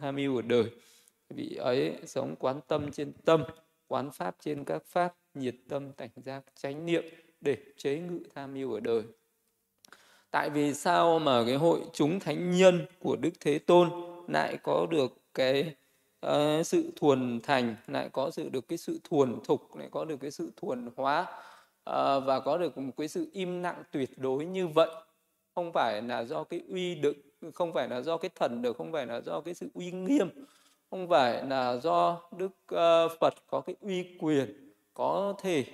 tham yêu ở đời. Vị ấy sống quán tâm trên tâm quán pháp trên các pháp nhiệt tâm cảnh giác chánh niệm để chế ngự tham yêu ở đời. Tại vì sao mà cái hội chúng thánh nhân của đức thế tôn lại có được cái uh, sự thuần thành lại có sự được cái sự thuần thục lại có được cái sự thuần hóa uh, và có được một cái sự im lặng tuyệt đối như vậy? Không phải là do cái uy đức không phải là do cái thần được, không phải là do cái sự uy nghiêm. Không phải là do đức ờ, phật có cái uy quyền có thể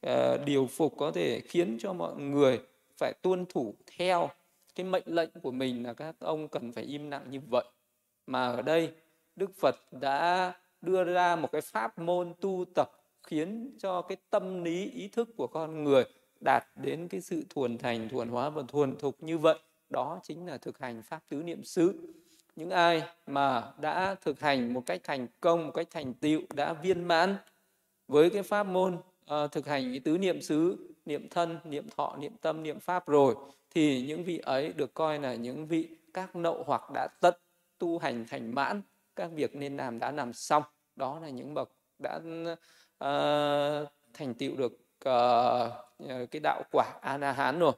ờ, điều phục, có thể khiến cho mọi người phải tuân thủ theo cái mệnh lệnh của mình là các ông cần phải im lặng như vậy. Mà ở đây, đức phật đã đưa ra một cái pháp môn tu tập khiến cho cái tâm lý, ý thức của con người đạt đến cái sự thuần thành thuần hóa và thuần thục như vậy đó chính là thực hành pháp tứ niệm xứ. Những ai mà đã thực hành một cách thành công một cách thành tựu đã viên mãn với cái pháp môn uh, thực hành cái tứ niệm xứ niệm thân niệm thọ niệm tâm niệm pháp rồi thì những vị ấy được coi là những vị các nậu hoặc đã tận tu hành thành mãn các việc nên làm đã làm xong. Đó là những bậc đã uh, thành tựu được uh, Ờ, cái đạo quả a la hán rồi.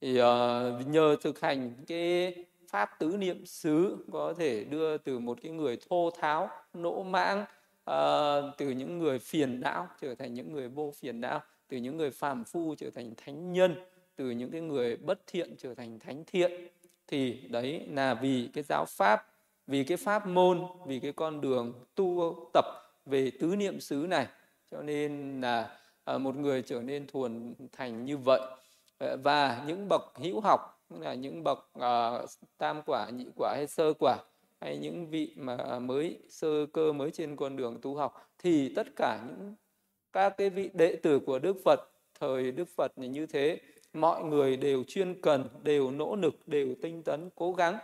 Thì uh, nhờ thực hành cái pháp tứ niệm xứ có thể đưa từ một cái người thô tháo nỗ mãng uh, từ những người phiền não trở thành những người vô phiền não từ những người phàm phu trở thành thánh nhân từ những cái người bất thiện trở thành thánh thiện. Thì đấy là vì cái giáo pháp vì cái pháp môn vì cái con đường tu tập về tứ niệm xứ này. Cho nên là uh, Ờ, một người trở nên thuần thành như vậy. Ờ, và những bậc hữu học là những bậc uh, tam quả nhị quả hay sơ quả hay những vị mà mới sơ cơ mới trên con đường tu học thì tất cả những các cái vị đệ tử của Đức Phật thời Đức Phật là như thế. Mọi người đều chuyên cần đều nỗ lực đều tinh tấn cố gắng.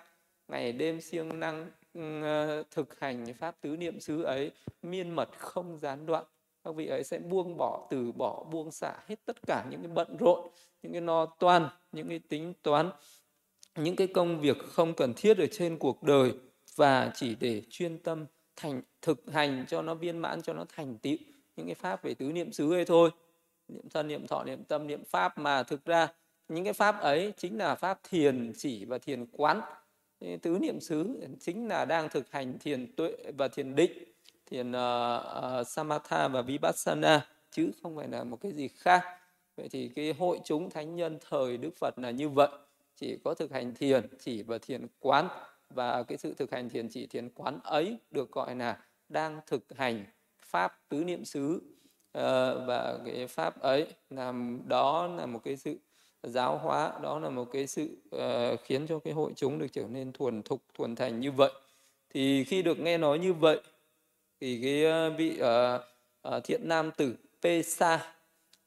Ngày đêm siêng năng uh, thực hành pháp tứ niệm xứ ấy miên mật không gián đoạn các vị ấy sẽ buông bỏ, từ bỏ, buông xả hết tất cả những cái bận rộn, những cái no toan, những cái tính toán, những cái công việc không cần thiết ở trên cuộc đời và chỉ để chuyên tâm thành, thực hành cho nó viên mãn, cho nó thành tựu. Những cái pháp về tứ niệm xứ ấy thôi. Niệm thân, niệm thọ, niệm tâm, niệm pháp mà thực ra những cái pháp ấy chính là pháp thiền chỉ và thiền quán. Tứ niệm xứ chính là đang thực hành thiền tuệ và thiền định thiền uh, uh, samatha và vipassana chứ không phải là một cái gì khác. Vậy thì cái hội chúng thánh nhân thời đức phật là như vậy. Chỉ có thực hành thiền chỉ và thiền quán và cái sự thực hành thiền chỉ thiền quán ấy được gọi là đang thực hành pháp tứ niệm xứ. Uh, và cái pháp ấy làm đó là một cái sự giáo hóa đó là một cái sự uh, khiến cho cái hội chúng được trở nên thuần thục thuần thành như vậy. Thì khi được nghe nói như vậy thì cái ờ, vị uh, uh, thiện nam tử Pesa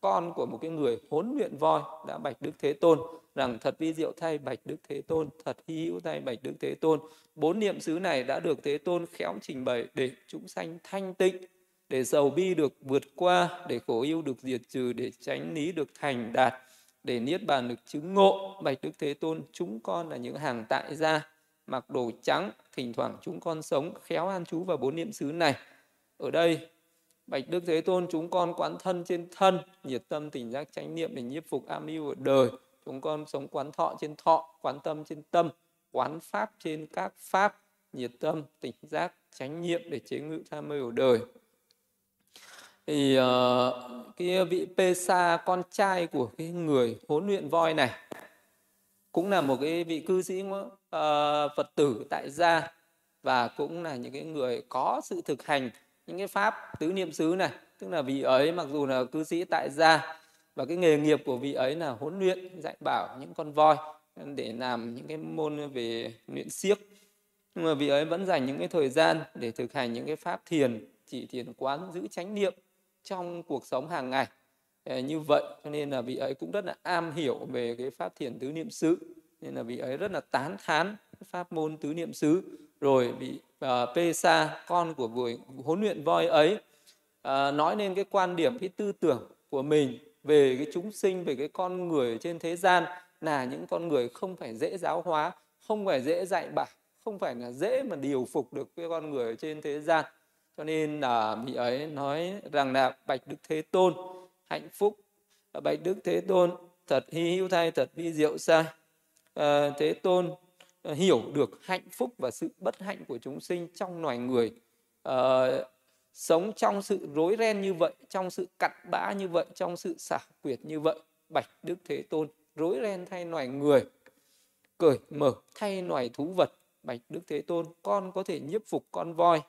con của một cái người huấn luyện voi đã bạch đức thế tôn rằng thật vi diệu thay bạch đức thế tôn thật hy hữu thay bạch đức thế tôn. Bốn niệm xứ này đã được thế tôn khéo trình bày để chúng sanh thanh tịnh để giàu bi được vượt qua để khổ yêu được diệt trừ để tránh lý được thành đạt để niết bàn được chứng ngộ. Bạch đức thế tôn chúng con là những hàng tại gia mặc đồ trắng thỉnh thoảng chúng con sống khéo an trú vào bốn niệm xứ này. Ở đây bạch đức thế tôn chúng con quán thân trên thân nhiệt tâm tỉnh giác chánh niệm để nhiếp phục am mưu ở đời. Chúng con sống quán thọ trên thọ quán tâm trên tâm quán pháp trên các pháp nhiệt tâm tỉnh giác chánh niệm để chế ngự tham mê ở đời. Thì uh, cái vị Pesa con trai của cái người huấn luyện voi này cũng là một cái vị cư sĩ Ờ, Phật tử tại gia và cũng là những cái người có sự thực hành những cái pháp tứ niệm xứ này. Tức là vị ấy mặc dù là cư sĩ tại gia và cái nghề nghiệp của vị ấy là huấn luyện, dạy bảo những con voi để làm những cái môn về luyện siếc nhưng mà vị ấy vẫn dành những cái thời gian để thực hành những cái pháp thiền, chỉ thiền quán, giữ chánh niệm trong cuộc sống hàng ngày. Ờ, như vậy cho nên là vị ấy cũng rất là am hiểu về cái pháp thiền tứ niệm xứ nên là vị ấy rất là tán thán pháp môn tứ niệm xứ. Rồi vị uh, à, Pesa con của vị huấn luyện voi ấy uh, nói lên cái quan điểm cái tư tưởng của mình về cái chúng sinh về cái con người trên thế gian là những con người không phải dễ giáo hóa không phải dễ dạy bảo không phải là dễ mà điều phục được cái con người trên thế gian. Cho nên là vị ấy nói rằng là bạch đức thế tôn hạnh phúc. Bạch đức thế tôn thật hy hữu thay thật vi diệu sai. Ờ, thế tôn ờ, hiểu được hạnh phúc và sự bất hạnh của chúng sinh trong loài người. À, sống trong sự rối ren như vậy trong sự cặn bã như vậy trong sự xảo quyệt như vậy bạch đức thế tôn rối ren thay loài người cởi mở thay loài thú vật. Bạch đức thế tôn con có thể nhiếp phục con voi.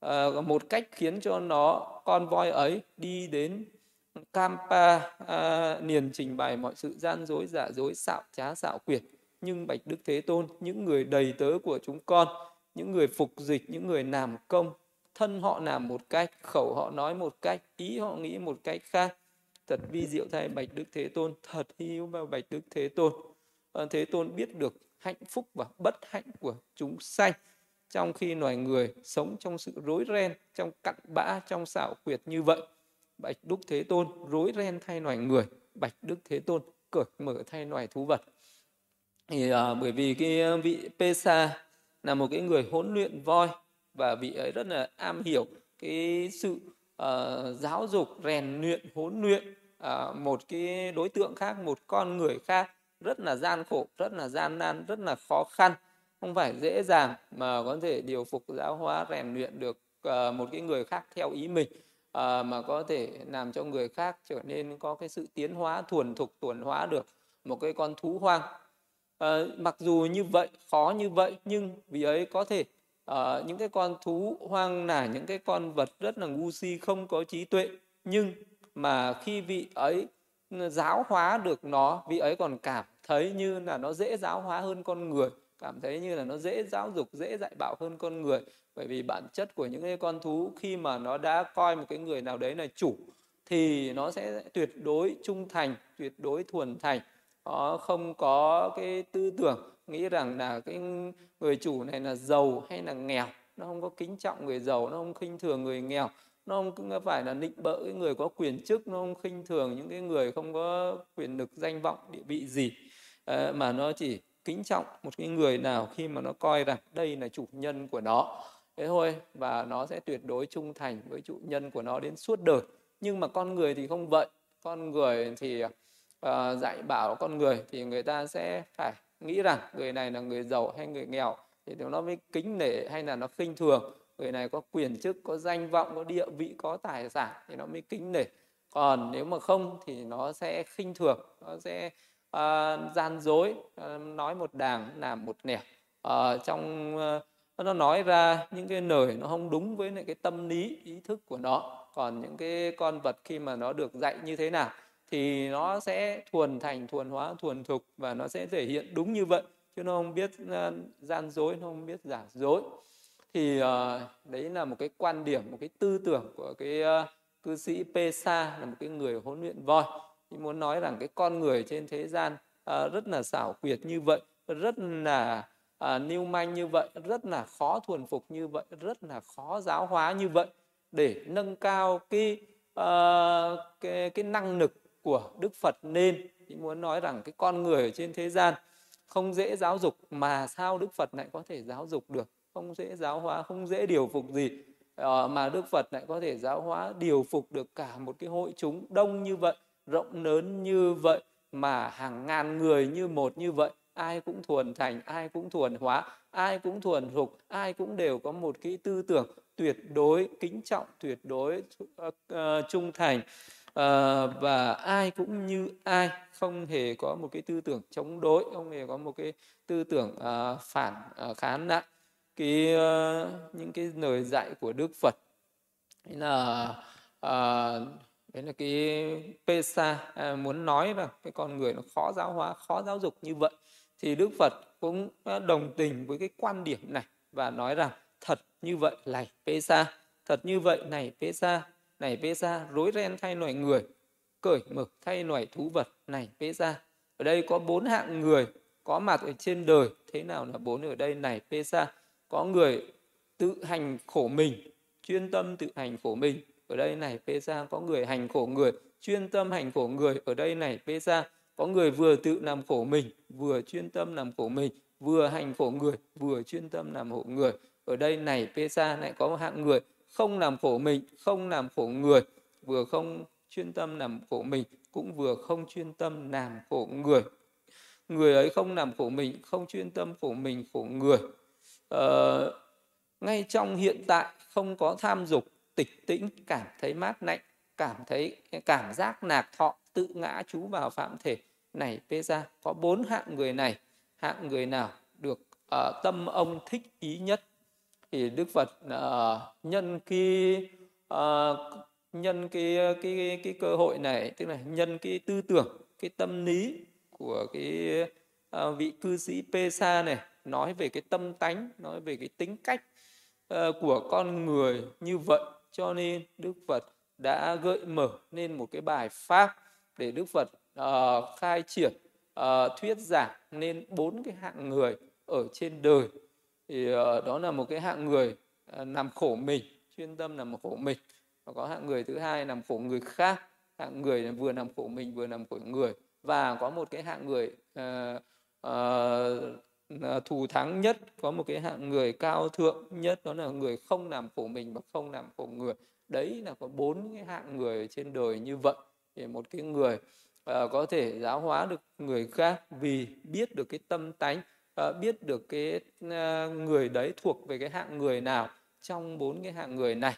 À, một cách khiến cho nó con voi ấy đi đến Kampa à, niền trình bày mọi sự gian dối giả dối xạo trá xạo quyệt. Nhưng bạch đức thế tôn những người đầy tớ của chúng con những người phục dịch những người làm công thân họ làm một cách khẩu họ nói một cách ý họ nghĩ một cách khác. Thật vi diệu thay bạch đức thế tôn thật hiếu và bạch đức thế tôn. À, thế tôn biết được hạnh phúc và bất hạnh của chúng sanh. Trong khi loài người sống trong sự rối ren trong cặn bã trong xảo quyệt như vậy bạch đức thế tôn rối ren thay loài người bạch đức thế tôn cởi mở thay loài thú vật. Thì à, bởi vì cái vị Pesa là một cái người huấn luyện voi và vị ấy rất là am hiểu cái sự uh, giáo dục rèn luyện huấn luyện uh, một cái đối tượng khác một con người khác rất là gian khổ rất là gian nan rất là khó khăn. Không phải dễ dàng mà có thể điều phục giáo hóa rèn luyện được uh, một cái người khác theo ý mình à, mà có thể làm cho người khác trở nên có cái sự tiến hóa thuần thục tuần hóa được một cái con thú hoang. À, mặc dù như vậy khó như vậy nhưng vì ấy có thể à, những cái con thú hoang là những cái con vật rất là ngu si không có trí tuệ nhưng mà khi vị ấy ừ, giáo hóa được nó vị ấy còn cảm thấy như là nó dễ giáo hóa hơn con người cảm thấy như là nó dễ giáo dục dễ dạy bảo hơn con người bởi vì bản chất của những cái con thú khi mà nó đã coi một cái người nào đấy là chủ thì nó sẽ tuyệt đối trung thành tuyệt đối thuần thành. Nó không có cái tư tưởng nghĩ rằng là cái người chủ này là giàu hay là nghèo. Nó không có kính trọng người giàu nó không khinh thường người nghèo. Nó không phải là nịnh bợ cái người có quyền chức nó không khinh thường những cái người không có quyền lực danh vọng địa vị gì. À, mà nó chỉ kính trọng một cái người nào khi mà nó coi rằng đây là chủ nhân của nó thế thôi và nó sẽ tuyệt đối trung thành với chủ nhân của nó đến suốt đời. Nhưng mà con người thì không vậy. Con người thì uh, dạy bảo con người thì người ta sẽ phải nghĩ rằng người này là người giàu hay người nghèo thì nó mới kính nể hay là nó khinh thường. Người này có quyền chức có danh vọng có địa vị có tài sản thì nó mới kính nể. Còn nếu mà không thì nó sẽ khinh thường nó sẽ uh, gian dối uh, nói một đàng làm một nẻo. Uh, trong uh, nó nói ra những cái lời nó không đúng với lại cái tâm lý ý thức của nó. Còn những cái con vật khi mà nó được dạy như thế nào thì nó sẽ thuần thành thuần hóa thuần thục và nó sẽ thể hiện đúng như vậy. Chứ nó không biết ờ, gian dối nó không biết giả dối. Thì uh, đấy là một cái quan điểm một cái tư tưởng của cái uh, cư sĩ Pesa là một cái người huấn luyện voi. Thì muốn nói rằng cái con người trên thế gian uh, rất là xảo quyệt như vậy rất là à, lưu manh như vậy rất là khó thuần phục như vậy rất là khó giáo hóa như vậy. Để nâng cao cái uh, cái cái năng lực của Đức Phật nên thì muốn nói rằng cái con người ở trên thế gian không dễ giáo dục mà sao Đức Phật lại có thể giáo dục được? Không dễ giáo hóa không dễ điều phục gì. Ờ, mà Đức Phật lại có thể giáo hóa điều phục được cả một cái hội chúng đông như vậy rộng lớn như vậy mà hàng ngàn người như một như vậy ai cũng thuần thành ai cũng thuần hóa ai cũng thuần thục ai cũng đều có một cái tư tưởng tuyệt đối kính trọng tuyệt đối uh, trung thành. Uh, và ai cũng như ai không hề có một cái tư tưởng chống đối không hề có một cái tư tưởng uh, phản uh, kháng nặng cái uh, những cái lời dạy của đức phật đấy là uh, đấy là cái pesa à, muốn nói là cái con người nó khó giáo hóa khó giáo dục như vậy thì đức phật cũng à, đồng tình với cái quan điểm này và nói rằng, thật như vậy này pesa thật như vậy này pesa này pesa rối ren thay loài người, cởi mực thay loài thú vật này pesa ở đây có bốn hạng người có mặt ở trên đời, thế nào là bốn ở đây này pesa có người tự hành khổ mình, chuyên tâm tự hành khổ mình, ở đây này Pesa có người hành khổ người, chuyên tâm hành khổ người, ở đây này Pesa có người vừa tự làm khổ mình vừa chuyên tâm làm khổ mình vừa hành khổ người vừa chuyên tâm làm khổ người. Ở đây này Pesa lại có một hạng người không làm khổ mình không làm khổ người vừa không chuyên tâm làm khổ mình cũng vừa không chuyên tâm làm khổ người. Người ấy không làm khổ mình không chuyên tâm khổ mình khổ người. Ờ, ngay trong hiện tại không có tham dục tịch tĩnh cảm thấy mát lạnh cảm thấy cảm giác nạc thọ tự ngã chú vào phạm thể này bê ra có bốn hạng người này. Hạng người nào được uh, tâm ông thích ý nhất? Thì đức phật uh, nhân cái uh, nhân cái, cái cái cơ hội này tức là nhân cái tư tưởng cái tâm lý của cái uh, vị cư sĩ Pesa này nói về cái tâm tánh nói về cái tính cách uh, của con người như vậy. Cho nên đức phật đã gợi mở nên một cái bài pháp để đức phật uh, khai triển uh, thuyết giảng nên bốn cái hạng người ở trên đời. Thì uh, đó là một cái hạng người uh, làm khổ mình chuyên tâm làm khổ mình. Và có hạng người thứ hai làm khổ người khác hạng người vừa làm khổ mình vừa làm khổ người. Và có một cái hạng người uh, uh, thù thắng nhất có một cái hạng người cao thượng nhất đó là người không làm khổ mình và không làm khổ người. Đấy là có bốn cái hạng người trên đời như vậy. Thì một cái người Ờ, có thể giáo hóa được người khác vì biết được cái tâm tánh ờ, biết được cái ờ, người đấy thuộc về cái hạng người nào trong bốn cái hạng người này.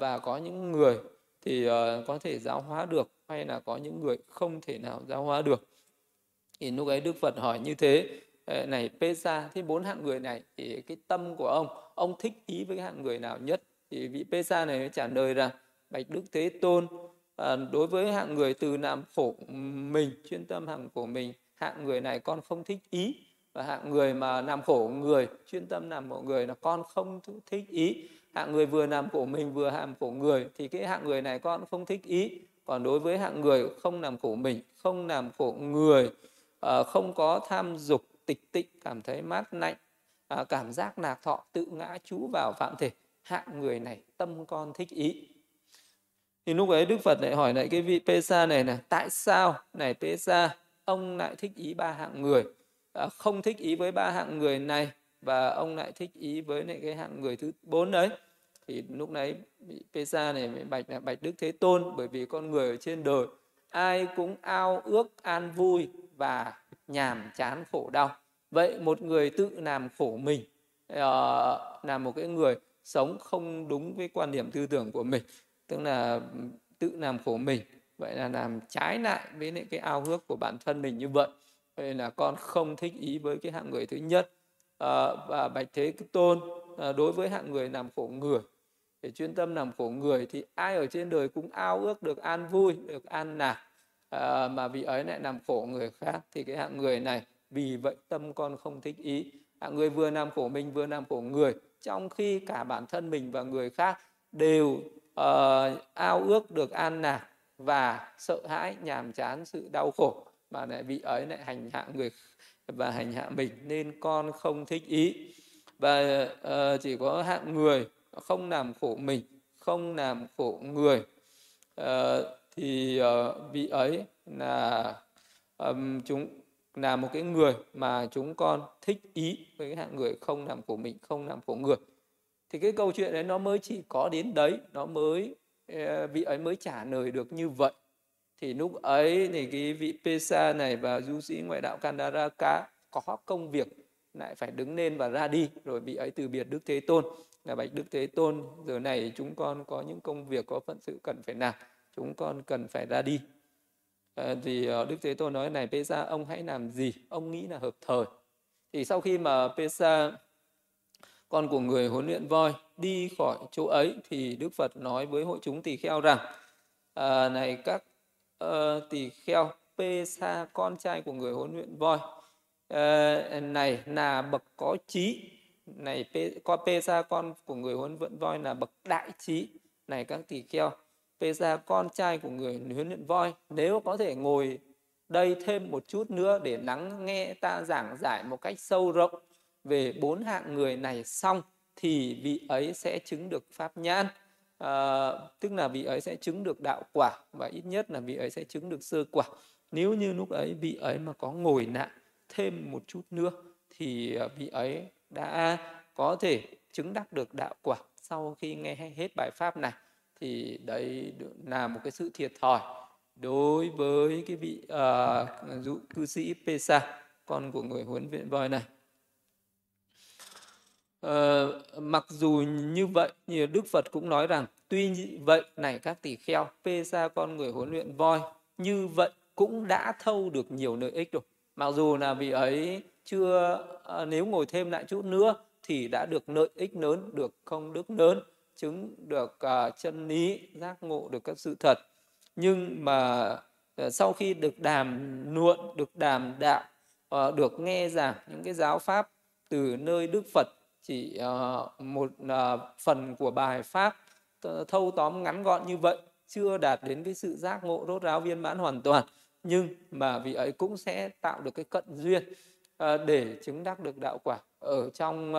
Và có những người thì uh, có thể giáo hóa được hay là có những người không thể nào giáo hóa được. Thì lúc ấy đức phật hỏi như thế này Pesa thế bốn hạng người này thì cái tâm của ông ông thích ý với cái hạng người nào nhất? Thì vị Pesa này trả lời rằng bạch đức thế tôn à, đối với hạng người từ làm khổ mình chuyên tâm hạng của mình hạng người này con không thích ý. Và hạng người mà làm khổ người chuyên tâm làm khổ người là con không thích ý. Hạng người vừa làm khổ mình vừa làm khổ người thì cái hạng người này con không thích ý. Còn đối với hạng người không làm khổ mình không làm khổ người à, không có tham dục tịch tịnh cảm thấy mát lạnh à, cảm giác lạc thọ tự ngã chú vào phạm thể hạng người này tâm con thích ý thì lúc ấy đức phật lại hỏi lại cái vị pesa này là tại sao này pesa ông lại thích ý ba hạng người? À, không thích ý với ba hạng người này và ông lại thích ý với lại cái hạng người thứ bốn đấy thì lúc đấy vị pesa này bạch là bạch đức thế tôn bởi vì con người ở trên đời ai cũng ao ước an vui và nhàm chán khổ đau. Vậy một người tự làm khổ mình ờ, uh, là một cái người sống không đúng với quan điểm tư tưởng của mình tức là tự làm khổ mình. Vậy là làm trái lại với những cái ao ước của bản thân mình như vậy. Vậy là con không thích ý với cái hạng người thứ nhất. À, và bạch thế tôn à, đối với hạng người làm khổ người để chuyên tâm làm khổ người thì ai ở trên đời cũng ao ước được an vui được an lạc. À, mà vì ấy lại làm khổ người khác thì cái hạng người này vì vậy tâm con không thích ý. Hạng người vừa làm khổ mình vừa làm khổ người trong khi cả bản thân mình và người khác đều uh, ao ước được an lạc và sợ hãi nhàm chán sự đau khổ. Mà lại vị ấy lại hành hạ người và hành hạ mình nên con không thích ý. Và uh, ờ, chỉ có hạng người không làm khổ mình không làm khổ người. Uh, thì uh, vị ấy là um, chúng là một cái người mà chúng con thích ý. Với cái hạng người không làm khổ mình không làm khổ người thì cái câu chuyện đấy nó mới chỉ có đến đấy nó mới ờ, vị ấy mới trả lời được như vậy. Thì lúc ấy thì cái vị Pesa này và du sĩ ngoại đạo Kandaraka có công việc lại phải đứng lên và ra đi. Rồi vị ấy từ biệt Đức Thế Tôn. Là bạch Đức Thế Tôn giờ này chúng con có những công việc có phận sự cần phải làm. Chúng con cần phải ra đi. À, thì ờ, Đức Thế Tôn nói này Pesa ông hãy làm gì? Ông nghĩ là hợp thời. Thì sau khi mà Pesa con của người huấn luyện voi đi khỏi chỗ ấy thì Đức Phật nói với hội chúng tỳ kheo rằng à, này các uh, tỳ kheo Pesa con trai của người huấn luyện voi uh, này là bậc có trí này pê con sa con của người huấn luyện voi là bậc đại trí. Này các tỳ kheo Pesa con trai của người huấn luyện voi nếu có thể ngồi đây thêm một chút nữa để lắng nghe ta giảng giải một cách sâu rộng về bốn hạng người này xong thì vị ấy sẽ chứng được pháp nhãn. À, tức là vị ấy sẽ chứng được đạo quả và ít nhất là vị ấy sẽ chứng được sơ quả. Nếu như lúc ấy vị ấy mà có ngồi nạn thêm một chút nữa thì ờ, vị ấy đã có thể chứng đắc được đạo quả sau khi nghe hết bài pháp này. Thì đấy là một cái sự thiệt thòi đối với cái vị uh, dụ cư sĩ Pesa con của người huấn viện voi này. Ờ, mặc dù như vậy như Đức Phật cũng nói rằng tuy vậy này các tỷ kheo Pesa con người huấn luyện voi như vậy cũng đã thâu được nhiều lợi ích rồi. Mặc dù là vị ấy chưa ờ, nếu ngồi thêm lại chút nữa thì đã được lợi ích lớn được công đức lớn chứng được uh, chân lý giác ngộ được các sự thật. Nhưng mà uh, sau khi được đàm luận được đàm đạo uh, được nghe giảng những cái giáo pháp từ nơi đức phật chỉ ờ, một ờ, phần của bài pháp thâu tóm ngắn gọn như vậy, chưa đạt đến cái sự giác ngộ rốt ráo viên mãn hoàn toàn. Nhưng mà vị ấy cũng sẽ tạo được cái cận duyên ờ, để chứng đắc được đạo quả ở trong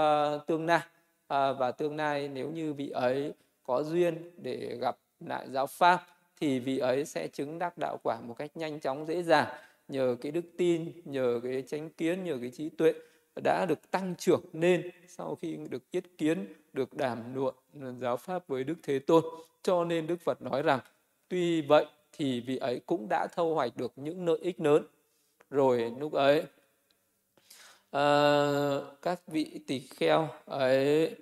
tương lai và tương lai nếu như vị ấy có duyên để gặp lại giáo pháp thì vị ấy sẽ chứng đắc đạo quả một cách nhanh chóng dễ dàng, nhờ cái đức tin, nhờ cái chánh kiến, nhờ cái trí tuệ đã được tăng trưởng lên sau khi được yết kiến được đàm luận giáo pháp với đức thế tôn. Cho nên đức phật nói rằng tuy vậy thì vị ấy cũng đã thâu hoạch được những lợi ích lớn. Rồi lúc ấy uh, các vị tỳ kheo ấy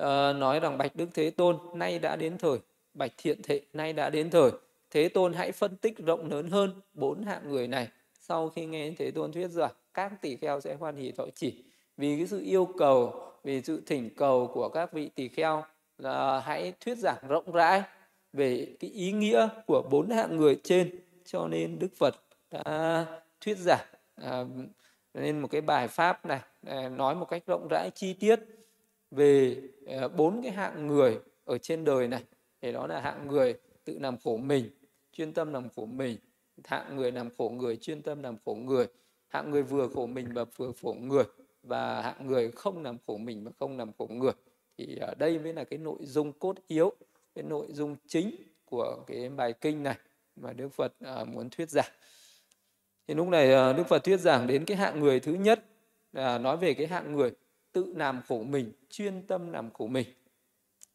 uh, nói rằng bạch đức thế tôn nay đã đến thời bạch thiện thệ nay đã đến thời. Thế tôn hãy phân tích rộng lớn hơn bốn hạng người này. Sau khi nghe thế tôn thuyết giảng các tỷ kheo sẽ hoan hỷ thọ chỉ. Vì cái sự yêu cầu vì sự thỉnh cầu của các vị tỷ kheo là hãy thuyết giảng rộng rãi về cái ý nghĩa của bốn hạng người trên. Cho nên đức phật đã thuyết giảng à, nên một cái bài pháp này à, nói một cách rộng rãi chi tiết về à, bốn cái hạng người ở trên đời này. Thì đó là hạng người tự làm khổ mình chuyên tâm làm khổ mình hạng người làm khổ người chuyên tâm làm khổ người hạng người vừa khổ mình và vừa khổ người. Và hạng người không làm khổ mình và không làm khổ người. Thì ở đây mới là cái nội dung cốt yếu, cái nội dung chính của cái bài kinh này mà Đức Phật à, muốn thuyết giảng. Thì lúc này à, đức phật thuyết giảng đến cái hạng người thứ nhất là nói về cái hạng người tự làm khổ mình, chuyên tâm làm khổ mình.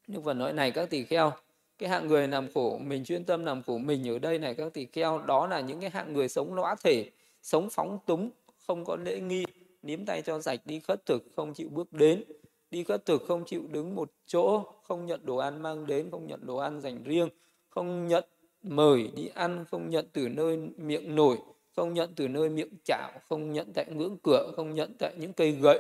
Đức phật nói, này các tỳ kheo, cái hạng người làm khổ mình, chuyên tâm làm khổ mình ở đây này các tỳ kheo, đó là những cái hạng người sống lõa thể sống phóng túng không có lễ nghi niếm tay cho sạch đi khất thực không chịu bước đến đi khất thực không chịu đứng một chỗ không nhận đồ ăn mang đến không nhận đồ ăn dành riêng không nhận mời đi ăn không nhận từ nơi miệng nổi không nhận từ nơi miệng chảo không nhận tại ngưỡng cửa không nhận tại những cây gậy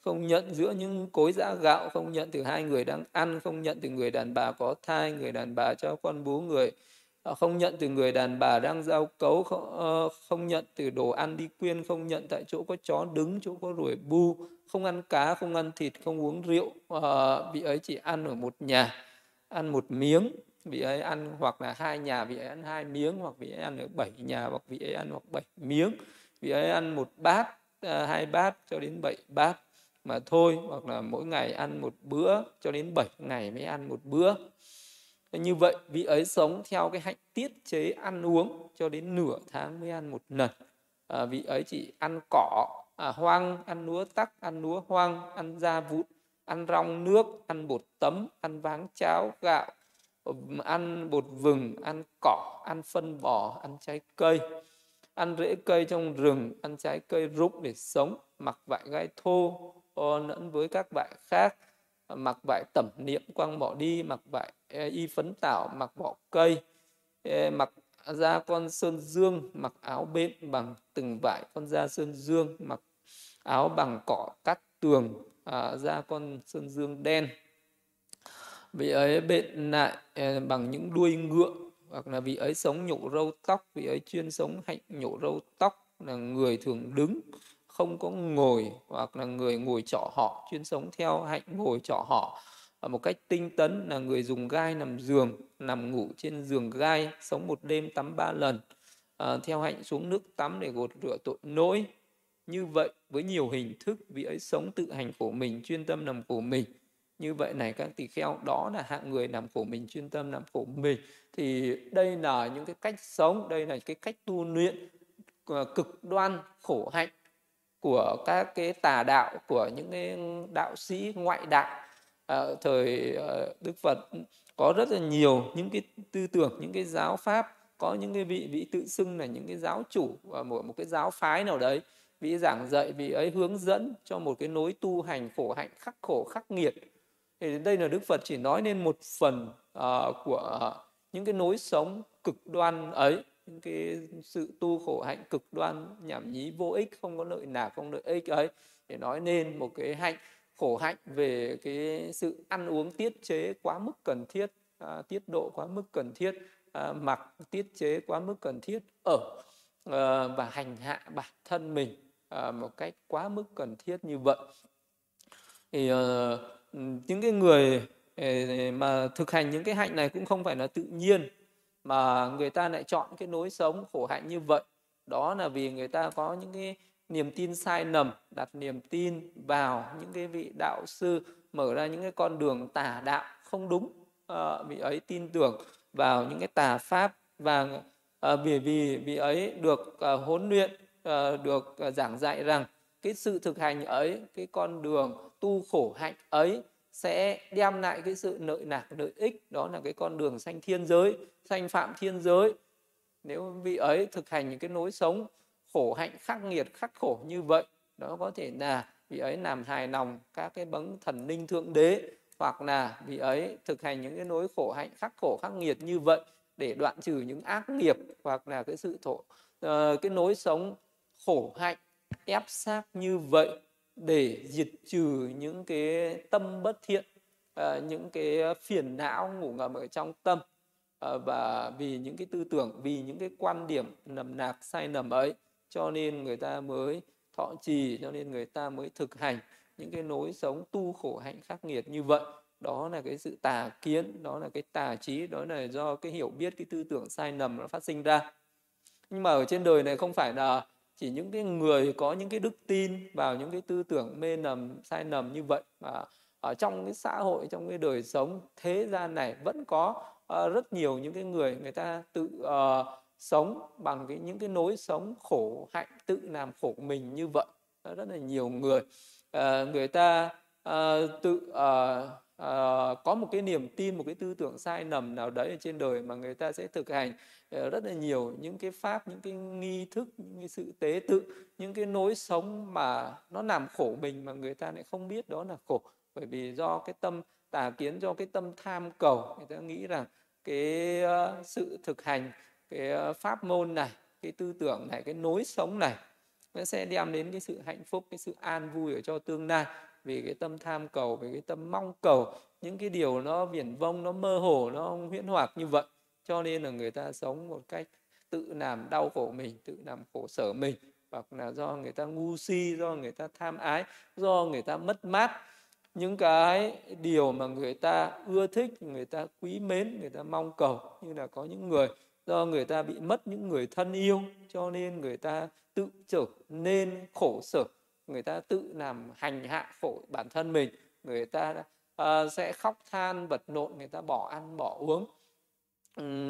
không nhận giữa những cối giã gạo không nhận từ hai người đang ăn không nhận từ người đàn bà có thai người đàn bà cho con bú người họ không nhận từ người đàn bà đang giao cấu không, ờ, không nhận từ đồ ăn đi quyên không nhận tại chỗ có chó đứng chỗ có ruồi bu không ăn cá không ăn thịt không uống rượu. Ờ, vị ấy chỉ ăn ở một nhà ăn một miếng. Vị ấy ăn hoặc là hai nhà vị ấy ăn hai miếng hoặc vị ấy ăn ở bảy nhà hoặc vị ấy ăn hoặc bảy miếng. Vị ấy ăn một bát à, hai bát cho đến bảy bát mà thôi hoặc là mỗi ngày ăn một bữa cho đến bảy ngày mới ăn một bữa như vậy vị ấy sống theo cái hạnh tiết chế ăn uống cho đến nửa tháng mới ăn một lần. À, vị ấy chỉ ăn cỏ à, hoang ăn lúa tắc ăn lúa hoang ăn da vụn ăn rong nước ăn bột tấm ăn váng cháo gạo ăn bột vừng ăn cỏ ăn phân bò ăn trái cây. Ăn rễ cây trong rừng ăn trái cây rụng để sống mặc vải gai thô lẫn với các vải khác mặc vải tẩm niệm quăng bỏ đi mặc vải e, y phấn tảo mặc vỏ cây e, mặc da con sơn dương mặc áo bên bằng từng vải con da sơn dương mặc áo bằng cỏ cắt tường à, da con sơn dương đen. Vị ấy bệnh lại e, bằng những đuôi ngựa hoặc là vị ấy sống nhổ râu tóc vị ấy chuyên sống hạnh nhổ râu tóc là người thường đứng không có ngồi hoặc là người ngồi trọ họ chuyên sống theo hạnh ngồi trọ họ. Một cách tinh tấn là người dùng gai nằm giường nằm ngủ trên giường gai sống một đêm tắm ba lần à, theo hạnh xuống nước tắm để gột rửa tội lỗi như vậy với nhiều hình thức vị ấy sống tự hành của mình chuyên tâm nằm của mình. Như vậy này các tỳ kheo đó là hạng người làm khổ mình chuyên tâm làm khổ mình. Thì đây là những cái cách sống đây là cái cách tu luyện à, cực đoan khổ hạnh của các cái tà đạo của những cái đạo sĩ ngoại đạo. À, thời ờ, Đức Phật có rất là nhiều những cái tư tưởng những cái giáo pháp có những cái vị vị tự xưng là những cái giáo chủ và một một cái giáo phái nào đấy vị giảng dạy vị ấy hướng dẫn cho một cái nối tu hành khổ hạnh khắc khổ khắc nghiệt. Thì đây là Đức Phật chỉ nói lên một phần uh, của những cái nối sống cực đoan ấy những cái sự tu khổ hạnh cực đoan nhảm nhí vô ích không có lợi nào không lợi ích ấy để nói nên một cái hạnh khổ hạnh về cái sự ăn uống tiết chế quá mức cần thiết à, tiết độ quá mức cần thiết à, mặc tiết chế quá mức cần thiết ở à, và hành hạ bản thân mình à, một cách quá mức cần thiết như vậy. Thì à, những cái người ờ, mà thực hành những cái hạnh này cũng không phải là tự nhiên mà người ta lại chọn cái lối sống khổ hạnh như vậy. Đó là vì người ta có những cái niềm tin sai lầm đặt niềm tin vào những cái vị đạo sư mở ra những cái con đường tà đạo không đúng à, vị ấy tin tưởng vào những cái tà pháp và à, vì vì vị ấy được à, huấn luyện à, được à, giảng dạy rằng cái sự thực hành ấy cái con đường tu khổ hạnh ấy sẽ đem lại cái sự lợi lạc lợi ích đó là cái con đường sanh thiên giới sanh phạm thiên giới. Nếu vị ấy thực hành những cái nối sống khổ hạnh khắc nghiệt khắc khổ như vậy đó có thể là vị ấy làm hài lòng các cái bấng thần linh thượng đế hoặc là vị ấy thực hành những cái nỗi khổ hạnh khắc khổ khắc nghiệt như vậy để đoạn trừ những ác nghiệp hoặc là cái sự thổ uh, cái nối sống khổ hạnh ép sát như vậy để diệt trừ những cái tâm bất thiện à, những cái phiền não ngủ ngầm ở trong tâm à, và vì những cái tư tưởng vì những cái quan điểm nầm nạc sai nầm ấy cho nên người ta mới thọ trì cho nên người ta mới thực hành những cái nối sống tu khổ hạnh khắc nghiệt như vậy. Đó là cái sự tà kiến đó là cái tà trí đó là do cái hiểu biết cái tư tưởng sai nầm nó phát sinh ra. Nhưng mà ở trên đời này không phải là chỉ những cái người có những cái đức tin vào những cái tư tưởng mê nầm sai nầm như vậy mà ở trong cái xã hội trong cái đời sống thế gian này vẫn có uh, rất nhiều những cái người người ta tự uh, sống bằng cái những cái nối sống khổ hạnh tự làm khổ mình như vậy. Rất là nhiều người uh, người ta uh, tự uh, uh, có một cái niềm tin một cái tư tưởng sai nầm nào đấy ở trên đời mà người ta sẽ thực hành. Ờ, rất là nhiều những cái pháp, những cái nghi thức, những cái sự tế tự, những cái nối sống mà nó làm khổ mình mà người ta lại không biết đó là khổ. Bởi vì do cái tâm, tà kiến do cái tâm tham cầu, người ta nghĩ rằng cái ờ, sự thực hành, cái ờ, pháp môn này, cái tư tưởng này, cái nối sống này, nó sẽ đem đến cái sự hạnh phúc, cái sự an vui ở cho tương lai. Vì cái tâm tham cầu, vì cái tâm mong cầu, những cái điều nó viển vông, nó mơ hồ, nó huyễn hoặc như vậy cho nên là người ta sống một cách tự làm đau khổ mình tự làm khổ sở mình hoặc là do người ta ngu si do người ta tham ái do người ta mất mát những cái điều mà người ta ưa thích người ta quý mến người ta mong cầu như là có những người do người ta bị mất những người thân yêu cho nên người ta tự trở nên khổ sở người ta tự làm hành hạ khổ bản thân mình người ta uh, sẽ khóc than vật lộn, người ta bỏ ăn bỏ uống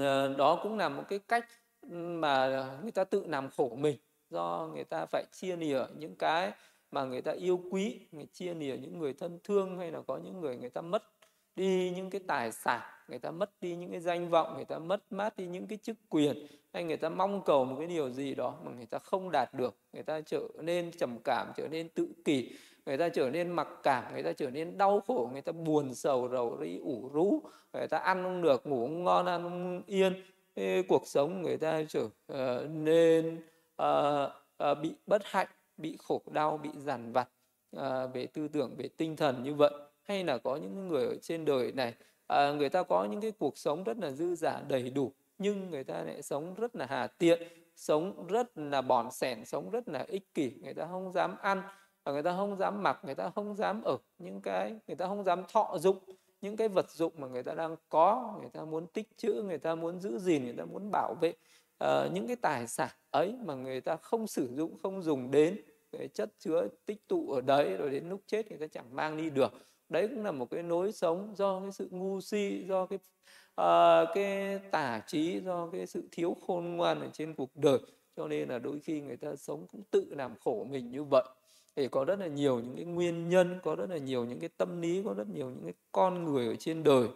Ờ, đó cũng là một cái cách mà người ta tự làm khổ mình, do người ta phải chia lìa những cái mà người ta yêu quý người chia lìa những người thân thương, hay là có những người người ta mất đi những cái tài sản người ta mất đi những cái danh vọng người ta mất mát đi những cái chức quyền hay người ta mong cầu một cái điều gì đó mà người ta không đạt được người ta trở nên trầm cảm trở nên tự kỷ người ta trở nên mặc cảm người ta trở nên đau khổ người ta buồn sầu rầu rĩ ủ rũ người ta ăn không được ngủ không ngon ăn không yên cái cuộc sống người ta trở uh, nên uh, uh, bị bất hạnh bị khổ đau bị giàn vặt uh, về tư tưởng về tinh thần như vậy hay là có những người ở trên đời này à, người ta có những cái cuộc sống rất là dư giả đầy đủ nhưng người ta lại sống rất là hà tiện sống rất là bòn sẻn sống rất là ích kỷ người ta không dám ăn và người ta không dám mặc người ta không dám ở những cái người ta không dám thọ dụng những cái vật dụng mà người ta đang có người ta muốn tích trữ người ta muốn giữ gìn người ta muốn bảo vệ uh, những cái tài sản ấy mà người ta không sử dụng không dùng đến cái chất chứa tích tụ ở đấy rồi đến lúc chết người ta chẳng mang đi được đấy cũng là một cái nối sống do cái sự ngu si do cái uh, cái tả trí do cái sự thiếu khôn ngoan ở trên cuộc đời. Cho nên là đôi khi người ta sống cũng tự làm khổ mình như vậy. Thì có rất là nhiều những cái nguyên nhân có rất là nhiều những cái tâm lý có rất nhiều những cái con người ở trên đời.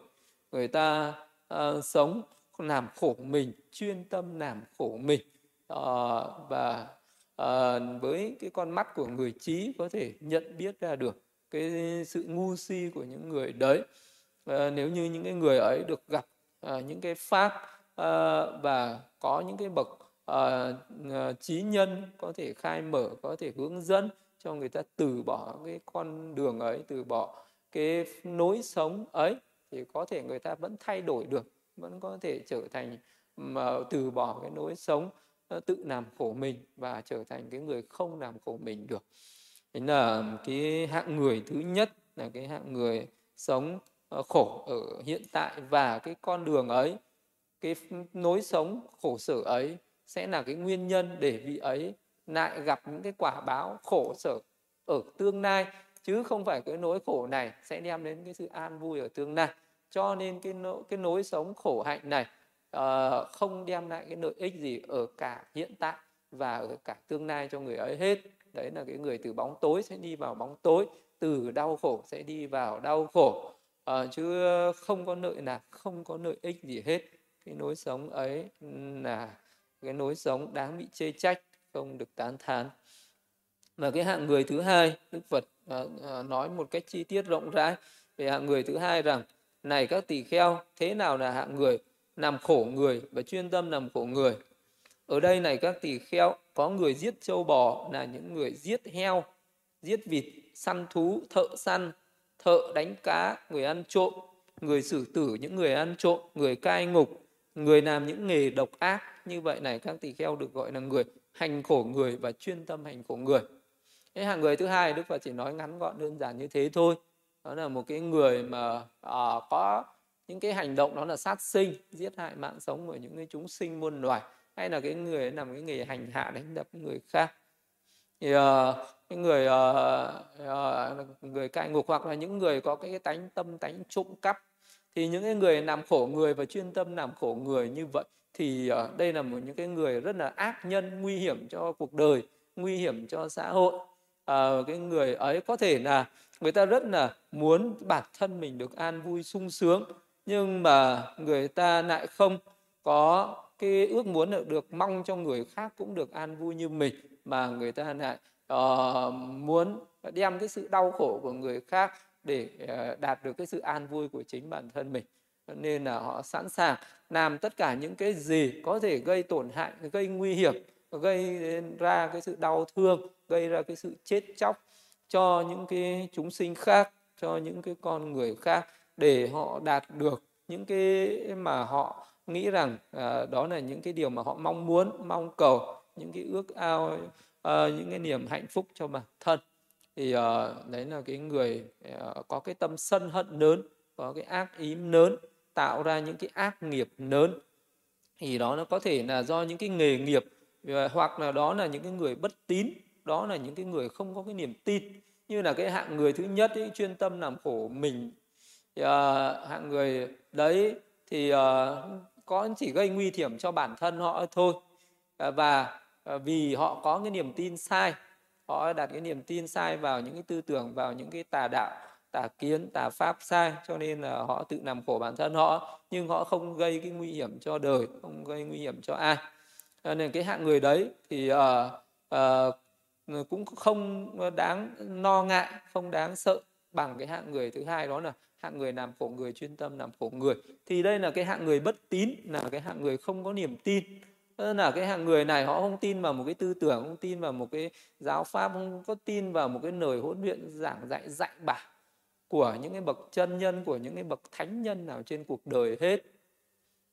Người ta uh, sống làm khổ mình chuyên tâm làm khổ mình. Uh, và uh, với cái con mắt của người trí có thể nhận biết ra được cái sự ngu si của những người đấy. À, nếu như những cái người ấy được gặp à, những cái pháp à, và có những cái bậc à, trí nhân có thể khai mở có thể hướng dẫn cho người ta từ bỏ cái con đường ấy từ bỏ cái nối sống ấy thì có thể người ta vẫn thay đổi được vẫn có thể trở thành mà từ bỏ cái nối sống tự làm khổ mình và trở thành cái người không làm khổ mình được đấy là cái hạng người thứ nhất là cái hạng người sống ờ, khổ ở hiện tại và cái con đường ấy cái nối sống khổ sở ấy sẽ là cái nguyên nhân để vị ấy lại gặp những cái quả báo khổ sở ở tương lai. Chứ không phải cái nỗi khổ này sẽ đem đến cái sự an vui ở tương lai. Cho nên cái nỗi, cái nối sống khổ hạnh này uh, không đem lại cái lợi ích gì ở cả hiện tại và ở cả tương lai cho người ấy hết đấy là cái người từ bóng tối sẽ đi vào bóng tối từ đau khổ sẽ đi vào đau khổ. À, chứ không có lợi nào không có lợi ích gì hết. Cái nối sống ấy là cái nối sống đáng bị chê trách không được tán thán. Và cái hạng người thứ hai đức phật à, à, nói một cách chi tiết rộng rãi về hạng người thứ hai rằng này các tỳ kheo thế nào là hạng người? Làm khổ người và chuyên tâm làm khổ người? Ở đây này các tỳ kheo có người giết châu bò là những người giết heo giết vịt săn thú thợ săn thợ đánh cá người ăn trộm người xử tử những người ăn trộm người cai ngục người làm những nghề độc ác. Như vậy này các tỳ kheo được gọi là người hành khổ người và chuyên tâm hành khổ người. Cái hàng người thứ hai đức phật chỉ nói ngắn gọn đơn giản như thế thôi. Đó là một cái người mà à, có những cái hành động đó là sát sinh giết hại mạng sống của những cái chúng sinh muôn loài hay là cái người làm cái nghề hành hạ đánh đập người khác. Thì uh, cái người uh, uh, người cai ngục hoặc là những người có cái tánh tâm tánh trộm cắp thì những cái người làm khổ người và chuyên tâm làm khổ người như vậy thì uh, đây là một những cái người rất là ác nhân nguy hiểm cho cuộc đời nguy hiểm cho xã hội. Uh, cái người ấy có thể là người ta rất là muốn bản thân mình được an vui sung sướng nhưng mà người ta lại không có cái ước muốn được, được mong cho người khác cũng được an vui như mình mà người ta lại uh, muốn đem cái sự đau khổ của người khác để uh, đạt được cái sự an vui của chính bản thân mình. Nên là họ sẵn sàng làm tất cả những cái gì có thể gây tổn hại gây nguy hiểm gây ra cái sự đau thương gây ra cái sự chết chóc cho những cái chúng sinh khác cho những cái con người khác để họ đạt được những cái mà họ nghĩ rằng à, đó là những cái điều mà họ mong muốn mong cầu những cái ước ao à, những cái niềm hạnh phúc cho bản thân. Thì à, đấy là cái người à, có cái tâm sân hận lớn có cái ác ý lớn tạo ra những cái ác nghiệp lớn. Thì đó nó có thể là do những cái nghề nghiệp hoặc là đó là những cái người bất tín đó là những cái người không có cái niềm tin. Như là cái hạng người thứ nhất ấy, chuyên tâm làm khổ mình. Thì, uh, hạng người đấy thì uh, có chỉ gây nguy hiểm cho bản thân họ thôi. À, và à, vì họ có cái niềm tin sai họ đặt cái niềm tin sai vào những cái tư tưởng vào những cái tà đạo tà kiến tà pháp sai cho nên là họ tự làm khổ bản thân họ nhưng họ không gây cái nguy hiểm cho đời không gây nguy hiểm cho ai. Nên cái hạng người đấy thì uh, uh, cũng không đáng no ngại không đáng sợ bằng cái hạng người thứ hai đó là hạng người làm khổ người chuyên tâm làm khổ người. Thì đây là cái hạng người bất tín là cái hạng người không có niềm tin. Là cái hạng người này họ không tin vào một cái tư tưởng không tin vào một cái giáo pháp không có tin vào một cái lời huấn luyện giảng dạy dạy bảo của những cái bậc chân nhân của những cái bậc thánh nhân nào trên cuộc đời hết.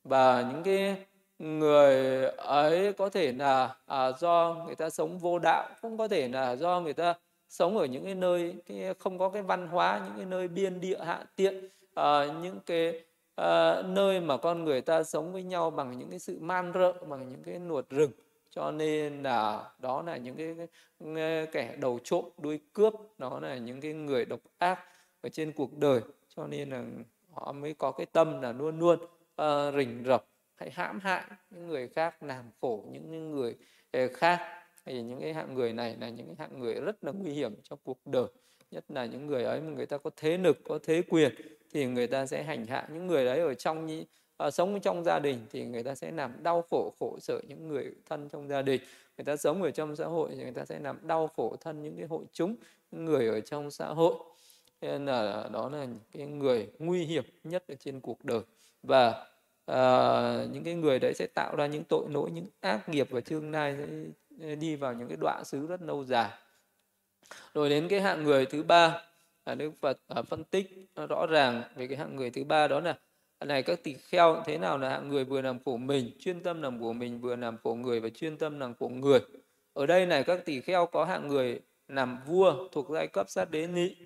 Và những cái người ấy có thể là à, do người ta sống vô đạo cũng có thể là do người ta sống ở những cái nơi cái không có cái văn hóa những cái nơi biên địa hạ tiện à, những cái à, nơi mà con người ta sống với nhau bằng những cái sự man rợ bằng những cái nuột rừng. Cho nên là đó là những cái, cái kẻ đầu trộm đuôi cướp đó là những cái người độc ác ở trên cuộc đời. Cho nên là họ mới có cái tâm là luôn luôn uh, rình rập hãy hãm hại những người khác làm khổ những người khác thì những cái hạng người này là những cái hạng người rất là nguy hiểm cho cuộc đời. Nhất là những người ấy mà người ta có thế lực có thế quyền thì người ta sẽ hành hạ những người đấy ở trong uh, sống trong gia đình thì người ta sẽ làm đau khổ khổ sở những người thân trong gia đình. Người ta sống ở trong xã hội thì người ta sẽ làm đau khổ thân những cái hội chúng những người ở trong xã hội. Nên là đó là cái người nguy hiểm nhất ở trên cuộc đời. Và à, những cái người đấy sẽ tạo ra những tội lỗi những ác nghiệp và tương lai Ờ, đi vào những cái đoạn xứ rất lâu dài. Rồi đến cái hạng người thứ ba, là đức phật à, phân tích rõ ràng về cái hạng người thứ ba đó là, này, các tỳ kheo, thế nào là hạng người vừa làm khổ mình, chuyên tâm làm của mình, vừa làm khổ người và chuyên tâm làm khổ người? Ở đây này, các tỳ kheo có hạng người làm vua thuộc giai cấp sát đế nị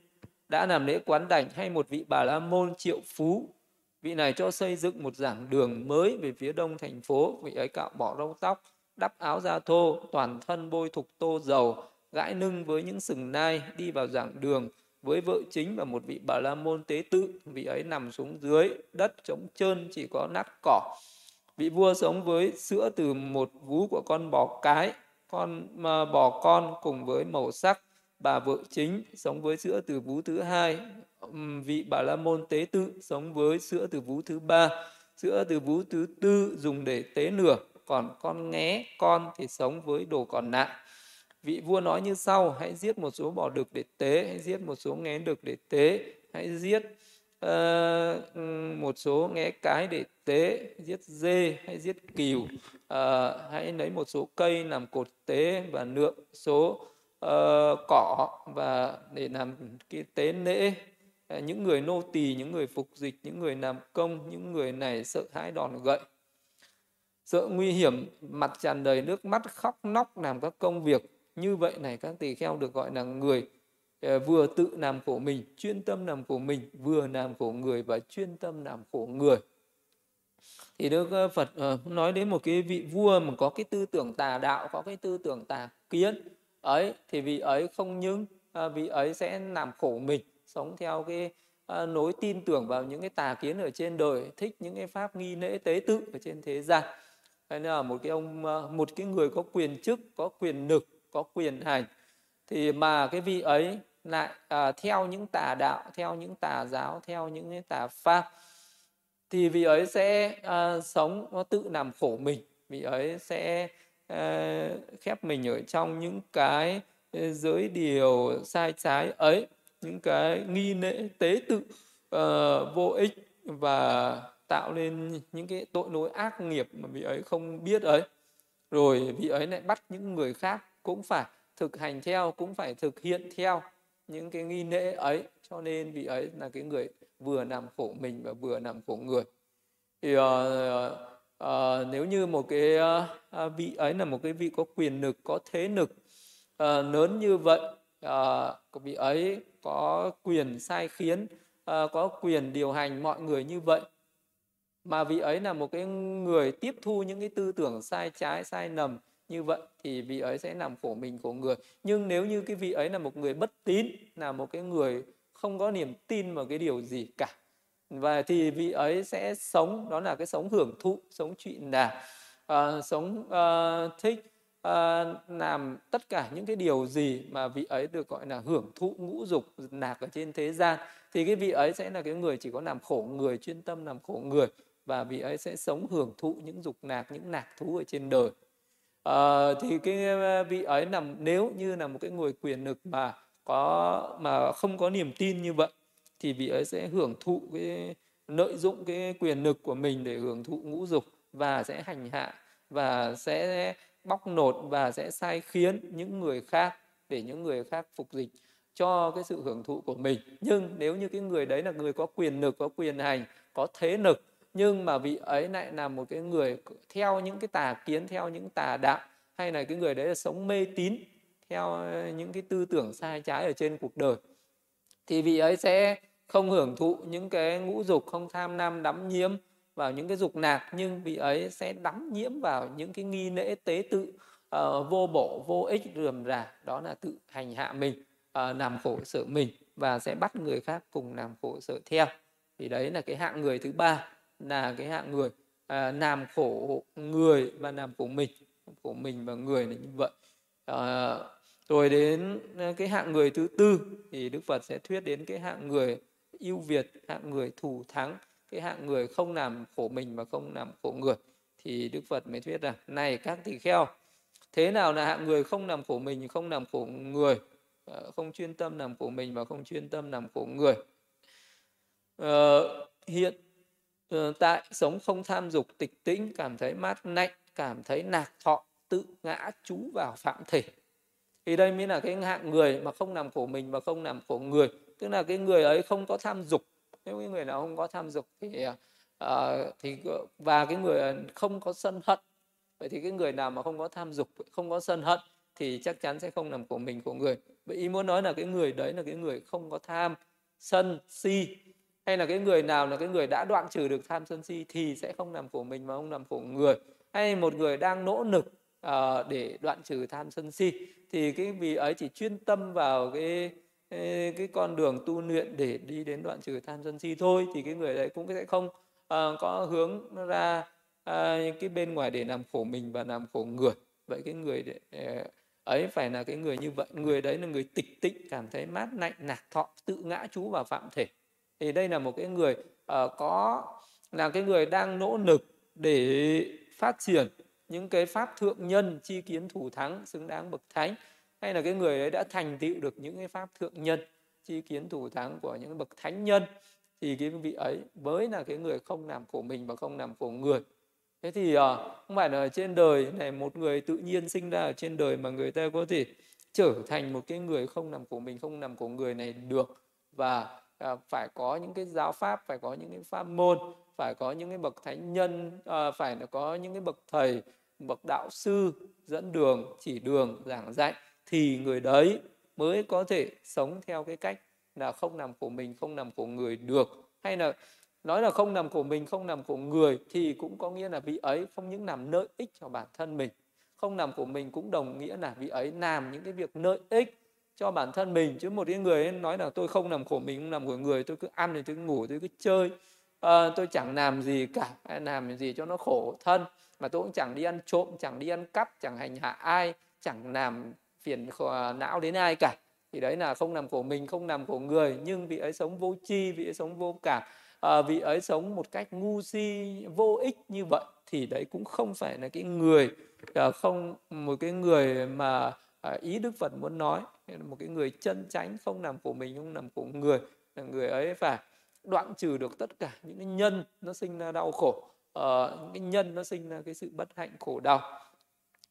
đã làm lễ quán đảnh hay một vị bà la môn triệu phú. Vị này cho xây dựng một giảng đường mới về phía đông thành phố, vị ấy cạo bỏ râu tóc đắp áo da thô, toàn thân bôi thục tô dầu, gãi nưng với những sừng nai, đi vào giảng đường với vợ chính và một vị bà la môn tế tự. Vị ấy nằm xuống dưới đất trống trơn, chỉ có nát cỏ. Vị vua sống với sữa từ một vú của con bò cái, con mà bò con cùng với màu sắc bà vợ chính sống với sữa từ vú thứ hai. Vị bà la môn tế tự sống với sữa từ vú thứ ba. Sữa từ vú thứ tư dùng để tế nửa còn con nghé con thì sống với đồ còn nạn vị vua nói như sau hãy giết một số bò đực để tế hãy giết một số nghé đực để tế hãy giết uh, một số nghé cái để tế giết dê hay giết cừu uh, hãy lấy một số cây làm cột tế và lượng số uh, cỏ và để làm cái tế lễ những người nô tỳ những người phục dịch những người làm công những người này sợ hãi đòn gậy sợ nguy hiểm, mặt tràn đầy nước mắt, khóc, nóc, làm các công việc. Như vậy này, các tỳ kheo được gọi là người ờ, vừa tự làm khổ mình, chuyên tâm làm khổ mình, vừa làm khổ người và chuyên tâm làm khổ người. Thì đức ờ, phật ờ, nói đến một cái vị vua mà có cái tư tưởng tà đạo, có cái tư tưởng tà kiến, ấy, thì vị ấy không những vị ấy sẽ làm khổ mình, sống theo cái nối tin tưởng vào những cái tà kiến ở trên đời, thích những cái pháp nghi lễ tế tự ở trên thế gian hay là một cái ông ờ, một cái người có quyền chức có quyền lực có quyền hành thì mà cái vị ấy lại à, theo những tà đạo theo những tà giáo theo những cái tà pháp thì vị ấy sẽ à, sống nó tự làm khổ mình. Vị ấy sẽ à, khép mình ở trong những cái giới điều sai trái ấy những cái nghi lễ tế tự à, vô ích và tạo nên những cái tội lỗi ác nghiệp mà vị ấy không biết ấy. Rồi vị ấy lại bắt những người khác cũng phải thực hành theo cũng phải thực hiện theo những cái nghi lễ ấy. Cho nên vị ấy là cái người vừa làm khổ mình và vừa làm khổ người. Thì uh, uh, nếu như một cái uh, vị ấy là một cái vị có quyền lực có thế lực uh, lớn như vậy uh, vị ấy có quyền sai khiến uh, có quyền điều hành mọi người như vậy mà vị ấy là một cái người tiếp thu những cái tư tưởng sai trái sai lầm như vậy thì vị ấy sẽ làm khổ mình khổ người. Nhưng nếu như cái vị ấy là một người bất tín là một cái người không có niềm tin vào cái điều gì cả và thì vị ấy sẽ sống đó là cái sống hưởng thụ sống chuyện là uh, ờ, sống uh, thích uh, làm tất cả những cái điều gì mà vị ấy được gọi là hưởng thụ ngũ dục nạc ở trên thế gian thì cái vị ấy sẽ là cái người chỉ có làm khổ người chuyên tâm làm khổ người và vị ấy sẽ sống hưởng thụ những dục nạc những nạc thú ở trên đời. À, thì cái ờ, vị ấy nằm nếu như là một cái người quyền lực mà có mà không có niềm tin như vậy thì vị ấy sẽ hưởng thụ cái lợi dụng cái quyền lực của mình để hưởng thụ ngũ dục và sẽ hành hạ và sẽ bóc nột và sẽ sai khiến những người khác để những người khác phục dịch cho cái sự hưởng thụ của mình. Nhưng nếu như cái người đấy là người có quyền lực có quyền hành có thế lực nhưng mà vị ấy lại là một cái người theo những cái tà kiến theo những tà đạo hay là cái người đấy là sống mê tín theo ờ, những cái tư tưởng sai trái ở trên cuộc đời. Thì vị ấy sẽ không hưởng thụ những cái ngũ dục không tham lam đắm nhiễm vào những cái dục nạc nhưng vị ấy sẽ đắm nhiễm vào những cái nghi lễ tế tự uh, vô bổ vô ích rườm rà. Đó là tự hành hạ mình uh, làm khổ sở mình và sẽ bắt người khác cùng làm khổ sở theo. Thì đấy là cái hạng người thứ ba là cái hạng người. À, làm khổ người và làm khổ mình. Khổ mình và người là như vậy. À, rồi đến à, cái hạng người thứ tư thì đức phật sẽ thuyết đến cái hạng người ưu việt hạng người thù thắng cái hạng người không làm khổ mình và không làm khổ người. Thì đức phật mới thuyết rằng này các tỳ kheo thế nào là hạng người không làm khổ mình không làm khổ người? À, không chuyên tâm làm khổ mình và không chuyên tâm làm khổ người. Ờ, hiện Ờ, tại sống không tham dục tịch tĩnh cảm thấy mát lạnh cảm thấy nạc thọ tự ngã trú vào phạm thể. Thì đây mới là cái hạng người mà không làm khổ mình và không làm khổ người. Tức là cái người ấy không có tham dục. Nếu cái người nào không có tham dục thì uh, thì và cái người không có sân hận. Vậy thì cái người nào mà không có tham dục không có sân hận thì chắc chắn sẽ không làm của mình của người. Vậy ý muốn nói là cái người đấy là cái người không có tham sân si hay là cái người nào là cái người đã đoạn trừ được tham sân si thì sẽ không làm khổ mình mà không làm khổ người. Hay một người đang nỗ lực uh, để đoạn trừ tham sân si thì cái vị ấy chỉ chuyên tâm vào cái cái con đường tu luyện để đi đến đoạn trừ tham sân si thôi thì cái người đấy cũng sẽ không uh, có hướng ra uh, cái bên ngoài để làm khổ mình và làm khổ người. Vậy cái người để, uh, ấy phải là cái người như vậy. Người đấy là người tịch tịnh cảm thấy mát lạnh nạc thọ tự ngã chú vào phạm thể thì đây là một cái người uh, có là cái người đang nỗ lực để phát triển những cái pháp thượng nhân chi kiến thủ thắng xứng đáng bậc thánh hay là cái người ấy đã thành tựu được những cái pháp thượng nhân chi kiến thủ thắng của những bậc thánh nhân. Thì cái vị ấy mới là cái người không làm khổ mình và không làm khổ người. Thế thì uh, không phải là trên đời này một người tự nhiên sinh ra ở trên đời mà người ta có thể trở thành một cái người không làm khổ mình không làm khổ người này được. Và à, phải có những cái giáo pháp phải có những cái pháp môn phải có những cái bậc thánh nhân à, phải là có những cái bậc thầy bậc đạo sư dẫn đường chỉ đường giảng dạy thì người đấy mới có thể sống theo cái cách là không nằm của mình không nằm của người được. Hay là nói là không nằm của mình không nằm của người thì cũng có nghĩa là vị ấy không những làm lợi ích cho bản thân mình không nằm của mình cũng đồng nghĩa là vị ấy làm những cái việc lợi ích cho bản thân mình. Chứ một cái người ấy nói là tôi không làm khổ mình không làm của người tôi cứ ăn thì tôi cứ ngủ tôi cứ chơi. À, tôi chẳng làm gì cả hay làm gì cho nó khổ thân. Mà tôi cũng chẳng đi ăn trộm chẳng đi ăn cắp chẳng hành hạ ai chẳng làm phiền não đến ai cả. Thì đấy là không làm của mình không làm của người. Nhưng vị ấy sống vô tri vị ấy sống vô cảm à, vị ấy sống một cách ngu si vô ích như vậy thì đấy cũng không phải là cái người à, không một cái người mà à, ý đức phật muốn nói một cái người chân chánh không làm của mình không làm của người là người ấy phải đoạn trừ được tất cả những cái nhân nó sinh ra đau khổ uh, những cái nhân nó sinh ra cái sự bất hạnh khổ đau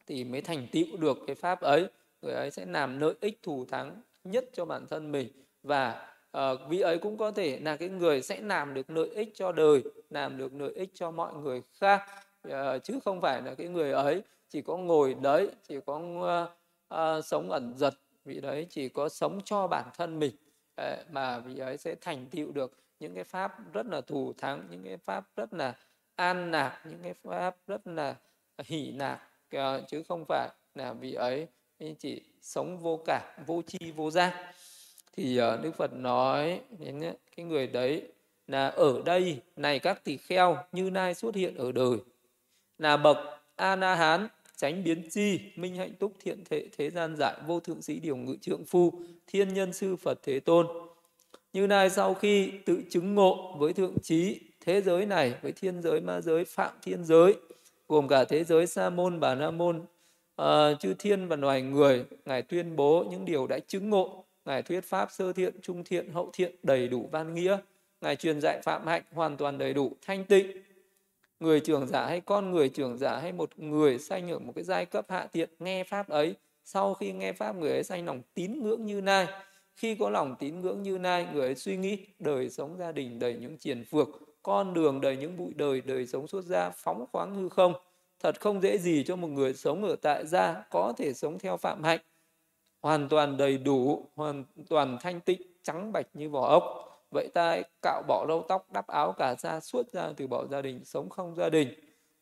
thì mới thành tựu được cái pháp ấy. Người ấy sẽ làm lợi ích thù thắng nhất cho bản thân mình và uh, vị ấy cũng có thể là cái người sẽ làm được lợi ích cho đời làm được lợi ích cho mọi người khác uh, chứ không phải là cái người ấy chỉ có ngồi đấy chỉ có uh, uh, sống ẩn giật vị đấy chỉ có sống cho bản thân mình. Uh, mà vị ấy sẽ thành tựu được những cái pháp rất là thù thắng những cái pháp rất là an lạc những cái pháp rất là hỷ lạc uh, ờ, chứ không phải là vị ấy chỉ sống vô cảm vô tri vô giác. Thì uh, đức phật nói đến cái người đấy là ở đây này các tỳ kheo như nay xuất hiện ở đời. Là bậc a na hán tránh biến chi minh hạnh túc thiện thể thế gian giải vô thượng sĩ điều ngự trượng phu thiên nhân sư phật thế tôn. Như nay sau khi tự chứng ngộ với thượng trí thế giới này với thiên giới ma giới phạm thiên giới gồm cả thế giới sa môn bà la môn uh, chư thiên và loài người ngài tuyên bố những điều đã chứng ngộ ngài thuyết pháp sơ thiện trung thiện hậu thiện đầy đủ văn nghĩa. Ngài truyền dạy phạm hạnh hoàn toàn đầy đủ thanh tịnh người trưởng giả hay con người trưởng giả hay một người sanh ở một cái giai cấp hạ tiện nghe pháp ấy, sau khi nghe pháp người ấy sanh lòng tín ngưỡng như nai. Khi có lòng tín ngưỡng như nai, người ấy suy nghĩ, đời sống gia đình đầy những triển phược, con đường đầy những bụi đời đời sống xuất gia phóng khoáng hư không. Thật không dễ gì cho một người sống ở tại gia có thể sống theo phạm hạnh. Hoàn toàn đầy đủ, hoàn toàn thanh tịnh, trắng bạch như vỏ ốc vậy ta cạo bỏ râu tóc, đắp áo cả ra suốt ra từ bỏ gia đình, sống không gia đình.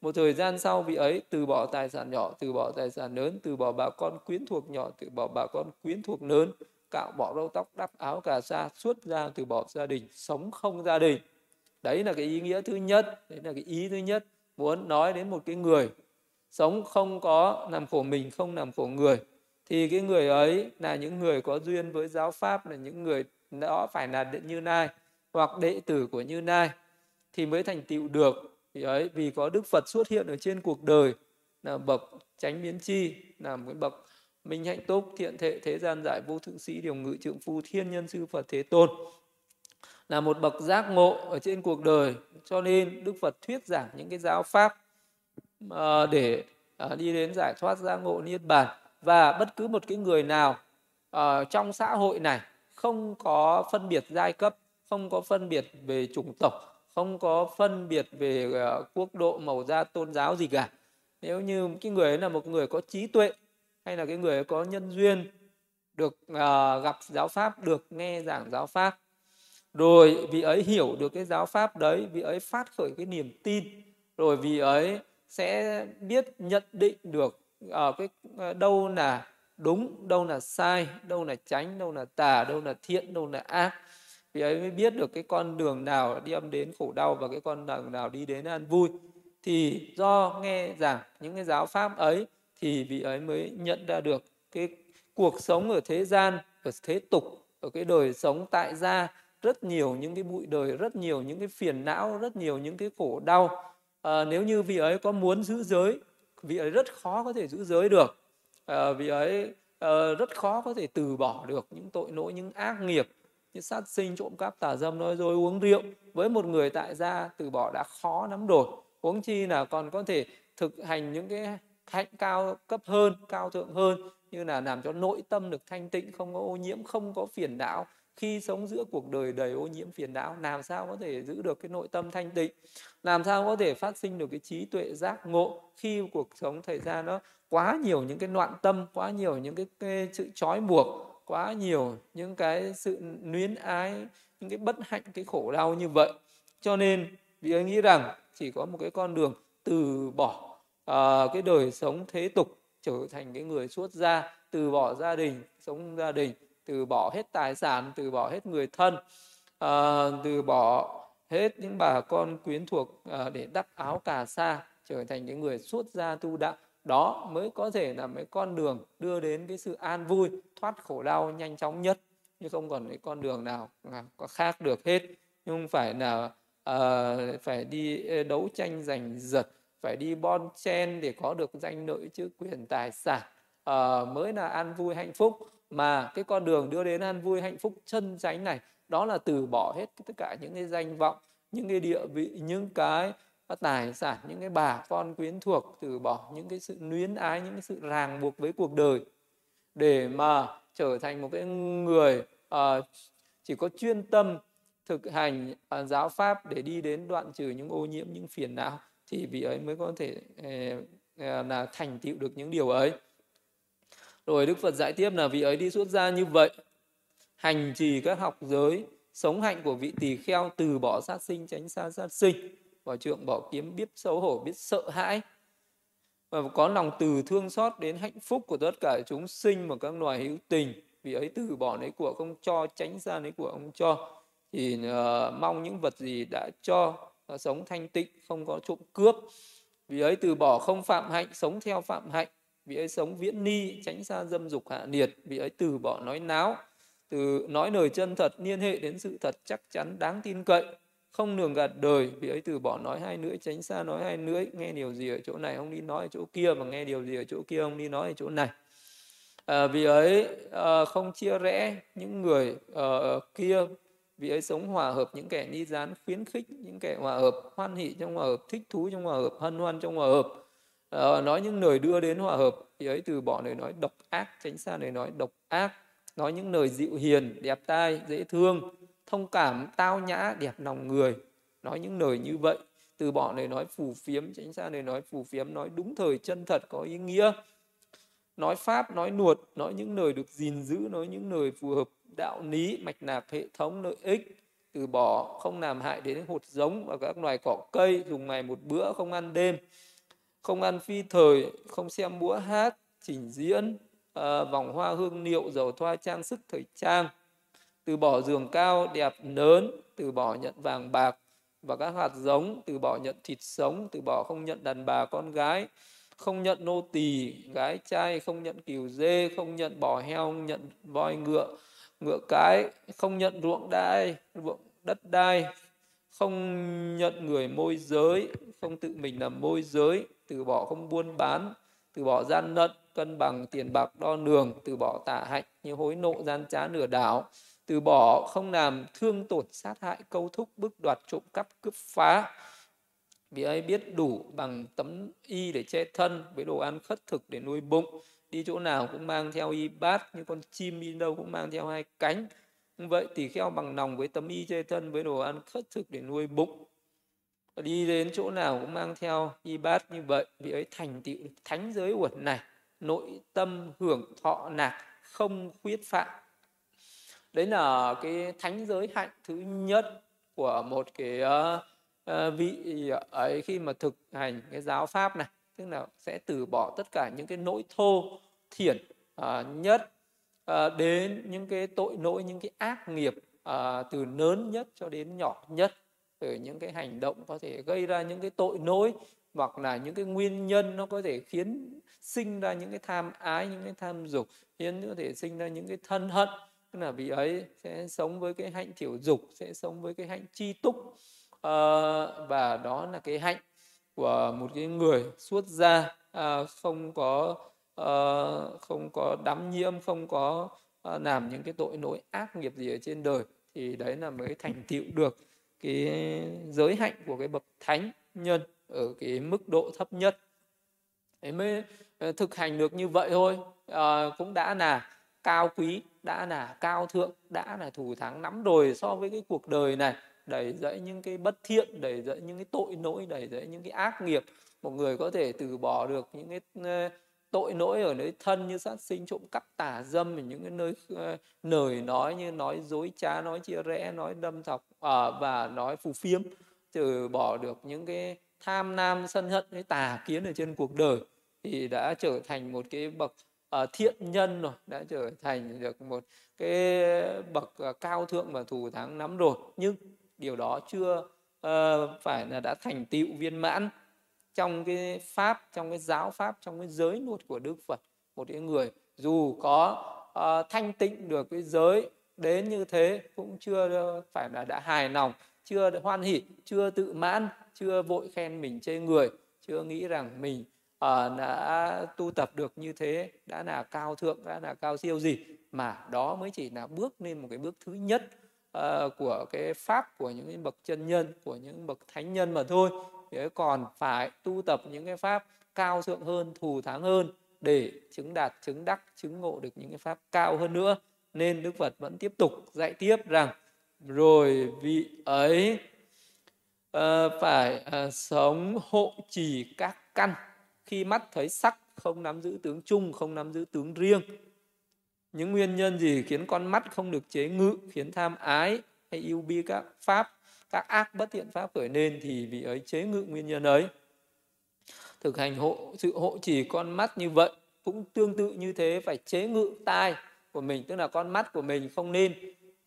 Một thời gian sau vị ấy, từ bỏ tài sản nhỏ, từ bỏ tài sản lớn, từ bỏ bà con quyến thuộc nhỏ, từ bỏ bà con quyến thuộc lớn. Cạo bỏ râu tóc, đắp áo cà sa suốt ra từ bỏ gia đình, sống không gia đình. Đấy là cái ý nghĩa thứ nhất, đấy là cái ý thứ nhất muốn nói đến một cái người. Sống không có làm khổ mình, không làm khổ người. Thì cái người ấy là những người có duyên với giáo pháp, là những người đó phải là như nai hoặc đệ tử của như nai thì mới thành tựu được. Vì ấy, vì có đức phật xuất hiện ở trên cuộc đời, là bậc tránh biến chi, là một bậc minh hạnh túc thiện thệ thế gian giải vô thượng sĩ, điều ngự trượng phu, thiên nhân sư phật thế tôn. Là một bậc giác ngộ ở trên cuộc đời. Cho nên đức phật thuyết giảng những cái giáo pháp ờ, để ờ, đi đến giải thoát giác ngộ niết bàn. Và bất cứ một cái người nào ờ, trong xã hội này không có phân biệt giai cấp không có phân biệt về chủng tộc không có phân biệt về uh, quốc độ màu da tôn giáo gì cả. Nếu như cái người ấy là một người có trí tuệ hay là cái người ấy có nhân duyên được uh, gặp giáo pháp được nghe giảng giáo pháp rồi vị ấy hiểu được cái giáo pháp đấy vị ấy phát khởi cái niềm tin rồi vị ấy sẽ biết nhận định được ở uh, cái uh, đâu là đúng đâu là sai đâu là tránh đâu là tà đâu là thiện đâu là ác. Vì ấy mới biết được cái con đường nào đi âm đến khổ đau và cái con đường nào đi đến an vui. Thì do nghe giảng những cái giáo pháp ấy thì vị ấy mới nhận ra được cái cuộc sống ở thế gian ở thế tục ở cái đời sống tại gia rất nhiều những cái bụi đời rất nhiều những cái phiền não rất nhiều những cái khổ đau. À, nếu như vị ấy có muốn giữ giới vị ấy rất khó có thể giữ giới được à, ấy à, rất khó có thể từ bỏ được những tội lỗi những ác nghiệp như sát sinh trộm cắp tà dâm nói rồi uống rượu. Với một người tại gia từ bỏ đã khó lắm rồi. Huống chi là còn có thể thực hành những cái hạnh cao cấp hơn cao thượng hơn như là làm cho nội tâm được thanh tịnh không có ô nhiễm không có phiền não. Khi sống giữa cuộc đời đầy ô nhiễm phiền não làm sao có thể giữ được cái nội tâm thanh tịnh? Làm sao có thể phát sinh được cái trí tuệ giác ngộ khi cuộc sống thời gian nó quá nhiều những cái loạn tâm quá nhiều những cái, cái sự trói buộc quá nhiều những cái sự luyến ái những cái bất hạnh cái khổ đau như vậy. Cho nên vì ấy nghĩ rằng chỉ có một cái con đường từ bỏ uh, cái đời sống thế tục trở thành cái người xuất gia từ bỏ gia đình sống gia đình từ bỏ hết tài sản từ bỏ hết người thân uh, từ bỏ hết những bà con quyến thuộc uh, để đắp áo cà sa trở thành những người xuất gia tu đạo đó mới có thể là mấy con đường đưa đến cái sự an vui thoát khổ đau nhanh chóng nhất chứ không còn cái con đường nào à, có khác được hết. Nhưng phải là uh, phải đi ờ, đấu tranh giành giật phải đi bon chen để có được danh lợi chứ quyền tài sản. Uh, mới là an vui hạnh phúc. Mà cái con đường đưa đến an vui hạnh phúc chân chánh này đó là từ bỏ hết tất cả những cái danh vọng những cái địa vị những cái tài sản những cái bà con quyến thuộc từ bỏ những cái sự luyến ái những cái sự ràng buộc với cuộc đời để mà trở thành một cái người uh, chỉ có chuyên tâm thực hành uh, giáo pháp để đi đến đoạn trừ những ô nhiễm những phiền não thì vị ấy mới có thể uh, uh, là thành tựu được những điều ấy. Rồi đức phật dạy tiếp là vị ấy đi xuất gia như vậy hành trì các học giới sống hạnh của vị tỳ kheo từ bỏ sát sinh tránh xa sát sinh bỏ trượng bỏ kiếm biết xấu hổ biết sợ hãi. Và có lòng từ thương xót đến hạnh phúc của tất cả chúng sinh và các loài hữu tình. Vì ấy từ bỏ lấy của không cho tránh xa lấy của ông cho. Thì uh, mong những vật gì đã cho uh, sống thanh tịnh không có trộm cướp. Vì ấy từ bỏ không phạm hạnh sống theo phạm hạnh. Vì ấy sống viễn ni tránh xa dâm dục hạ nhiệt. Vì ấy từ bỏ nói náo. Từ nói lời chân thật liên hệ đến sự thật chắc chắn đáng tin cậy không nường gạt đời vì ấy từ bỏ nói hai nữa tránh xa nói hai nữa nghe điều gì ở chỗ này không đi nói ở chỗ kia mà nghe điều gì ở chỗ kia không đi nói ở chỗ này. À, vì ấy à, không chia rẽ những người à, kia. Vì ấy sống hòa hợp những kẻ ni gián khuyến khích những kẻ hòa hợp hoan hỷ trong hòa hợp thích thú trong hòa hợp hân hoan trong hòa hợp. À, nói những lời đưa đến hòa hợp vì ấy từ bỏ lời nói độc ác tránh xa lời nói độc ác. Nói những lời dịu hiền đẹp tai dễ thương thông cảm tao nhã đẹp lòng người. Nói những lời như vậy từ bỏ lời nói phù phiếm tránh xa lời nói phù phiếm nói đúng thời chân thật có ý nghĩa. Nói pháp nói nuột nói những lời được gìn giữ nói những lời phù hợp đạo lý mạch nạp hệ thống lợi ích. Từ bỏ không làm hại đến hột giống và các loài cỏ cây dùng ngày một bữa không ăn đêm. Không ăn phi thời không xem múa hát trình diễn uh, vòng hoa hương liệu dầu thoa trang sức thời trang từ bỏ giường cao đẹp lớn từ bỏ nhận vàng bạc và các hạt giống, từ bỏ nhận thịt sống, từ bỏ không nhận đàn bà con gái, không nhận nô tỳ, gái trai, không nhận cừu dê, không nhận bò heo, không nhận voi, ngựa ngựa cái, không nhận ruộng đai, ruộng đất đai, không nhận người môi giới, không tự mình làm môi giới, từ bỏ không buôn bán, từ bỏ gian lận, cân bằng tiền bạc đo lường, từ bỏ tả hạnh như hối nộ gian trá nửa đảo từ bỏ không làm thương tổn sát hại, câu thúc bức đoạt trộm cắp, cướp phá. Vì ấy biết đủ bằng tấm y để che thân với đồ ăn khất thực để nuôi bụng. Đi chỗ nào cũng mang theo y bát, như con chim đi đâu cũng mang theo hai cánh. Vậy tỳ kheo bằng lòng với tấm y che thân với đồ ăn khất thực để nuôi bụng. Đi đến chỗ nào cũng mang theo y bát như vậy, vì ấy thành tựu thánh giới uẩn này. Nội tâm hưởng thọ nạc, không khuyết phạm đấy là cái thánh giới hạnh thứ nhất của một cái uh, vị ấy khi mà thực hành cái giáo pháp này. Tức là sẽ từ bỏ tất cả những cái nỗi thô thiển uh, nhất uh, đến những cái tội lỗi những cái ác nghiệp uh, từ lớn nhất cho đến nhỏ nhất. Từ những cái hành động có thể gây ra những cái tội lỗi hoặc là những cái nguyên nhân nó có thể khiến sinh ra những cái tham ái những cái tham dục khiến có thể sinh ra những cái thân hận tức là vị ấy sẽ sống với cái hạnh thiểu dục sẽ sống với cái hạnh chi túc. Uh, và đó là cái hạnh của một cái người xuất gia uh, không có uh, không có đắm nhiễm không có uh, làm những cái tội lỗi ác nghiệp gì ở trên đời. Thì đấy là mới thành tựu được cái giới hạnh của cái bậc thánh nhân ở cái mức độ thấp nhất. Ấy mới thực hành được như vậy thôi. À, cũng đã là cao quý đã là cao thượng đã là thủ thắng lắm rồi so với cái cuộc đời này đầy dẫy những cái bất thiện đầy dẫy những cái tội lỗi đầy dẫy những cái ác nghiệp. Một người có thể từ bỏ được những cái ờ, tội lỗi ở nơi thân như sát sinh trộm cắp tà dâm ở những cái nơi ờ, uh, lời nói như nói dối trá nói chia rẽ nói đâm thọc uh, và nói phù phiếm từ bỏ được những cái tham nam sân hận cái tà kiến ở trên cuộc đời thì đã trở thành một cái bậc uh, thiện nhân rồi. Đã trở thành được một cái bậc uh, cao thượng và thù thắng lắm rồi. Nhưng điều đó chưa uh, phải là đã thành tựu viên mãn trong cái pháp trong cái giáo pháp trong cái giới luật của đức phật. Một cái người dù có uh, thanh tịnh được cái giới đến như thế cũng chưa phải là đã hài lòng chưa hoan hỷ chưa tự mãn chưa vội khen mình chê người chưa nghĩ rằng mình uh, đã tu tập được như thế đã là cao thượng đã là cao siêu gì mà đó mới chỉ là bước lên một cái bước thứ nhất uh, của cái pháp của những bậc chân nhân của những bậc thánh nhân mà thôi. Thế còn phải tu tập những cái pháp cao thượng hơn thù thắng hơn để chứng đạt chứng đắc chứng ngộ được những cái pháp cao hơn nữa. Nên đức phật vẫn tiếp tục dạy tiếp rằng rồi vị ấy uh, phải uh, sống hộ trì các căn khi mắt thấy sắc không nắm giữ tướng chung không nắm giữ tướng riêng. Những nguyên nhân gì khiến con mắt không được chế ngự khiến tham ái hay yêu bi các pháp các ác bất thiện pháp khởi lên thì vị ấy chế ngự nguyên nhân ấy. Thực hành hộ sự hộ trì con mắt như vậy cũng tương tự như thế phải chế ngự tai của mình tức là con mắt của mình không nên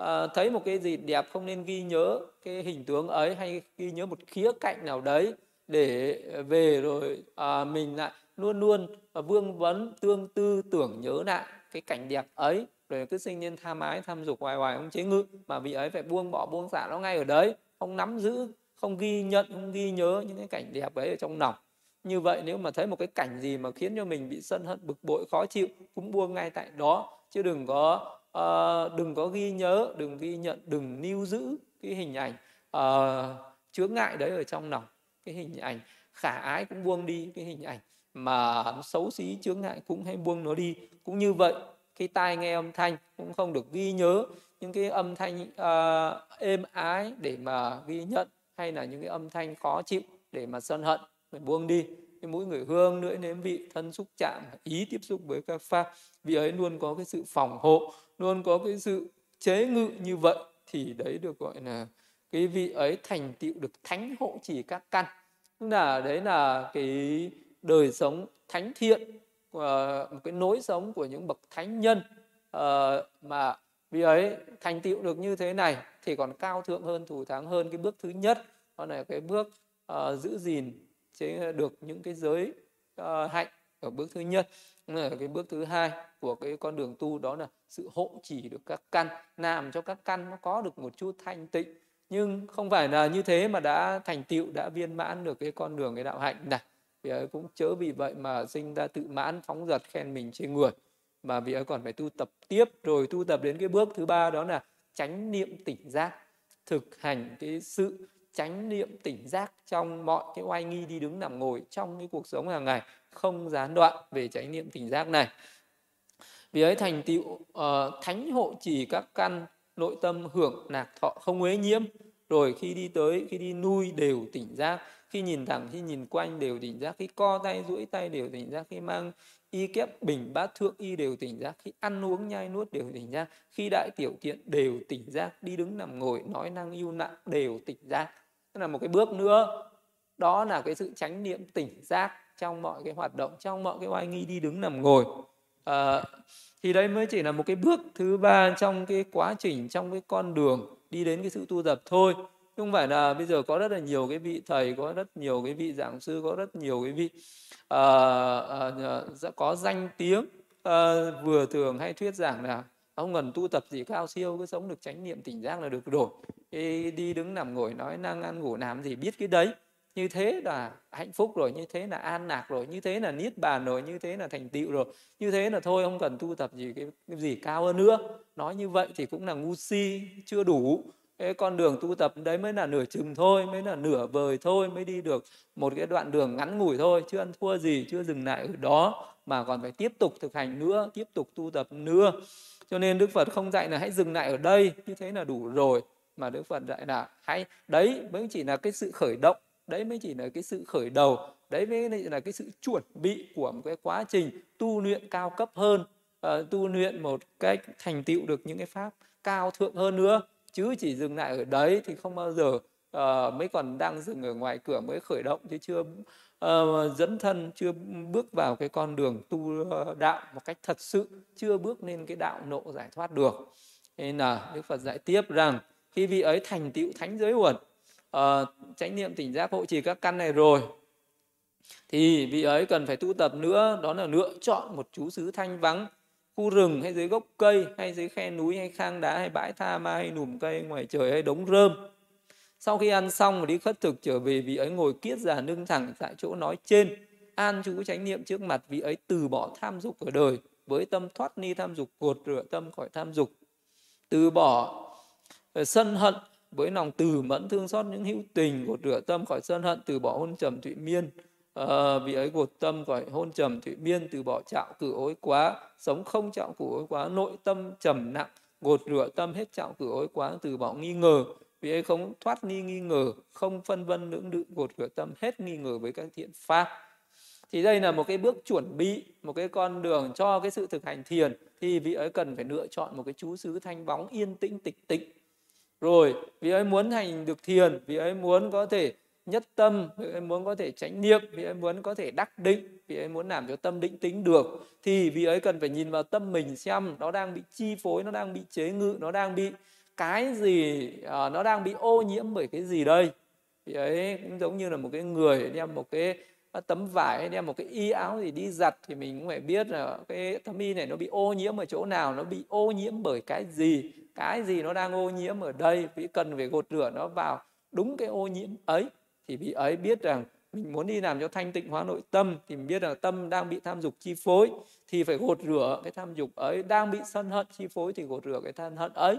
uh, thấy một cái gì đẹp không nên ghi nhớ cái hình tướng ấy hay ghi nhớ một khía cạnh nào đấy để về rồi à, mình lại luôn luôn à, vương vấn tương tư tưởng nhớ lại cái cảnh đẹp ấy. Rồi cứ sinh nhân tham ái tham dục hoài hoài không chế ngự. Mà vị ấy phải buông bỏ buông xả nó ngay ở đấy. Không nắm giữ không ghi nhận không ghi nhớ những cái cảnh đẹp ấy ở trong lòng. Như vậy nếu mà thấy một cái cảnh gì mà khiến cho mình bị sân hận bực bội khó chịu cũng buông ngay tại đó. Chứ đừng có uh, đừng có ghi nhớ đừng ghi nhận đừng lưu giữ cái hình ảnh uh, chướng ngại đấy ở trong lòng cái hình ảnh khả ái cũng buông đi cái hình ảnh mà xấu xí chướng ngại cũng hay buông nó đi. Cũng như vậy cái tai nghe âm thanh cũng không được ghi nhớ. Những cái âm thanh uh, êm ái để mà ghi nhận hay là những cái âm thanh khó chịu để mà sân hận phải buông đi. Cái mũi người hương lưỡi nếm vị thân xúc chạm ý tiếp xúc với các pháp vì ấy luôn có cái sự phòng hộ luôn có cái sự chế ngự như vậy thì đấy được gọi là cái vị ấy thành tựu được thánh hộ trì các căn. Tức là đấy là cái đời sống thánh thiện ờ, một cái nối sống của những bậc thánh nhân ờ, mà vị ấy thành tựu được như thế này thì còn cao thượng hơn thủ thắng hơn cái bước thứ nhất. Đó là cái bước uh, giữ gìn chế được những cái giới uh, hạnh ở bước thứ nhất. Ở cái bước thứ hai của cái con đường tu đó là sự hộ chỉ được các căn làm cho các căn nó có được một chút thanh tịnh nhưng không phải là như thế mà đã thành tựu đã viên mãn được cái con đường cái đạo hạnh. Này vì ấy cũng chớ vì vậy mà sinh ra tự mãn phóng dật khen mình trên người mà vì ấy còn phải tu tập tiếp rồi tu tập đến cái bước thứ ba đó là chánh niệm tỉnh giác thực hành cái sự chánh niệm tỉnh giác trong mọi cái oai nghi đi đứng nằm ngồi trong cái cuộc sống hàng ngày không gián đoạn về chánh niệm tỉnh giác này. Vì ấy thành tựu uh, thánh hộ trì các căn nội tâm hưởng nạc thọ không uế nhiễm rồi khi đi tới khi đi nuôi đều tỉnh giác khi nhìn thẳng khi nhìn quanh đều tỉnh giác khi co tay duỗi tay đều tỉnh giác khi mang y kép bình bát thượng y đều tỉnh giác khi ăn uống nhai nuốt đều tỉnh giác khi đại tiểu tiện đều tỉnh giác đi đứng nằm ngồi nói năng yêu nặng đều tỉnh giác. Tức là một cái bước nữa. Đó là cái sự chánh niệm tỉnh giác trong mọi cái hoạt động trong mọi cái oai nghi đi đứng nằm ngồi. À, thì đây mới chỉ là một cái bước thứ ba trong cái quá trình trong cái con đường đi đến cái sự tu tập thôi. Không phải là bây giờ có rất là nhiều cái vị thầy có rất nhiều cái vị giảng sư có rất nhiều cái vị uh, uh, có danh tiếng uh, vừa thường hay thuyết giảng là ông cần tu tập gì cao siêu cứ sống được chánh niệm tỉnh giác là được rồi. Đi đứng nằm ngồi nói năng ăn ngủ làm gì biết cái đấy như thế là hạnh phúc rồi như thế là an lạc rồi như thế là niết bàn rồi như thế là thành tựu rồi. Như thế là thôi không cần tu tập gì cái, cái gì cao hơn nữa. Nói như vậy thì cũng là ngu si chưa đủ. Cái con đường tu tập đấy mới là nửa chừng thôi mới là nửa vời thôi mới đi được một cái đoạn đường ngắn ngủi thôi chưa ăn thua gì chưa dừng lại ở đó mà còn phải tiếp tục thực hành nữa tiếp tục tu tập nữa. Cho nên đức phật không dạy là hãy dừng lại ở đây như thế là đủ rồi. Mà đức phật dạy là hãy đấy mới chỉ là cái sự khởi động đấy mới chỉ là cái sự khởi đầu đấy mới là cái sự chuẩn bị của một cái quá trình tu luyện cao cấp hơn uh, tu luyện một cách thành tựu được những cái pháp cao thượng hơn nữa. Chứ chỉ dừng lại ở đấy thì không bao giờ ờ, uh, mới còn đang dừng ở ngoài cửa mới khởi động chứ chưa ờ, uh, dẫn thân chưa bước vào cái con đường tu đạo một cách thật sự chưa bước lên cái đạo nộ giải thoát được. Nên là đức phật dạy tiếp rằng khi vị ấy thành tựu thánh giới uẩn Ờ, uh, chánh niệm tỉnh giác hộ trì các căn này rồi. Thì vị ấy cần phải tu tập nữa đó là lựa chọn một chú xứ thanh vắng khu rừng hay dưới gốc cây hay dưới khe núi hay khang đá hay bãi tha ma hay nùm cây ngoài trời hay đống rơm. Sau khi ăn xong và đi khất thực trở về vị ấy ngồi kiết già nương thẳng tại chỗ nói trên an chú chánh niệm trước mặt vị ấy từ bỏ tham dục ở đời với tâm thoát ni tham dục cột rửa tâm khỏi tham dục. Từ bỏ ờ, sân hận với lòng từ mẫn thương xót những hữu tình gột rửa tâm khỏi sân hận từ bỏ hôn trầm thụy miên. À, vì ấy gột tâm khỏi hôn trầm thụy miên từ bỏ trạo cử ối quá sống không trạo cử ối quá nội tâm trầm nặng gột rửa tâm hết trạo cử ối quá từ bỏ nghi ngờ. Vì ấy không thoát nghi nghi ngờ không phân vân lưỡng lự gột rửa tâm hết nghi ngờ với các thiện pháp. Thì đây là một cái bước chuẩn bị một cái con đường cho cái sự thực hành thiền. Thì vị ấy cần phải lựa chọn một cái chú xứ thanh bóng yên tĩnh tịch tịnh rồi vị ấy muốn hành được thiền vị ấy muốn có thể nhất tâm vị ấy muốn có thể tránh niệm vị ấy muốn có thể đắc định vị ấy muốn làm cho tâm định tính được thì vị ấy cần phải nhìn vào tâm mình xem nó đang bị chi phối nó đang bị chế ngự nó đang bị cái gì uh, nó đang bị ô nhiễm bởi cái gì đây. Vị ấy cũng giống như là một cái người đem một cái tấm vải hay đem một cái y áo gì đi giặt thì mình cũng phải biết là cái tấm y này nó bị ô nhiễm ở chỗ nào, nó bị ô nhiễm bởi cái gì cái gì nó đang ô nhiễm ở đây. Vì cần phải gột rửa nó vào đúng cái ô nhiễm ấy thì vị ấy biết rằng mình muốn đi làm cho thanh tịnh hóa nội tâm thì mình biết rằng tâm đang bị tham dục chi phối thì phải gột rửa cái tham dục ấy. Đang bị sân hận chi phối thì gột rửa cái thân hận ấy.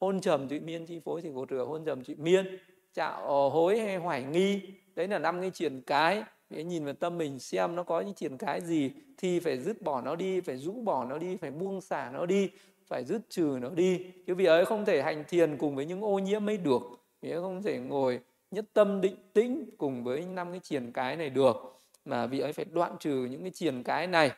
Hôn trầm tụy miên chi phối thì gột rửa hôn trầm tụy miên. Chạo hối hay hoài nghi. Đấy là năm cái triển cái để nhìn vào tâm mình xem nó có những triển cái gì thì phải dứt bỏ nó đi phải rũ bỏ nó đi phải buông xả nó đi phải dứt trừ nó đi. Chứ vì ấy không thể hành thiền cùng với những ô nhiễm mới được. Vì ấy không thể ngồi nhất tâm định tĩnh cùng với năm cái triển cái này được. Mà vì ấy phải đoạn trừ những cái triển cái này.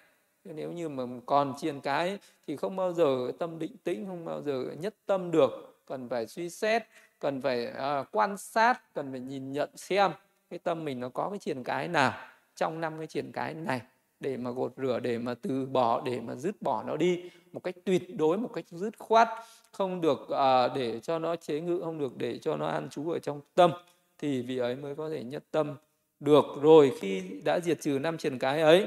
Nếu như mà còn triển cái thì không bao giờ tâm định tĩnh không bao giờ nhất tâm được. Cần phải suy xét cần phải uh, quan sát cần phải nhìn nhận xem cái tâm mình nó có cái triển cái nào trong năm cái triển cái này để mà gột rửa để mà từ bỏ để mà dứt bỏ nó đi một cách tuyệt đối một cách dứt khoát không được uh, để cho nó chế ngự không được để cho nó an trú ở trong tâm thì vị ấy mới có thể nhất tâm được. Rồi khi đã diệt trừ năm triển cái ấy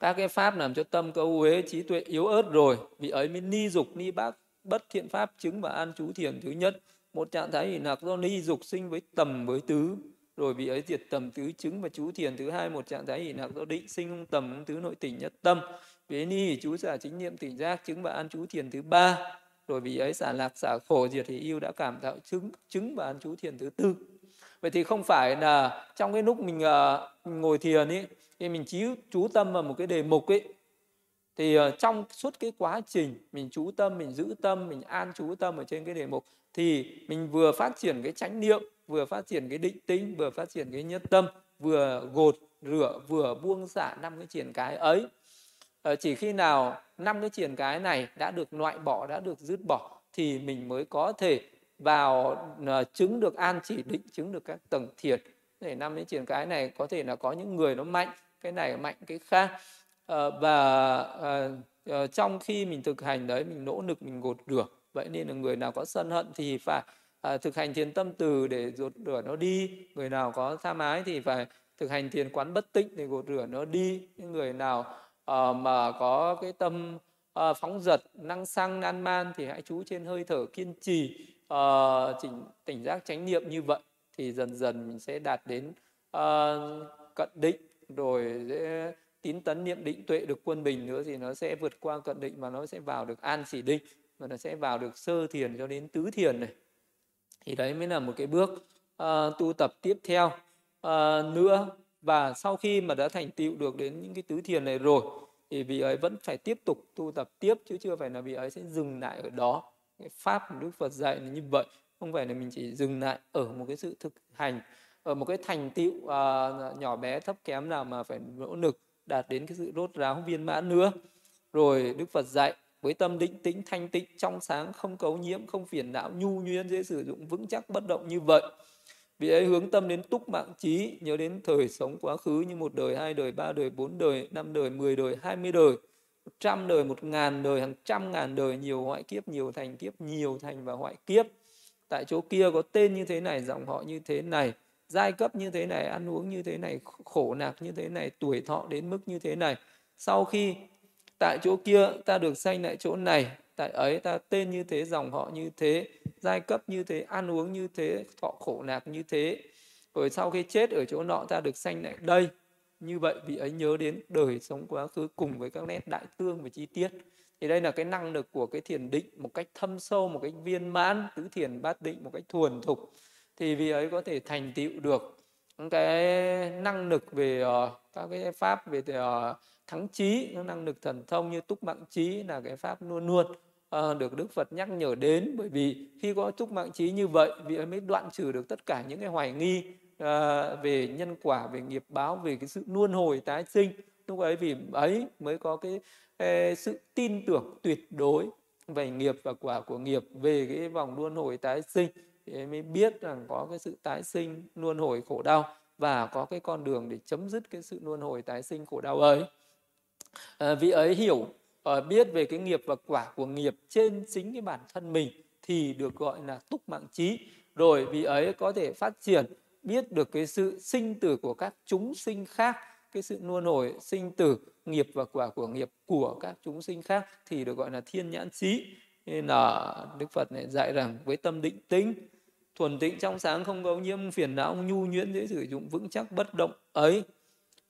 các cái pháp làm cho tâm câu uế trí tuệ yếu ớt rồi vị ấy mới ni dục ni bác bất thiện pháp chứng và an trú thiền thứ nhất. Một trạng thái hình nặc do ni dục sinh với tầm với tứ rồi vị ấy diệt tầm tứ chứng và chú thiền thứ hai một trạng thái hỷ nặng do định sinh không tầm tứ nội tỉnh nhất tâm. Vị ni hỷ chú xả chính niệm tỉnh giác chứng và an chú thiền thứ ba. Rồi vị ấy xả lạc xả khổ diệt hỷ yêu đã cảm tạo chứng chứng và an chú thiền thứ tư. Vậy thì không phải là trong cái lúc mình, uh, ngồi thiền ấy thì mình chú chú tâm vào một cái đề mục ấy thì uh, trong suốt cái quá trình mình chú tâm mình giữ tâm mình an chú tâm ở trên cái đề mục thì mình vừa phát triển cái chánh niệm vừa phát triển cái định tính vừa phát triển cái nhất tâm vừa gột rửa vừa buông xả năm cái triển cái ấy. Uh, chỉ khi nào năm cái triển cái này đã được loại bỏ đã được dứt bỏ thì mình mới có thể vào ờ, chứng được an chỉ định chứng được các tầng thiệt. Để năm cái triển cái này có thể là có những người nó mạnh cái này mạnh cái khác. Uh, và uh, trong khi mình thực hành đấy mình nỗ lực mình gột rửa vậy nên là người nào có sân hận thì phải à, thực hành thiền tâm từ để gột rửa nó đi. Người nào có tham ái thì phải thực hành thiền quán bất tịnh để gột rửa nó đi. Những người nào uh, mà có cái tâm uh, phóng dật năng xăng nan man thì hãy chú trên hơi thở kiên trì uh, chỉnh tỉnh giác chánh niệm như vậy. Thì dần dần mình sẽ đạt đến uh, cận định rồi sẽ tín tấn niệm định tuệ được quân bình nữa thì nó sẽ vượt qua cận định mà nó sẽ vào được an chỉ định và nó sẽ vào được sơ thiền cho đến tứ thiền này. Thì đấy mới là một cái bước uh, tu tập tiếp theo. Uh, nữa và sau khi mà đã thành tựu được đến những cái tứ thiền này rồi thì vị ấy vẫn phải tiếp tục tu tập tiếp chứ chưa phải là vị ấy sẽ dừng lại ở đó. Cái pháp của đức phật dạy là như vậy không phải là mình chỉ dừng lại ở một cái sự thực hành ở một cái thành tựu uh, nhỏ bé thấp kém nào mà phải nỗ lực đạt đến cái sự rốt ráo viên mãn nữa. Rồi đức phật dạy với tâm định tĩnh, thanh tịnh, trong sáng, không cấu nhiễm, không phiền não, nhu nhuyễn, dễ sử dụng, vững chắc, bất động như vậy. Vì ấy hướng tâm đến túc mạng trí, nhớ đến thời sống quá khứ như một đời, hai đời, ba đời, bốn đời, năm đời, mười đời, hai mươi đời, một trăm đời, một ngàn đời, hàng trăm ngàn đời, nhiều hoại kiếp, nhiều thành kiếp, nhiều thành và hoại kiếp. Tại chỗ kia có tên như thế này, dòng họ như thế này, giai cấp như thế này, ăn uống như thế này khổ nạc như thế này, tuổi thọ đến mức như thế này. Sau khi tại chỗ kia ta được sanh lại chỗ này. Tại ấy ta tên như thế dòng họ như thế giai cấp như thế ăn uống như thế thọ khổ lạc như thế. Rồi sau khi chết ở chỗ nọ ta được sanh lại đây. Như vậy vị ấy nhớ đến đời sống quá khứ cùng với các nét đại tương và chi tiết. Thì đây là cái năng lực của cái thiền định một cách thâm sâu một cách viên mãn tứ thiền bát định một cách thuần thục. Thì vị ấy có thể thành tựu được cái năng lực về uh, các cái pháp về uh, thắng trí năng lực thần thông như túc mạng trí là cái pháp luôn luôn à, được đức phật nhắc nhở đến. Bởi vì khi có túc mạng trí như vậy vị ấy mới đoạn trừ được tất cả những cái hoài nghi à, về nhân quả về nghiệp báo về cái sự luân hồi tái sinh. Lúc ấy vì ấy mới có cái, cái sự tin tưởng tuyệt đối về nghiệp và quả của nghiệp về cái vòng luân hồi tái sinh. Thì mới biết rằng có cái sự tái sinh luân hồi khổ đau và có cái con đường để chấm dứt cái sự luân hồi tái sinh khổ đau ấy à, vị ấy hiểu ờ, biết về cái nghiệp và quả của nghiệp trên chính cái bản thân mình thì được gọi là túc mạng trí. Rồi vị ấy có thể phát triển biết được cái sự sinh tử của các chúng sinh khác cái sự luân nổi sinh tử nghiệp và quả của nghiệp của các chúng sinh khác thì được gọi là thiên nhãn trí. Nên là đức phật này dạy rằng với tâm định tĩnh thuần tịnh trong sáng không có nhiễm phiền não nhu nhuyễn dễ sử dụng vững chắc bất động ấy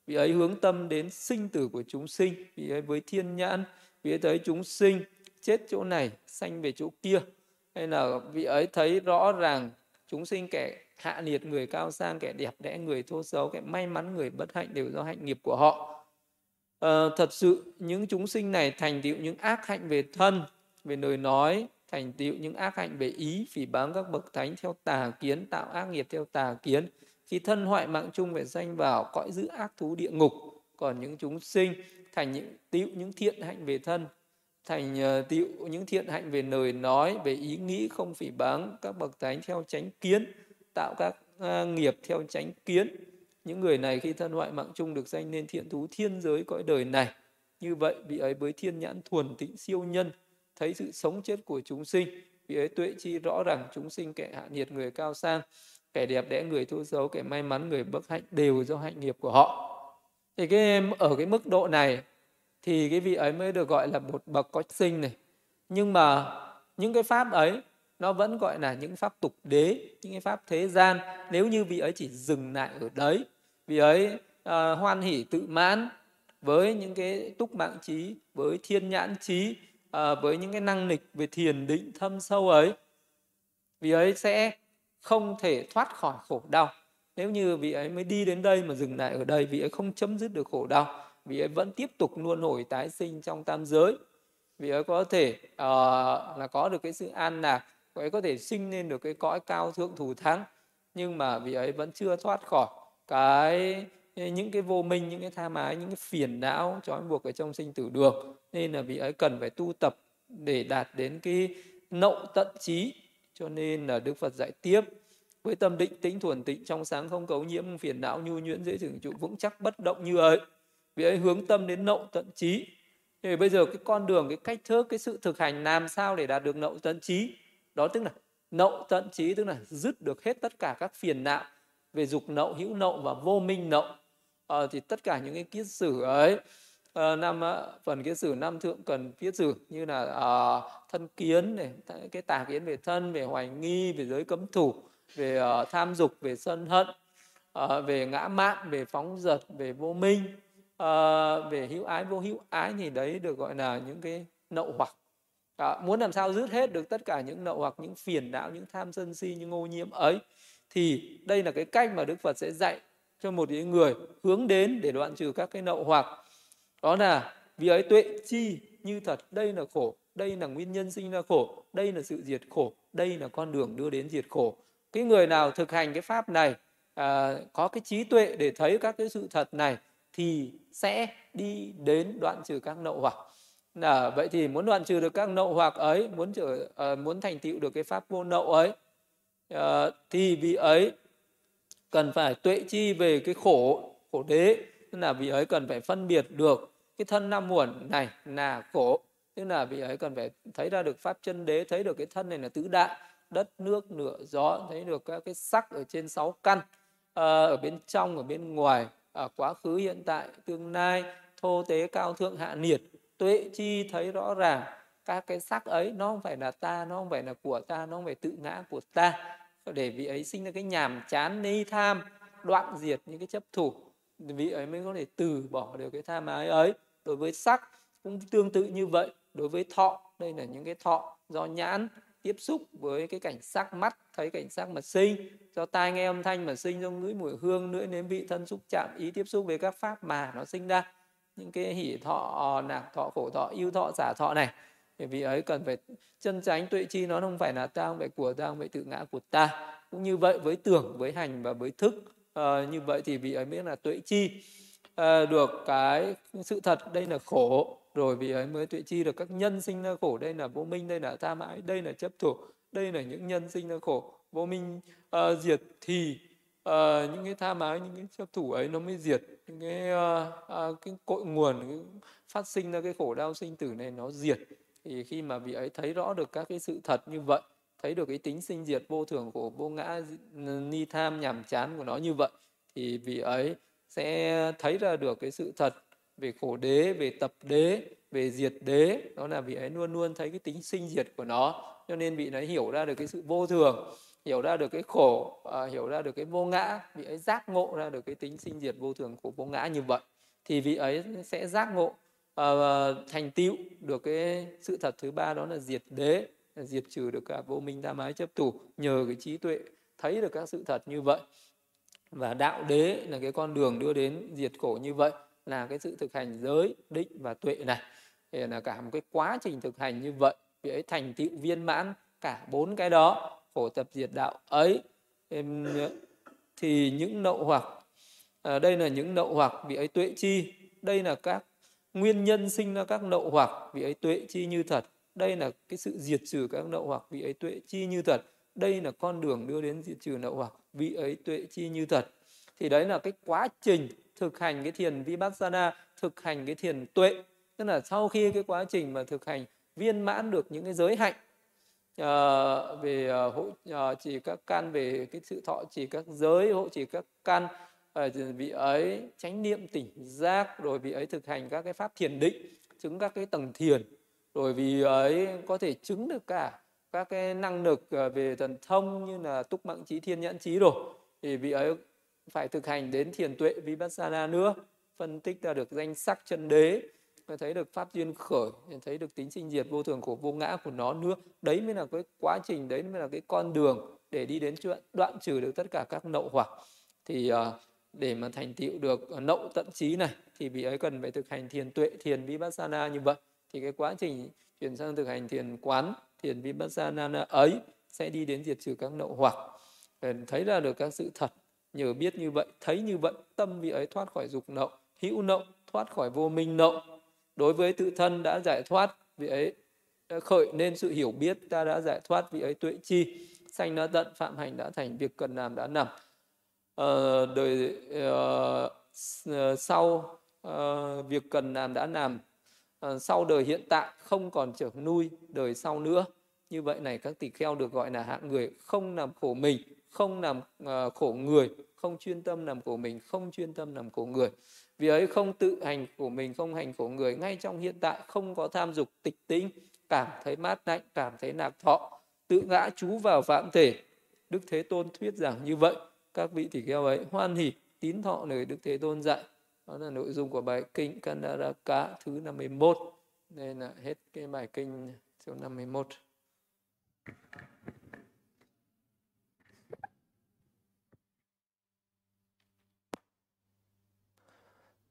vị ấy hướng tâm đến sinh tử của chúng sinh. Vị ấy với thiên nhãn vị ấy thấy chúng sinh chết chỗ này sanh về chỗ kia. Hay là vị ấy thấy rõ ràng chúng sinh kẻ hạ liệt người cao sang kẻ đẹp đẽ người thô xấu kẻ may mắn người bất hạnh đều do hạnh nghiệp của họ. À, thật sự những chúng sinh này thành tựu những ác hạnh về thân về lời nói thành tựu những ác hạnh về ý phỉ báng các bậc thánh theo tà kiến tạo ác nghiệp theo tà kiến khi thân hoại mạng chung phải sanh vào cõi giữ ác thú địa ngục còn những chúng sinh thành những tựu những thiện hạnh về thân thành ờ, tiệu những thiện hạnh về lời nói về ý nghĩ không phỉ báng các bậc thánh theo chánh kiến tạo các uh, nghiệp theo chánh kiến. Những người này khi thân hoại mạng chung được danh nên thiện thú thiên giới cõi đời này. Như vậy vị ấy với thiên nhãn thuần tịnh siêu nhân thấy sự sống chết của chúng sinh. Vị ấy tuệ chi rõ rằng chúng sinh kẻ hạ nhiệt người cao sang kẻ đẹp đẽ người thu xấu kẻ may mắn người bất hạnh đều do hạnh nghiệp của họ. Thì cái ở cái mức độ này thì cái vị ấy mới được gọi là một bậc có sinh này. Nhưng mà những cái pháp ấy nó vẫn gọi là những pháp tục đế những cái pháp thế gian. Nếu như vị ấy chỉ dừng lại ở đấy vị ấy uh, hoan hỷ tự mãn với những cái túc mạng trí với thiên nhãn trí uh, với những cái năng lực về thiền định thâm sâu ấy vị ấy sẽ không thể thoát khỏi khổ đau. Nếu như vị ấy mới đi đến đây mà dừng lại ở đây vị ấy không chấm dứt được khổ đau. Vị ấy vẫn tiếp tục luôn hồi tái sinh trong tam giới. Vị ấy có thể uh, là có được cái sự an lạc vị ấy có thể sinh lên được cái cõi cao thượng thủ thắng nhưng mà vị ấy vẫn chưa thoát khỏi cái những cái vô minh những cái tham ái những cái phiền não trói buộc ở trong sinh tử được. Nên là vị ấy cần phải tu tập để đạt đến cái nậu tận trí cho nên là đức phật dạy tiếp với tâm định tĩnh thuần tịnh trong sáng không cấu nhiễm phiền não nhu nhuyễn dễ dừng trụ vững chắc bất động như ấy. Vì ấy hướng tâm đến nậu tận trí. Thì bây giờ cái con đường cái cách thức cái sự thực hành làm sao để đạt được nậu tận trí? Đó tức là nậu tận trí tức là dứt được hết tất cả các phiền não về dục nậu hữu nậu và vô minh nậu. À, thì tất cả những cái kiết sử ấy à, năm phần kiết sử năm thượng cần kiết sử như là uh, thân kiến này cái tà kiến về thân về hoài nghi về giới cấm thủ về uh, tham dục về sân hận uh, về ngã mạn về phóng dật về vô minh uh, về hữu ái vô hữu ái thì đấy được gọi là những cái nậu hoặc. À, muốn làm sao dứt hết được tất cả những nậu hoặc những phiền não những tham sân si những ô nhiễm ấy thì đây là cái cách mà đức phật sẽ dạy cho một những người hướng đến để đoạn trừ các cái nậu hoặc đó là vì ấy tuệ chi như thật đây là khổ đây là nguyên nhân sinh ra khổ đây là sự diệt khổ đây là con đường đưa đến diệt khổ. Cái người nào thực hành cái pháp này à, có cái trí tuệ để thấy các cái sự thật này thì sẽ đi đến đoạn trừ các nậu hoặc. Là vậy thì muốn đoạn trừ được các nậu hoặc ấy muốn trở uh, muốn thành tựu được cái pháp vô nậu ấy uh, thì vị ấy cần phải tuệ chi về cái khổ khổ đế. Tức là vị ấy cần phải phân biệt được cái thân năm muộn này là khổ. Tức là vị ấy cần phải thấy ra được pháp chân đế, thấy được cái thân này là tứ đại, đất, nước nửa gió, thấy được các cái sắc ở trên sáu căn ờ, ở bên trong, ở bên ngoài ở quá khứ, hiện tại, tương lai, thô tế, cao thượng, hạ nhiệt, tuệ chi, thấy rõ ràng. Các cái sắc ấy, nó không phải là ta, nó không phải là của ta, nó không phải tự ngã của ta. Để vị ấy sinh ra cái nhàm chán, ni tham, đoạn diệt những cái chấp thủ vị ấy mới có thể từ bỏ được cái tham ái ấy. Đối với sắc cũng tương tự như vậy. Đối với thọ, đây là những cái thọ do nhãn tiếp xúc với cái cảnh sắc mắt, thấy cảnh sắc mà sinh. Do tai nghe âm thanh mà sinh, do ngửi mùi hương, lưỡi nếm vị thân xúc chạm, ý tiếp xúc với các pháp mà nó sinh ra. Những cái hỷ thọ, nạc thọ khổ thọ yêu thọ giả thọ này bởi vì ấy cần phải chân tránh. Tuệ chi nó không phải là ta không phải của ta không phải tự ngã của ta. Cũng như vậy với tưởng, với hành và với thức à, như vậy thì vị ấy biết là tuệ chi. À, được cái sự thật đây là khổ. Rồi vị ấy mới tuệ chi được các nhân sinh ra khổ. Đây là vô minh đây là tha mãi đây là chấp thủ đây là những nhân sinh ra khổ. Vô minh uh, diệt thì uh, những cái tha ái những cái chấp thủ ấy nó mới diệt. Những cái uh, uh, cái cội nguồn cái phát sinh ra cái khổ đau sinh tử này nó diệt. Thì khi mà vị ấy thấy rõ được các cái sự thật như vậy thấy được cái tính sinh diệt vô thường của vô ngã ni tham nhàm chán của nó như vậy thì vị ấy sẽ thấy ra được cái sự thật về khổ đế về tập đế về diệt đế. Đó là vị ấy luôn luôn thấy cái tính sinh diệt của nó. Cho nên vị ấy hiểu ra được cái sự vô thường hiểu ra được cái khổ à, hiểu ra được cái vô ngã. Vị ấy giác ngộ ra được cái tính sinh diệt vô thường của vô ngã như vậy thì vị ấy sẽ giác ngộ à, thành tựu được cái sự thật thứ ba đó là diệt đế diệt trừ được cả vô minh tham ái chấp thủ nhờ cái trí tuệ thấy được các sự thật như vậy. Và đạo đế là cái con đường đưa đến diệt khổ như vậy là cái sự thực hành giới định và tuệ này. Thì là cả một cái quá trình thực hành như vậy vì ấy thành tựu viên mãn cả bốn cái đó khổ tập diệt đạo ấy thì những nậu hoặc. À, đây là những nậu hoặc vì ấy tuệ chi. Đây là các nguyên nhân sinh ra các nậu hoặc vì ấy tuệ chi như thật đây là cái sự diệt trừ các nậu hoặc vị ấy tuệ chi như thật. Đây là con đường đưa đến diệt trừ nậu hoặc vị ấy tuệ chi như thật. Thì đấy là cái quá trình thực hành cái thiền vipassana thực hành cái thiền tuệ. Tức là sau khi cái quá trình mà thực hành viên mãn được những cái giới hạnh uh, về uh, hộ uh, chỉ các căn về cái sự thọ chỉ các giới hộ chỉ các căn uh, ờ, vị ấy chánh niệm tỉnh giác rồi vị ấy thực hành các cái pháp thiền định chứng các cái tầng thiền rồi vì ấy có thể chứng được cả các cái năng lực à, về thần thông như là túc mạng trí thiên nhãn trí rồi. Thì vị ấy phải thực hành đến thiền tuệ vipassana nữa phân tích ra được danh sắc chân đế thấy được pháp duyên khởi thấy được tính sinh diệt vô thường của vô ngã của nó nữa. Đấy mới là cái quá trình đấy mới là cái con đường để đi đến chuyện đoạn trừ được tất cả các nậu hoặc. Thì uh, để mà thành tựu được nậu tận trí này thì vị ấy cần phải thực hành thiền tuệ thiền vipassana như vậy thì cái quá trình chuyển sang thực hành thiền quán thiền vipassana ấy sẽ đi đến diệt trừ các nậu hoặc. Ờ, thấy ra được các sự thật nhờ biết như vậy thấy như vậy tâm vị ấy thoát khỏi dục nậu hữu nậu thoát khỏi vô minh nậu. Đối với tự thân đã giải thoát vị ấy khởi nên sự hiểu biết ta đã giải thoát vị ấy tuệ chi. Sanh đã tận phạm hành đã thành việc cần làm đã nằm. Uh, đời uh, sau uh, việc cần làm đã làm Ờ, sau đời hiện tại không còn trở nuôi đời sau nữa. Như vậy này các tỳ kheo được gọi là hạng người không làm khổ mình không làm uh, ờ, khổ người không chuyên tâm làm khổ mình không chuyên tâm làm khổ người. Vì ấy không tự hành của mình không hành của người. Ngay trong hiện tại không có tham dục tịch tĩnh cảm thấy mát lạnh cảm thấy nạc thọ tự ngã chú vào phạm thể. Đức thế tôn thuyết giảng như vậy. Các vị tỷ kheo ấy hoan hỉ tín thọ lời đức thế tôn dạy đó là nội dung của bài kinh Kandaraka thứ 51 nên là hết cái bài kinh số 51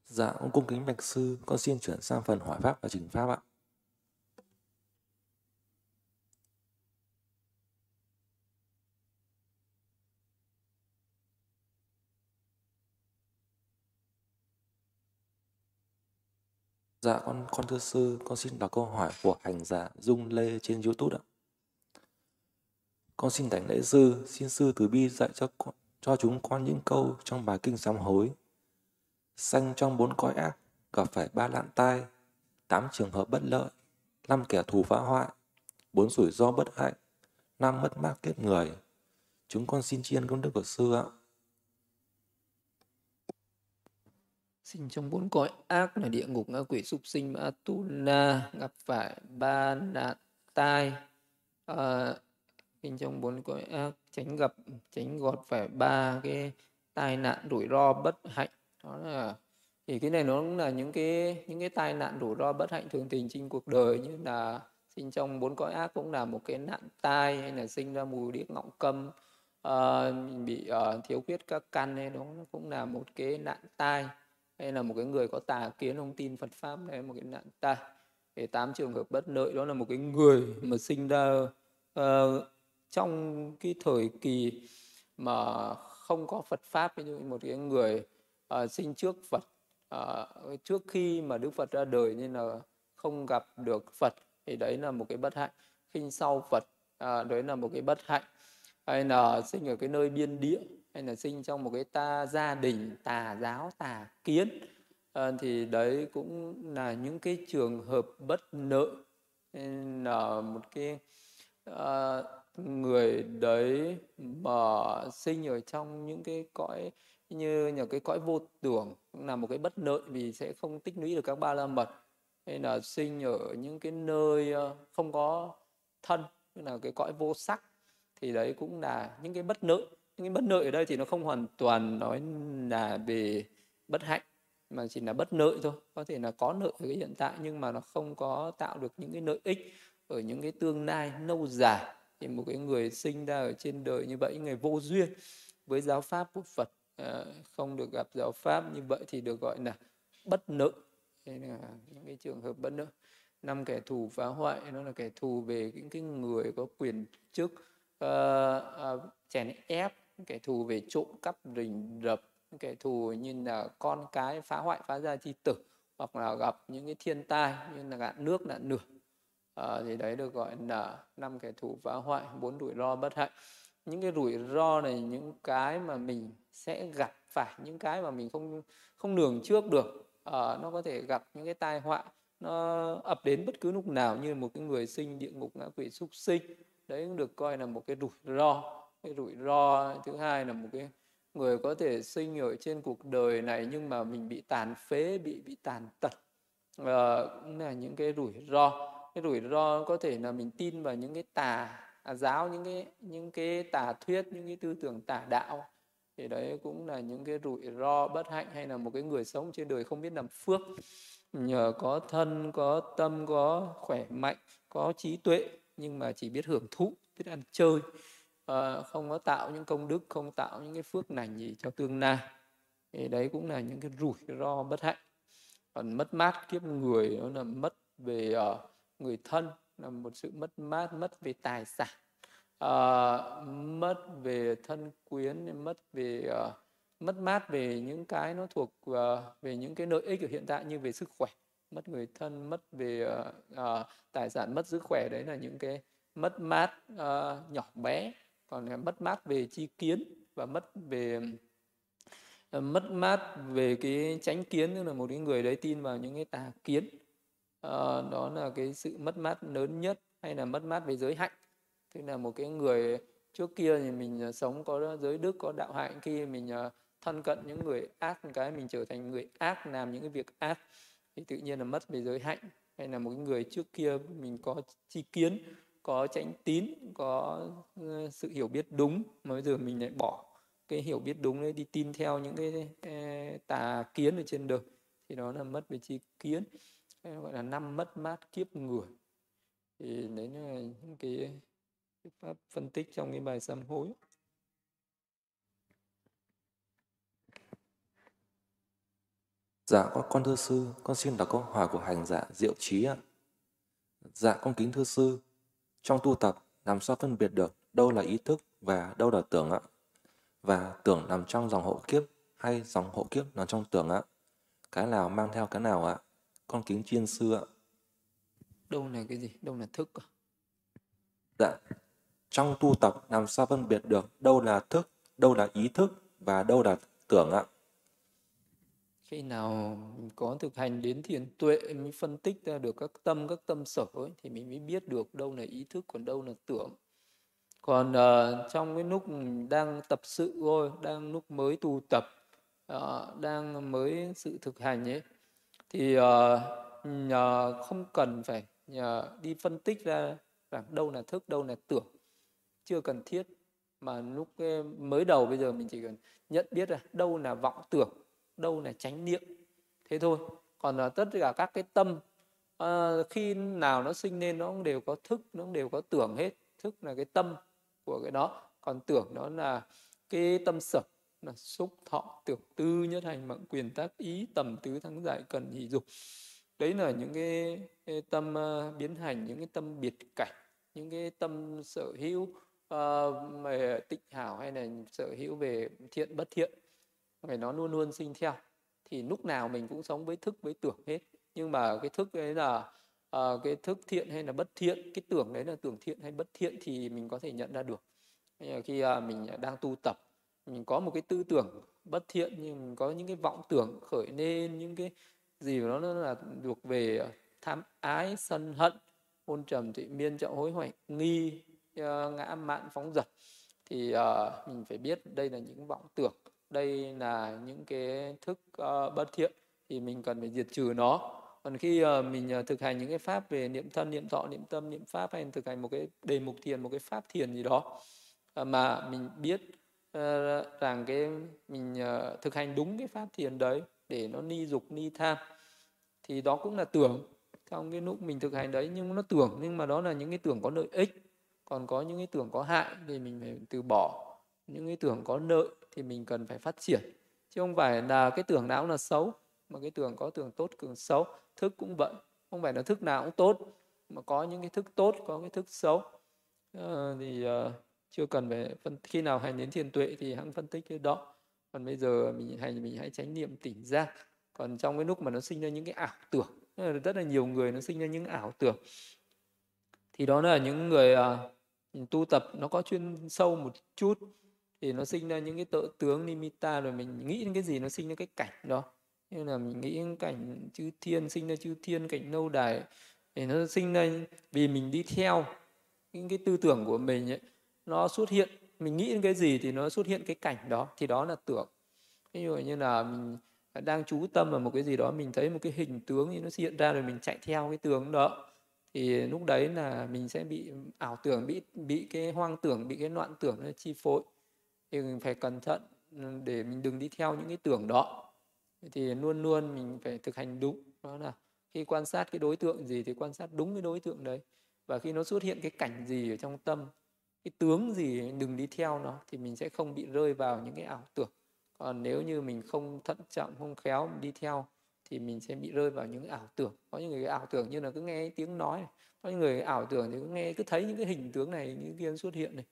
Dạ, ông cung kính bạch sư, con xin chuyển sang phần hỏi pháp và trình pháp ạ. Dạ, con con thưa sư, con xin đọc câu hỏi của hành giả Dung Lê trên YouTube ạ. Con xin thánh lễ sư, xin sư từ bi dạy cho cho chúng con những câu trong bài kinh sám hối sanh trong bốn cõi ác, gặp phải ba lạn tai, tám trường hợp bất lợi, năm kẻ thù phá hoại, bốn rủi ro bất hạnh, năm mất mát kết người. Chúng con xin tri ân công đức của sư ạ. Sinh trong bốn cõi ác là địa ngục ngạ quỷ súc sinh ma tu na gặp phải ba nạn tai. À, sinh trong bốn cõi ác tránh gặp tránh gọt phải ba cái tai nạn rủi ro bất hạnh. Đó là thì cái này nó cũng là những cái những cái tai nạn rủi ro bất hạnh thường tình trên cuộc đời như là sinh trong bốn cõi ác cũng là một cái nạn tai hay là sinh ra mùi điếc ngọng câm uh, bị uh, thiếu khuyết các căn hay đó nó cũng là một cái nạn tai hay là một cái người có tà kiến không tin Phật pháp đấy một cái nạn tai để tám trường hợp bất lợi đó là một cái người mà sinh ra uh, trong cái thời kỳ mà không có Phật pháp ví dụ một cái người uh, sinh trước Phật uh, trước khi mà Đức Phật ra đời nên là không gặp được Phật thì đấy là một cái bất hạnh. Khinh sau Phật uh, đấy là một cái bất hạnh. Hay là sinh ở cái nơi biên địa hay là sinh trong một cái ta gia đình tà giáo tà kiến. À, thì đấy cũng là những cái trường hợp bất nợ. Là một cái à, người đấy mà sinh ở trong những cái cõi như những cái cõi vô tưởng là một cái bất lợi vì sẽ không tích lũy được các ba la mật. Hay là sinh ở những cái nơi ờ, không có thân là cái cõi vô sắc. Thì đấy cũng là những cái bất lợi những cái bất lợi ở đây thì nó không hoàn toàn nói là về bất hạnh mà chỉ là bất lợi thôi. Có thể là có lợi ở cái hiện tại nhưng mà nó không có tạo được những cái lợi ích ở những cái tương lai lâu dài. Thì một cái người sinh ra ở trên đời như vậy người vô duyên với giáo pháp của Phật ờ, không được gặp giáo pháp như vậy thì được gọi là bất nợ. Đây là những cái trường hợp bất nợ. Năm kẻ thù phá hoại nó là kẻ thù về những cái người có quyền chức uh, uh, chèn ép kẻ thù về trộm cắp rình rập kẻ thù như là con cái phá hoại phá gia chi tử hoặc là gặp những cái thiên tai như là ngạn nước nạn nửa à, ờ, thì đấy được gọi là năm kẻ thù phá hoại bốn rủi ro bất hạnh. Những cái rủi ro này những cái mà mình sẽ gặp phải những cái mà mình không không lường trước được à, nó có thể gặp những cái tai họa nó ập đến bất cứ lúc nào như một cái người sinh địa ngục ngã quỷ súc sinh. Đấy cũng được coi là một cái rủi ro cái rủi ro. Thứ hai là một cái người có thể sinh ở trên cuộc đời này nhưng mà mình bị tàn phế bị bị tàn tật. À, cũng là những cái rủi ro. Cái rủi ro có thể là mình tin vào những cái tà giáo những cái những cái tà thuyết những cái tư tưởng tà đạo. Thì đấy cũng là những cái rủi ro bất hạnh hay là một cái người sống trên đời không biết làm phước. Nhờ có thân có tâm có khỏe mạnh có trí tuệ nhưng mà chỉ biết hưởng thụ biết ăn chơi à, không có tạo những công đức không tạo những cái phước lành gì cho tương lai. Thì đấy cũng là những cái rủi ro bất hạnh. Còn mất mát kiếp người nó là mất về uh, người thân là một sự mất mát mất về tài sản. Uh, mất về thân quyến mất về uh, mất mát về những cái nó thuộc uh, về những cái lợi ích ở hiện tại như về sức khỏe. Mất người thân mất về uh, uh, tài sản mất sức khỏe đấy là những cái mất mát uh, nhỏ bé còn à, mất mát về chi kiến và mất về à, mất mát về cái tránh kiến tức là một cái người đấy tin vào những cái tà kiến. À, đó là cái sự mất mát lớn nhất hay là mất mát về giới hạnh. Tức là một cái người trước kia thì mình à, sống có giới đức có đạo hạnh khi mình thân cận những người ác một cái mình trở thành người ác làm những cái việc ác thì tự nhiên là mất về giới hạnh. Hay là một cái người trước kia mình có chi kiến có tránh tín có ờ, sự hiểu biết đúng mà bây giờ mình lại bỏ cái hiểu biết đúng đấy đi tin theo những cái ờ, tà kiến ở trên đời. Thì đó là mất về chi kiến gọi là năm mất mát kiếp người. Thì đấy là những cái pháp phân tích trong cái bài sám hối. Dạ con, con thưa sư, con xin đọc câu hỏi của hành giả Diệu Trí ạ. Dạ con kính thưa sư, trong tu tập làm sao phân biệt được đâu là ý thức và đâu là tưởng ạ? Và tưởng nằm trong dòng hộ kiếp hay dòng hộ kiếp nằm trong tưởng ạ? Cái nào mang theo cái nào ạ? Con kính chiên sư ạ. Đâu là cái gì? Đâu là thức à? Dạ, trong tu tập làm sao phân biệt được đâu là thức, đâu là ý thức và đâu là tưởng ạ? Khi nào có thực hành đến thiền tuệ mới phân tích ra được các tâm các tâm sở ấy, thì mình mới biết được đâu là ý thức còn đâu là tưởng. Còn uh, trong cái lúc đang tập sự thôi đang lúc mới tu tập uh, đang mới sự thực hành ấy thì uh, nhờ không cần phải nhờ đi phân tích ra rằng đâu là thức đâu là tưởng. Chưa cần thiết mà lúc mới đầu bây giờ mình chỉ cần nhận biết là đâu là vọng tưởng đâu là chánh niệm. Thế thôi. Còn là tất cả các cái tâm à, khi nào nó sinh lên nó cũng đều có thức nó cũng đều có tưởng hết. Thức là cái tâm của cái đó. Còn tưởng đó là cái tâm sở là xúc thọ tưởng tư nhất hành mạng quyền tác ý tầm tứ thắng giải cần hỷ dục. Đấy là những cái, cái tâm uh, biến hành những cái tâm biệt cảnh những cái tâm sở hữu uh, về tịnh hảo hay là sở hữu về thiện bất thiện phải nó luôn luôn sinh theo? Thì lúc nào mình cũng sống với thức với tưởng hết. Nhưng mà cái thức đấy là uh, cái thức thiện hay là bất thiện cái tưởng đấy là tưởng thiện hay bất thiện thì mình có thể nhận ra được. Khi uh, mình đang tu tập mình có một cái tư tưởng bất thiện nhưng mình có những cái vọng tưởng khởi lên những cái gì của nó là thuộc về tham ái sân hận hôn trầm thị miên trọng hối hoại nghi uh, ngã mạn phóng dật. Thì uh, mình phải biết đây là những vọng tưởng đây là những cái thức uh, bất thiện thì mình cần phải diệt trừ nó. Còn khi uh, mình uh, thực hành những cái pháp về niệm thân niệm thọ niệm tâm niệm pháp hay thực hành một cái đề mục thiền một cái pháp thiền gì đó uh, mà mình biết uh, rằng cái mình uh, thực hành đúng cái pháp thiền đấy để nó ni dục ni tham thì đó cũng là tưởng. Trong cái lúc mình thực hành đấy nhưng nó tưởng nhưng mà đó là những cái tưởng có lợi ích. Còn có những cái tưởng có hại thì mình phải từ bỏ. Những cái tưởng có lợi thì mình cần phải phát triển chứ không phải là cái tưởng nào cũng là xấu mà cái tưởng có tưởng tốt tưởng xấu. Thức cũng vậy không phải là thức nào cũng tốt mà có những cái thức tốt có cái thức xấu. À, thì uh, chưa cần phải phân khi nào hành đến thiền tuệ thì hãng phân tích cái đó. Còn bây giờ mình hành mình hãy tránh niệm tỉnh giác. Còn trong cái lúc mà nó sinh ra những cái ảo tưởng rất là nhiều người nó sinh ra những ảo tưởng. Thì đó là những người uh, tu tập nó có chuyên sâu một chút thì nó sinh ra những cái tự tướng nimitta rồi mình nghĩ đến cái gì nó sinh ra cái cảnh đó. Như là mình nghĩ đến cảnh chư thiên, sinh ra chư thiên, cảnh lâu đài, thì nó sinh ra vì mình đi theo những cái tư tưởng của mình ấy, nó xuất hiện. Mình nghĩ đến cái gì thì nó xuất hiện cái cảnh đó, thì đó là tưởng. Ví dụ như là mình đang chú tâm vào một cái gì đó, mình thấy một cái hình tướng thì nó hiện ra rồi mình chạy theo cái tướng đó. Thì lúc đấy là mình sẽ bị ảo tưởng, bị bị cái hoang tưởng, bị cái loạn tưởng nó chi phối thì mình phải cẩn thận ừ, để mình đừng đi theo những cái tưởng đó. Thì luôn luôn mình phải thực hành đúng, đó là khi quan sát cái đối tượng gì thì quan sát đúng cái đối tượng đấy. Và khi nó xuất hiện cái cảnh gì ở trong tâm, cái tướng gì, đừng đi theo nó thì mình sẽ không bị rơi vào những cái ảo tưởng. Còn nếu như mình không thận trọng, không khéo đi theo thì mình sẽ bị rơi vào những ảo tưởng. Có những người ảo tưởng như là cứ nghe tiếng nói này. có những người ảo tưởng thì cứ nghe, cứ thấy những cái hình tướng này, những kia xuất hiện này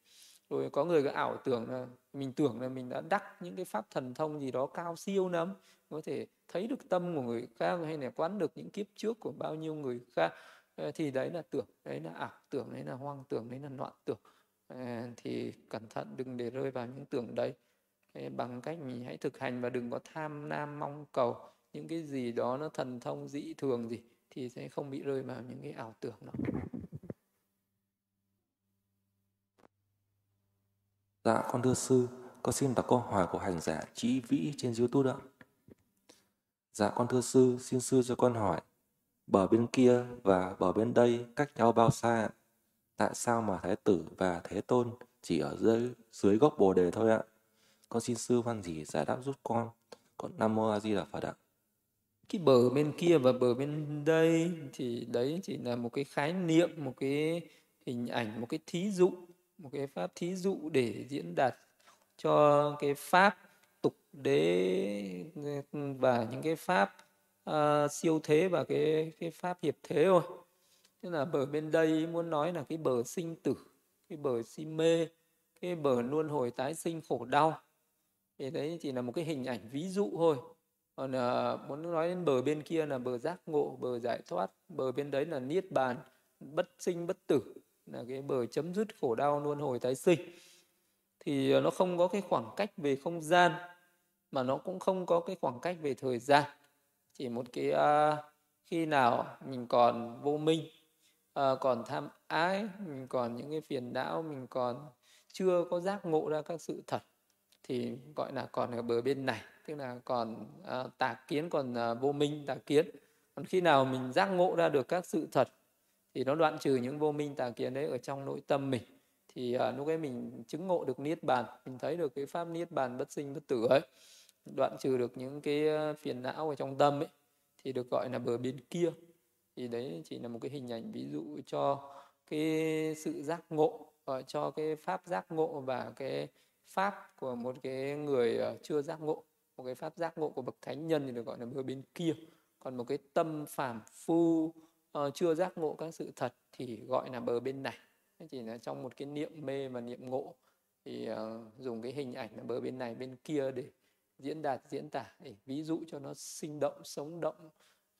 rồi có người cái ảo tưởng là mình tưởng là mình đã đắc những cái pháp thần thông gì đó cao siêu lắm, có thể thấy được tâm của người khác hay là quán được những kiếp trước của bao nhiêu người khác. Ờ, thì đấy là tưởng, đấy là ảo tưởng, đấy là hoang tưởng, đấy là loạn tưởng. Ờ, thì cẩn thận đừng để rơi vào những tưởng đấy. Ờ, bằng cách mình hãy thực hành và đừng có tham nam mong cầu những cái gì đó nó thần thông dị thường gì thì sẽ không bị rơi vào những cái ảo tưởng đó. Dạ, con thưa sư, con xin đọc câu hỏi của hành giả Trí Vĩ trên YouTube ạ. Dạ, con thưa sư, xin sư cho con hỏi, bờ bên kia và bờ bên đây cách nhau bao xa? Tại sao mà Thái tử và Thế Tôn chỉ ở dưới dưới gốc Bồ Đề thôi ạ? Con xin sư văn gì giải đáp giúp con. Con Nam Mô A Di Đà Phật ạ. Cái bờ bên kia và bờ bên đây thì đấy chỉ là một cái khái niệm, một cái hình ảnh, một cái thí dụ một cái pháp thí dụ để diễn đạt cho cái pháp tục đế và những cái pháp uh, siêu thế và cái cái pháp hiệp thế thôi. Tức là bờ bên đây muốn nói là cái bờ sinh tử cái bờ si mê cái bờ luân hồi tái sinh khổ đau. Thì đấy chỉ là một cái hình ảnh ví dụ thôi. Còn uh, muốn nói đến bờ bên kia là bờ giác ngộ bờ giải thoát. Bờ bên đấy là niết bàn bất sinh bất tử là cái bờ chấm dứt khổ đau luân hồi tái sinh. Thì ờ, nó không có cái khoảng cách về không gian mà nó cũng không có cái khoảng cách về thời gian. Chỉ một cái uh, khi nào mình còn vô minh uh, còn tham ái mình còn những cái phiền não mình còn chưa có giác ngộ ra các sự thật thì gọi là còn ở bờ bên này. Tức là còn uh, tà kiến còn uh, vô minh tà kiến. Còn khi nào mình giác ngộ ra được các sự thật thì nó đoạn trừ những vô minh tà kiến đấy ở trong nội tâm mình. Thì à, lúc ấy mình chứng ngộ được niết bàn mình thấy được cái pháp niết bàn bất sinh bất tử ấy đoạn trừ được những cái à, phiền não ở trong tâm ấy thì được gọi là bờ bên kia. Thì đấy chỉ là một cái hình ảnh ví dụ cho cái sự giác ngộ ờ, cho cái pháp giác ngộ và cái pháp của một cái người à, chưa giác ngộ. Một cái pháp giác ngộ của bậc thánh nhân thì được gọi là bờ bên kia. Còn một cái tâm phàm phu uh, chưa giác ngộ các sự thật thì gọi là bờ bên này chỉ là trong một cái niệm mê và niệm ngộ thì uh, dùng cái hình ảnh là bờ bên này bên kia để diễn đạt diễn tả để ví dụ cho nó sinh động sống động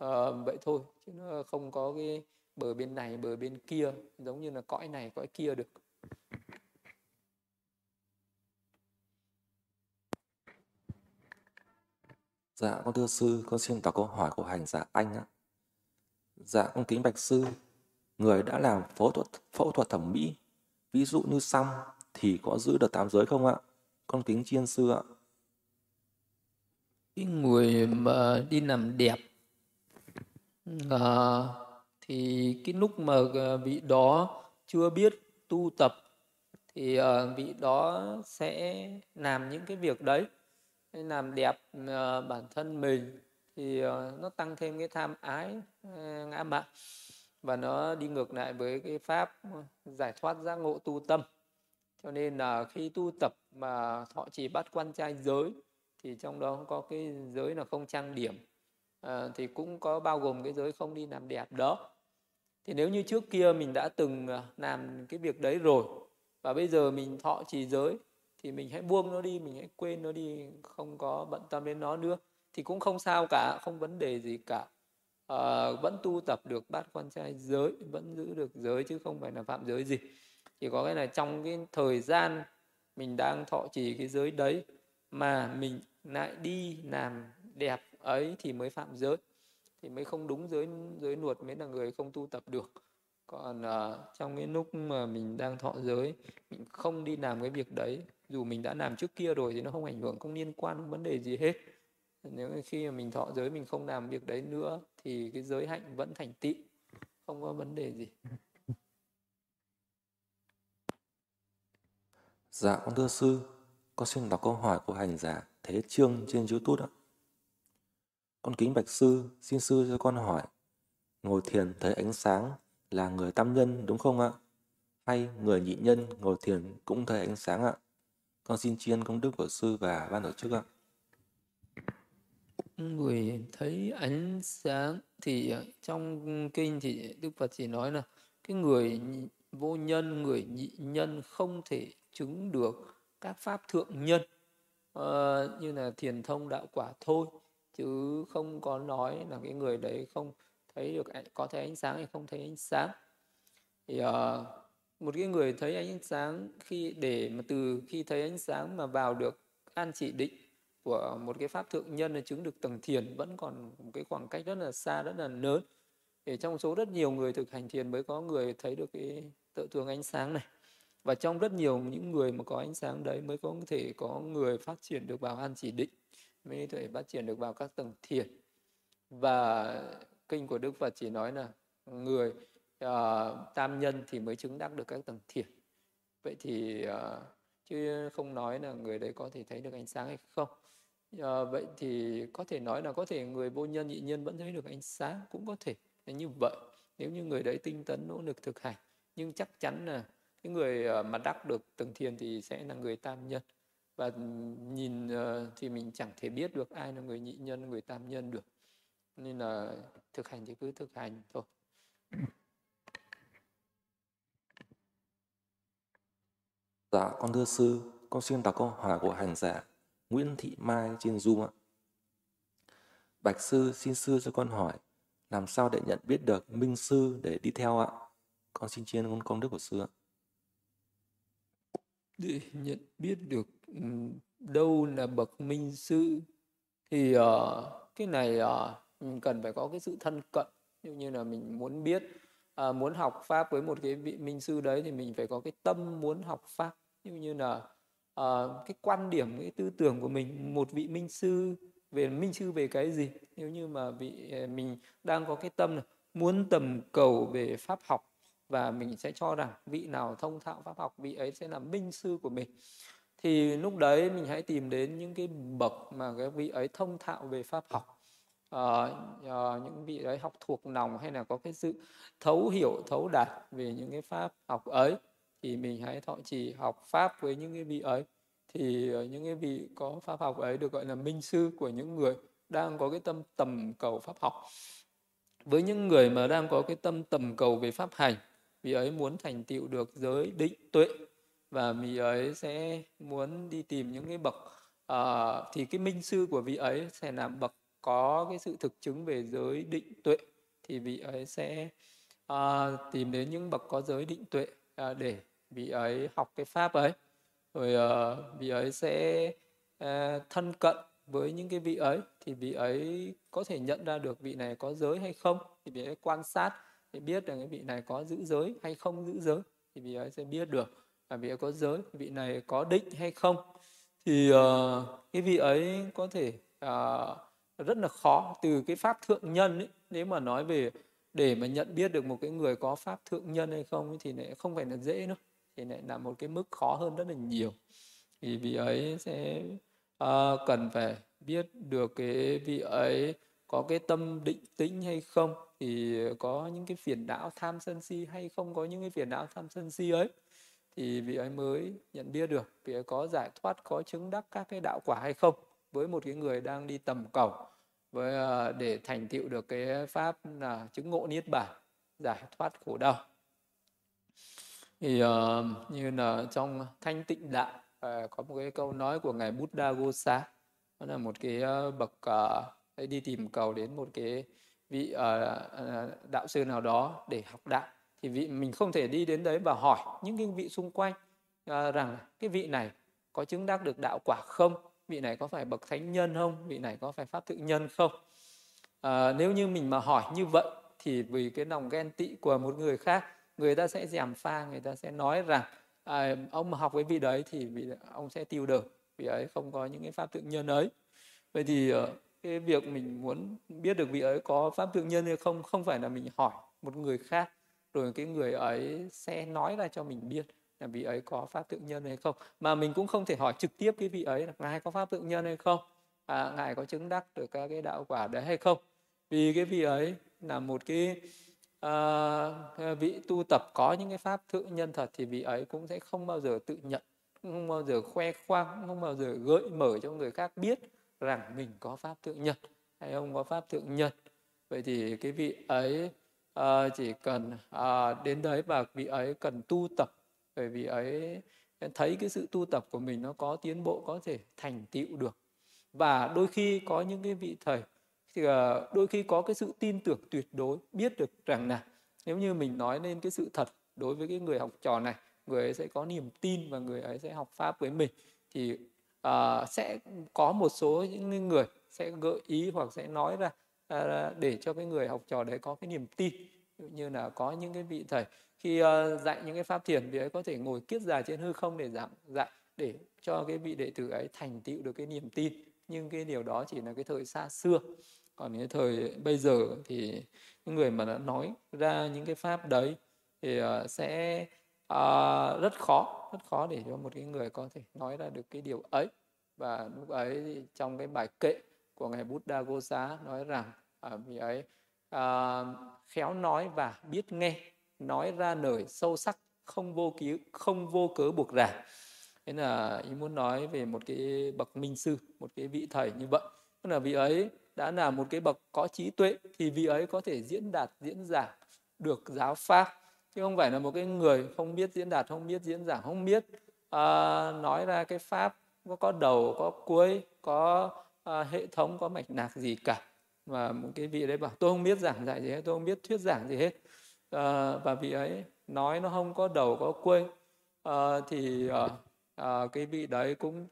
uh, vậy thôi chứ nó không có cái bờ bên này bờ bên kia giống như là cõi này cõi kia được Dạ, con thưa sư, con xin đọc câu hỏi của hành giả Anh ạ. Dạ con kính bạch sư, người đã làm phẫu thuật phẫu thuật thẩm mỹ, ví dụ như xăm thì có giữ được tám giới không ạ? Con kính chiên sư ạ. Cái người mà đi làm đẹp à, thì cái lúc mà à, vị đó chưa biết tu tập thì à, vị đó sẽ làm những cái việc đấy làm đẹp à, bản thân mình thì ờ, nó tăng thêm cái tham ái ờ, ngã mạn và nó đi ngược lại với cái pháp ờ, giải thoát giác ngộ tu tâm. Cho nên là khi tu tập mà thọ chỉ bắt quan trai giới thì trong đó có cái giới là không trang điểm. À, thì cũng có bao gồm cái giới không đi làm đẹp đó. Thì nếu như trước kia mình đã từng làm cái việc đấy rồi và bây giờ mình thọ trì giới thì mình hãy buông nó đi mình hãy quên nó đi không có bận tâm đến nó nữa thì cũng không sao cả không vấn đề gì cả. À, vẫn tu tập được bát quan trai giới vẫn giữ được giới chứ không phải là phạm giới gì. Chỉ có cái là trong cái thời gian mình đang thọ trì cái giới đấy mà mình lại đi làm đẹp ấy thì mới phạm giới. Thì mới không đúng giới giới luật mới là người không tu tập được. Còn uh, trong cái lúc mà mình đang thọ giới mình không đi làm cái việc đấy dù mình đã làm trước kia rồi thì nó không ảnh hưởng không liên quan không vấn đề gì hết nếu khi mà mình thọ giới mình không làm việc đấy nữa thì cái giới hạnh vẫn thành tựu không có vấn đề gì Dạ con thưa sư, con xin đọc câu hỏi của hành giả Thế Trương trên YouTube ạ. Con kính bạch sư, xin sư cho con hỏi, ngồi thiền thấy ánh sáng là người tam nhân đúng không ạ? Hay người nhị nhân ngồi thiền cũng thấy ánh sáng ạ? Con xin tri ân công đức của sư và ban tổ chức ạ. Người thấy ánh sáng thì ờ, trong kinh thì Đức Phật chỉ nói là cái người vô nhân, người nhị nhân không thể chứng được các pháp thượng nhân. À, như là thiền thông đạo quả thôi chứ không có nói là cái người đấy không thấy được có thấy ánh sáng hay không thấy ánh sáng. Thì uh, một cái người thấy ánh sáng khi để mà từ khi thấy ánh sáng mà vào được an chỉ định của một cái pháp thượng nhân là chứng được tầng thiền vẫn còn một cái khoảng cách rất là xa rất là lớn. Để trong số rất nhiều người thực hành thiền mới có người thấy được cái tự tường ánh sáng này. Và trong rất nhiều những người mà có ánh sáng đấy mới có thể có người phát triển được vào an chỉ định mới có thể phát triển được vào các tầng thiền. Và kinh của đức phật chỉ nói là người uh, tam nhân thì mới chứng đắc được các tầng thiền. Vậy thì uh, chứ không nói là người đấy có thể thấy được ánh sáng hay không à, vậy thì có thể nói là có thể người vô nhân nhị nhân vẫn thấy được ánh sáng cũng có thể là như vậy. Nếu như người đấy tinh tấn nỗ lực thực hành nhưng chắc chắn là cái người ờ, mà đắc được tầng thiền thì sẽ là người tam nhân. Và nhìn ờ, thì mình chẳng thể biết được ai là người nhị nhân người tam nhân được. Nên là thực hành thì cứ thực hành thôi. Dạ, con thưa sư, con xin đọc câu hỏi của hành giả. Nguyễn Thị Mai trên Zoom ạ. Bạch sư, xin sư cho con hỏi, làm sao để nhận biết được minh sư để đi theo ạ? Con xin chiên con công đức của sư ạ để nhận biết được đâu là bậc minh sư thì uh, cái này ờ, uh, mình cần phải có cái sự thân cận như như là mình muốn biết uh, muốn học pháp với một cái vị minh sư đấy thì mình phải có cái tâm muốn học pháp như như là uh, cái quan điểm cái tư tưởng của mình một vị minh sư về minh sư về cái gì? Nếu như mà vị ờ, mình đang có cái tâm này, muốn tầm cầu về pháp học và mình sẽ cho rằng vị nào thông thạo pháp học vị ấy sẽ là minh sư của mình thì lúc đấy mình hãy tìm đến những cái bậc mà cái vị ấy thông thạo về pháp học. À, à, những vị ấy học thuộc lòng hay là có cái sự thấu hiểu thấu đạt về những cái pháp học ấy thì mình hãy thọ trì học pháp với những cái vị ấy. Thì ờ, những cái vị có pháp học ấy được gọi là minh sư của những người đang có cái tâm tầm cầu pháp học. Với những người mà đang có cái tâm tầm cầu về pháp hành vị ấy muốn thành tựu được giới định tuệ và vị ấy sẽ muốn đi tìm những cái bậc uh, thì cái minh sư của vị ấy sẽ làm bậc có cái sự thực chứng về giới định tuệ. Thì vị ấy sẽ uh, tìm đến những bậc có giới định tuệ uh, để vị ấy học cái pháp ấy. Rồi uh, vị ấy sẽ uh, thân cận với những cái vị ấy. Thì vị ấy có thể nhận ra được vị này có giới hay không. Thì vị ấy quan sát để biết được cái vị này có giữ giới hay không giữ giới. Thì vị ấy sẽ biết được là vị ấy có giới vị này có định hay không. Thì uh, cái vị ấy có thể uh, rất là khó. Từ cái pháp thượng nhân ấy nếu mà nói về để mà nhận biết được một cái người có pháp thượng nhân hay không ấy, thì lại không phải là dễ nữa thì lại là một cái mức khó hơn rất là nhiều. Thì vị ấy sẽ uh, cần phải biết được cái vị ấy có cái tâm định tĩnh hay không thì có những cái phiền não tham sân si hay không có những cái phiền não tham sân si ấy thì vị ấy mới nhận biết được vị ấy có giải thoát có chứng đắc các cái đạo quả hay không với một cái người đang đi tầm cầu với ờ, để thành tựu được cái pháp là chứng ngộ niết bàn giải thoát khổ đau thì uh, như là trong thanh tịnh đạo uh, có một cái câu nói của ngài Buddha Gosa. Đó là một cái uh, bậc uh, đi tìm cầu đến một cái vị uh, đạo sư nào đó để học đạo. Thì vị mình không thể đi đến đấy và hỏi những cái vị xung quanh uh, rằng cái vị này có chứng đắc được đạo quả không? Vị này có phải bậc thánh nhân không? Vị này có phải pháp tự nhân không? Uh, nếu như mình mà hỏi như vậy thì vì cái lòng ghen tị của một người khác người ta sẽ giảm pha người ta sẽ nói rằng à, ông mà học với vị đấy thì vị, ông sẽ tiêu được vị ấy không có những cái pháp tự nhân ấy. Vậy thì ờ, cái việc mình muốn biết được vị ấy có pháp tự nhân hay không không phải là mình hỏi một người khác rồi cái người ấy sẽ nói ra cho mình biết là vị ấy có pháp tự nhân hay không. Mà mình cũng không thể hỏi trực tiếp cái vị ấy là ngài có pháp tự nhân hay không à, ngài có chứng đắc được các cái đạo quả đấy hay không. Vì cái vị ấy là một cái uh, vị tu tập có những cái pháp thượng nhân thật thì vị ấy cũng sẽ không bao giờ tự nhận không bao giờ khoe khoang không bao giờ gợi mở cho người khác biết rằng mình có pháp thượng nhân hay ông có pháp thượng nhân. Vậy thì cái vị ấy uh, chỉ cần uh, đến đấy và vị ấy cần tu tập bởi vì ấy thấy cái sự tu tập của mình nó có tiến bộ có thể thành tựu được. Và đôi khi có những cái vị thầy thì ờ, đôi khi có cái sự tin tưởng tuyệt đối biết được rằng là nếu như mình nói lên cái sự thật đối với cái người học trò này người ấy sẽ có niềm tin và người ấy sẽ học pháp với mình thì uh, sẽ có một số những người sẽ gợi ý hoặc sẽ nói ra uh, để cho cái người học trò đấy có cái niềm tin. Như là có những cái vị thầy khi uh, dạy những cái pháp thiền thì ấy có thể ngồi kiết già trên hư không để giảng dạy để cho cái vị đệ tử ấy thành tựu được cái niềm tin. Nhưng cái điều đó chỉ là cái thời xa xưa còn cái thời bây giờ thì những người mà đã nói ra những cái pháp đấy thì uh, sẽ uh, rất khó rất khó để cho một cái người có thể nói ra được cái điều ấy. Và lúc ấy thì trong cái bài kệ của ngài Buddha Gosa nói rằng uh, vị ấy uh, khéo nói và biết nghe nói ra lời sâu sắc không vô ký không vô cớ buộc ràng. Thế là ý muốn nói về một cái bậc minh sư một cái vị thầy như vậy. Tức là vị ấy đã là một cái bậc có trí tuệ thì vị ấy có thể diễn đạt diễn giảng được giáo pháp. Chứ không phải là một cái người không biết diễn đạt không biết diễn giảng không biết uh, nói ra cái pháp có có đầu có cuối có uh, hệ thống có mạch lạc gì cả. Và một cái vị đấy bảo tôi không biết giảng dạy gì hết tôi không biết thuyết giảng gì hết. Uh, và vị ấy nói nó không có đầu có cuối. Uh, thì uh, uh, cái vị đấy cũng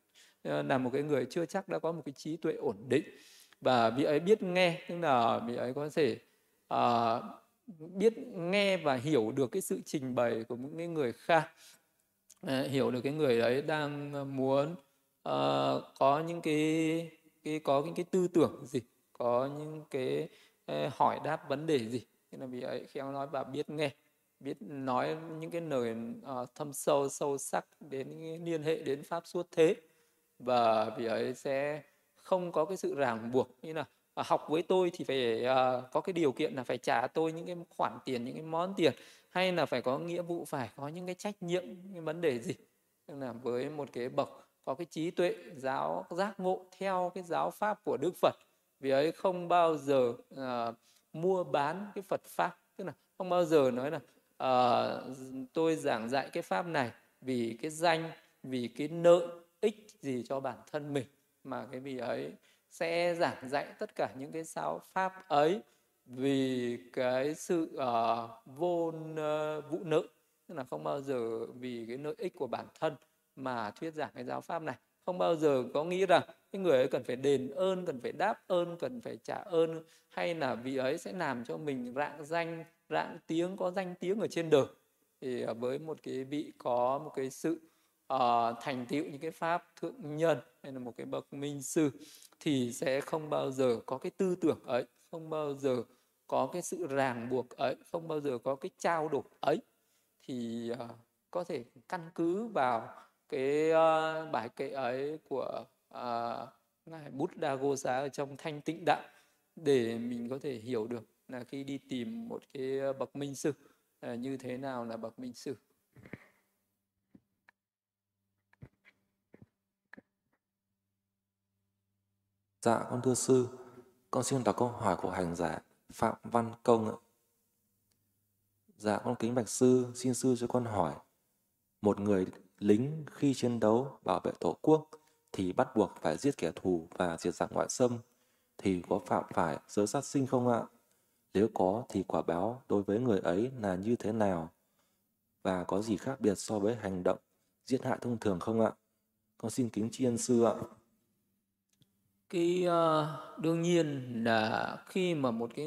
uh, là một cái người chưa chắc đã có một cái trí tuệ ổn định và vị ấy biết nghe tức là vị ấy có thể uh, biết nghe và hiểu được cái sự trình bày của những cái người khác. Uh, hiểu được cái người đấy đang à, muốn uh, có những cái cái có những cái tư tưởng gì có những cái uh, hỏi đáp vấn đề gì. Thế là vị ấy khéo nói và biết nghe biết nói những cái lời uh, thâm sâu sâu sắc đến liên hệ đến pháp suốt thế. Và vị ấy sẽ không có cái sự ràng buộc như là à, học với tôi thì phải à, có cái điều kiện là phải trả tôi những cái khoản tiền những cái món tiền hay là phải có nghĩa vụ phải có những cái trách nhiệm những vấn đề gì. Tức là với một cái bậc có cái trí tuệ giáo giác ngộ theo cái giáo pháp của Đức Phật vì ấy không bao giờ uh, mua bán cái Phật pháp. Tức là không bao giờ nói là uh, tôi giảng dạy cái pháp này vì cái danh vì cái nợ ích gì cho bản thân mình mà cái vị ấy sẽ giảng dạy tất cả những cái giáo pháp ấy vì cái sự uh, vô uh, vụ nữ tức là không bao giờ vì cái lợi ích của bản thân mà thuyết giảng cái giáo pháp này. Không bao giờ có nghĩ rằng cái người ấy cần phải đền ơn cần phải đáp ơn cần phải trả ơn hay là vị ấy sẽ làm cho mình rạng danh rạng tiếng có danh tiếng ở trên đời. Thì ờ, với một cái vị có một cái sự uh, thành tựu những cái pháp thượng nhân hay là một cái bậc minh sư thì sẽ không bao giờ có cái tư tưởng ấy không bao giờ có cái sự ràng buộc ấy không bao giờ có cái trao đổi ấy. Thì uh, có thể căn cứ vào cái uh, bài kệ ấy của uh, ngài Buddha Gosa ở trong thanh tịnh đạo để mình có thể hiểu được là khi đi tìm một cái bậc minh sư uh, như thế nào là bậc minh sư. Dạ con thưa sư, con xin đọc câu hỏi của hành giả Phạm Văn Công ạ. Dạ con kính bạch sư, xin sư cho con hỏi. Một người lính khi chiến đấu bảo vệ tổ quốc thì bắt buộc phải giết kẻ thù và diệt giặc ngoại xâm thì có phạm phải giới sát sinh không ạ? Nếu có thì quả báo đối với người ấy là như thế nào? Và có gì khác biệt so với hành động giết hại thông thường không ạ? Con xin kính tri ân sư ạ cái uh, đương nhiên là khi mà một cái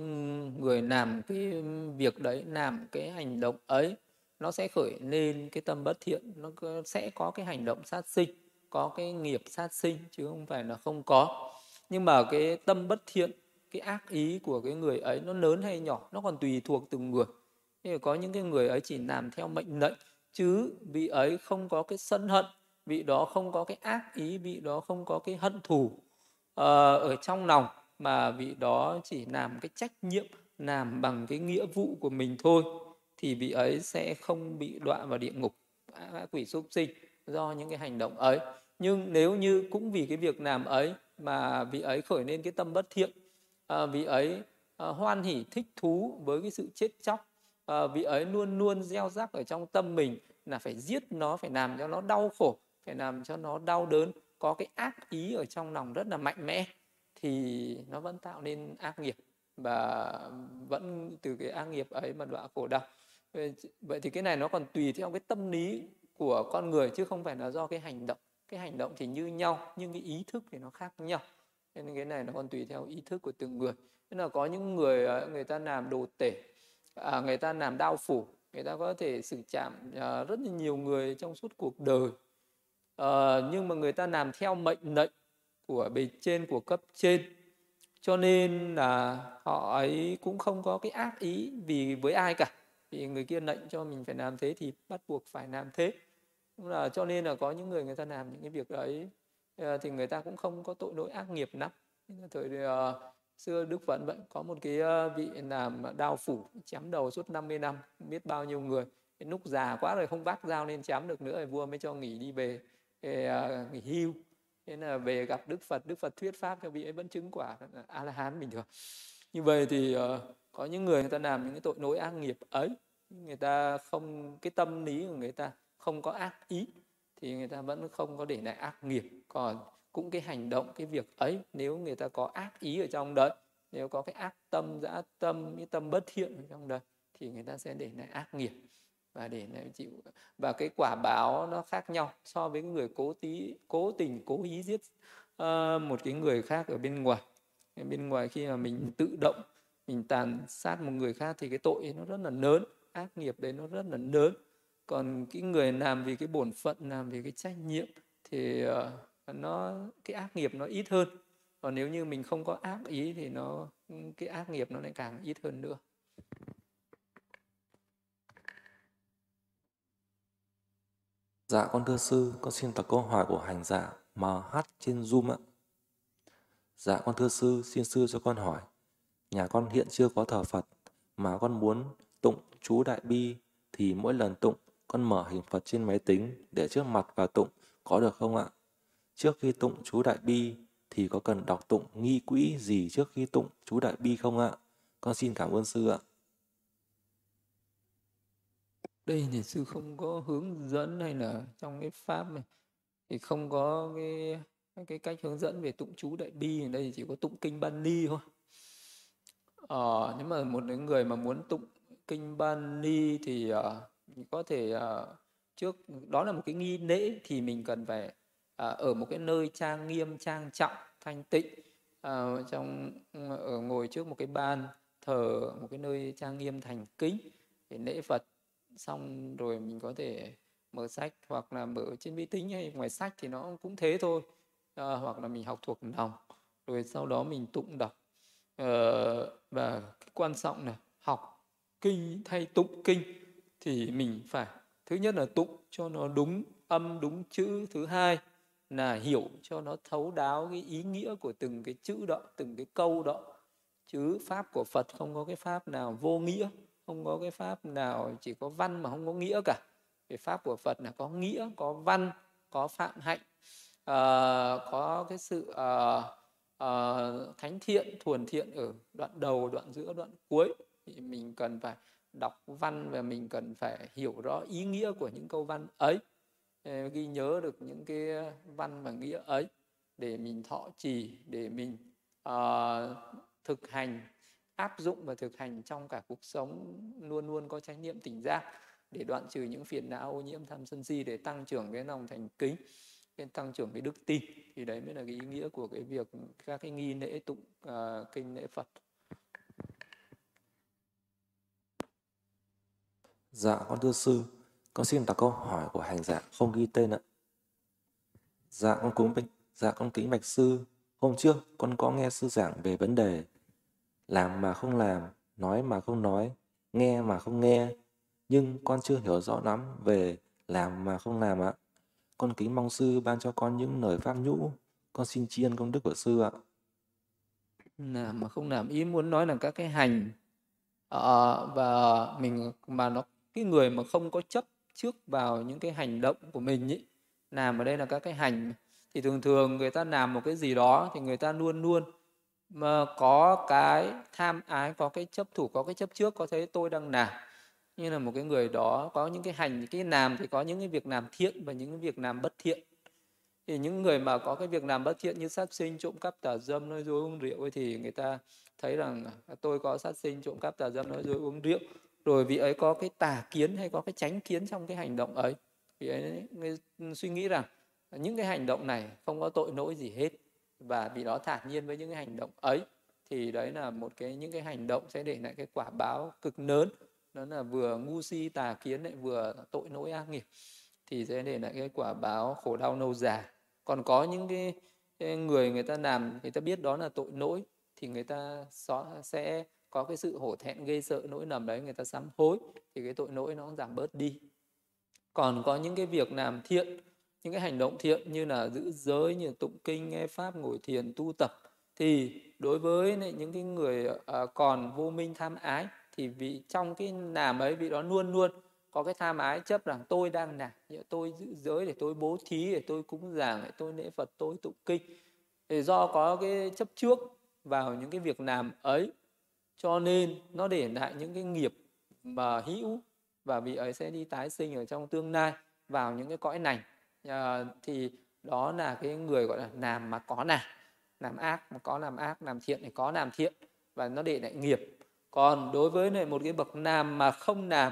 người làm cái việc đấy làm cái hành động ấy nó sẽ khởi lên cái tâm bất thiện nó sẽ có cái hành động sát sinh có cái nghiệp sát sinh chứ không phải là không có. Nhưng mà cái tâm bất thiện cái ác ý của cái người ấy nó lớn hay nhỏ nó còn tùy thuộc từng người. Thì có những cái người ấy chỉ làm theo mệnh lệnh chứ vị ấy không có cái sân hận vị đó không có cái ác ý vị đó không có cái hận thù. Ờ, ở trong lòng mà vị đó chỉ làm cái trách nhiệm làm bằng cái nghĩa vụ của mình thôi thì vị ấy sẽ không bị đọa vào địa ngục à, quỷ súc sinh do những cái hành động ấy. Nhưng nếu như cũng vì cái việc làm ấy mà vị ấy khởi lên cái tâm bất thiện à, vị ấy à, hoan hỉ thích thú với cái sự chết chóc à, vị ấy luôn luôn gieo rắc ở trong tâm mình là phải giết nó phải làm cho nó đau khổ phải làm cho nó đau đớn có cái ác ý ở trong lòng rất là mạnh mẽ thì nó vẫn tạo nên ác nghiệp và vẫn từ cái ác nghiệp ấy mà đọa khổ đau. Vậy thì cái này nó còn tùy theo cái tâm lý của con người chứ không phải là do cái hành động. Cái hành động thì như nhau nhưng cái ý thức thì nó khác nhau. Nên cái này nó còn tùy theo ý thức của từng người. Nên là có những người ờ, người ta làm đồ tể à, người ta làm đao phủ người ta có thể xử chạm à, ờ, rất là nhiều người trong suốt cuộc đời à, nhưng mà người ta làm theo mệnh lệnh của bề trên của cấp trên. Cho nên là họ ấy cũng không có cái ác ý vì với ai cả. Vì người kia lệnh cho mình phải làm thế thì bắt buộc phải làm thế. Là cho nên là có những người người ta làm những cái việc đấy ờ, thì người ta cũng không có tội lỗi ác nghiệp lắm. Thời uh, xưa đức vẫn vậy có một cái uh, vị làm đao phủ chém đầu suốt 50 năm biết bao nhiêu người. Lúc già quá rồi không vác dao lên chém được nữa thì vua mới cho nghỉ đi về. À, nghỉ hưu. Nên là về gặp đức phật đức phật thuyết pháp cho vị ấy vẫn chứng quả a la hán bình thường. Như vậy thì ờ, có những người người ta làm những cái tội lỗi ác nghiệp ấy, người ta không, cái tâm lý của người ta không có ác ý, thì người ta vẫn không có để lại ác nghiệp. Còn cũng cái hành động, cái việc ấy, nếu người ta có ác ý ở trong đấy nếu có cái ác tâm, dã tâm, cái tâm bất thiện ở trong đấy thì người ta sẽ để lại ác nghiệp và để lại chịu và cái quả báo nó khác nhau so với người cố tí cố tình cố ý giết uh, một cái người khác ở bên ngoài. Ở bên ngoài khi mà mình tự động mình tàn sát một người khác thì cái tội nó rất là lớn ác nghiệp đấy nó rất là lớn. Còn cái người làm vì cái bổn phận làm vì cái trách nhiệm thì uh, nó cái ác nghiệp nó ít hơn. Còn nếu như mình không có ác ý thì nó cái ác nghiệp nó lại càng ít hơn nữa. Dạ con thưa sư, con xin đọc câu hỏi của hành giả MH trên Zoom ạ. Dạ con thưa sư, xin sư cho con hỏi. Nhà con hiện chưa có thờ Phật, mà con muốn tụng chú Đại Bi thì mỗi lần tụng con mở hình Phật trên máy tính để trước mặt và tụng có được không ạ? Trước khi tụng chú Đại Bi thì có cần đọc tụng nghi quỹ gì trước khi tụng chú Đại Bi không ạ? Con xin cảm ơn sư ạ. Đây thì sư không có hướng dẫn hay là trong cái pháp này thì không có cái cái cách hướng dẫn về tụng chú Đại Bi ở đây chỉ có tụng kinh Ban Ni thôi. Ờ, nếu mà một người mà muốn tụng kinh Ban Ni thì uh, có thể uh, trước đó là một cái nghi lễ thì mình cần phải uh, ở một cái nơi trang nghiêm trang trọng thanh tịnh uh, trong ở ngồi trước một cái ban thờ một cái nơi trang nghiêm thành kính để lễ Phật xong rồi mình có thể mở sách hoặc là mở trên máy tính hay ngoài sách thì nó cũng thế thôi. À, hoặc là mình học thuộc lòng rồi sau đó mình tụng đọc. À, và cái quan trọng là học kinh thay tụng kinh thì mình phải thứ nhất là tụng cho nó đúng âm đúng chữ. Thứ hai là hiểu cho nó thấu đáo cái ý nghĩa của từng cái chữ đó từng cái câu đó. Chứ pháp của phật không có cái pháp nào vô nghĩa không có cái pháp nào chỉ có văn mà không có nghĩa cả. Cái pháp của phật là có nghĩa có văn có phạm hạnh. Uh, có cái sự uh, uh, thánh thiện thuần thiện ở đoạn đầu đoạn giữa đoạn cuối. Thì mình cần phải đọc văn và mình cần phải hiểu rõ ý nghĩa của những câu văn ấy. Ghi nhớ được những cái văn và nghĩa ấy để mình thọ trì để mình uh, thực hành áp dụng và thực hành trong cả cuộc sống luôn luôn có trách nhiệm tỉnh giác để đoạn trừ những phiền não ô nhiễm tham sân si để tăng trưởng cái lòng thành kính cái tăng trưởng cái đức tin thì đấy mới là cái ý nghĩa của cái việc các cái nghi lễ tụng uh, kinh lễ Phật. Dạ con thưa sư, con xin đặt câu hỏi của hành giả không ghi tên ạ. Dạ con cúng bạch, dạ con kính bạch sư. Hôm trước con có nghe sư giảng về vấn đề làm mà không làm, nói mà không nói, nghe mà không nghe. Nhưng con chưa hiểu rõ lắm về làm mà không làm ạ. Con kính mong sư ban cho con những lời pháp nhũ. Con xin tri ân công đức của sư ạ. Làm mà không làm ý muốn nói là các cái hành à, và mình mà nó cái người mà không có chấp trước vào những cái hành động của mình ý làm ở đây là các cái hành thì thường thường người ta làm một cái gì đó thì người ta luôn luôn mà có cái tham ái, có cái chấp thủ, có cái chấp trước, có thấy tôi đang làm. Như là một cái người đó có những cái hành, cái làm thì có những cái việc làm thiện và những cái việc làm bất thiện. Thì những người mà có cái việc làm bất thiện như sát sinh, trộm cắp, tà dâm, nói dối, uống rượu ấy thì người ta thấy rằng à, tôi có sát sinh, trộm cắp, tà dâm, nói dối, uống rượu. Rồi vị ấy có cái tà kiến hay có cái tránh kiến trong cái hành động ấy. Vị ấy suy nghĩ rằng, những cái hành động này không có tội lỗi gì hết và vì đó thản nhiên với những cái hành động ấy thì đấy là một cái những cái hành động sẽ để lại cái quả báo cực lớn. Đó là vừa ngu si tà kiến lại vừa tội lỗi ác nghiệp thì sẽ để lại cái quả báo khổ đau lâu dài. Còn có những cái, cái người người ta làm người ta biết đó là tội lỗi thì người ta sẽ có cái sự hổ thẹn gây sợ nỗi lầm đấy người ta sám hối thì cái tội lỗi nó giảm bớt đi. Còn có những cái việc làm thiện những cái hành động thiện như là giữ giới như là tụng kinh nghe pháp ngồi thiền tu tập thì đối với những cái người à, còn vô minh tham ái thì vị trong cái làm ấy vị đó luôn luôn có cái tham ái chấp rằng tôi đang làm tôi giữ giới để tôi bố thí để tôi cúng giảng, để tôi lễ phật tôi tụng kinh. Thì do có cái chấp trước vào những cái việc làm ấy cho nên nó để lại những cái nghiệp mà hữu và vị ấy sẽ đi tái sinh ở trong tương lai vào những cái cõi này à, thì đó là cái người gọi là làm mà có làm làm ác mà có làm ác làm thiện thì có làm thiện. Và nó để lại nghiệp. Còn đối với này một cái bậc làm mà không làm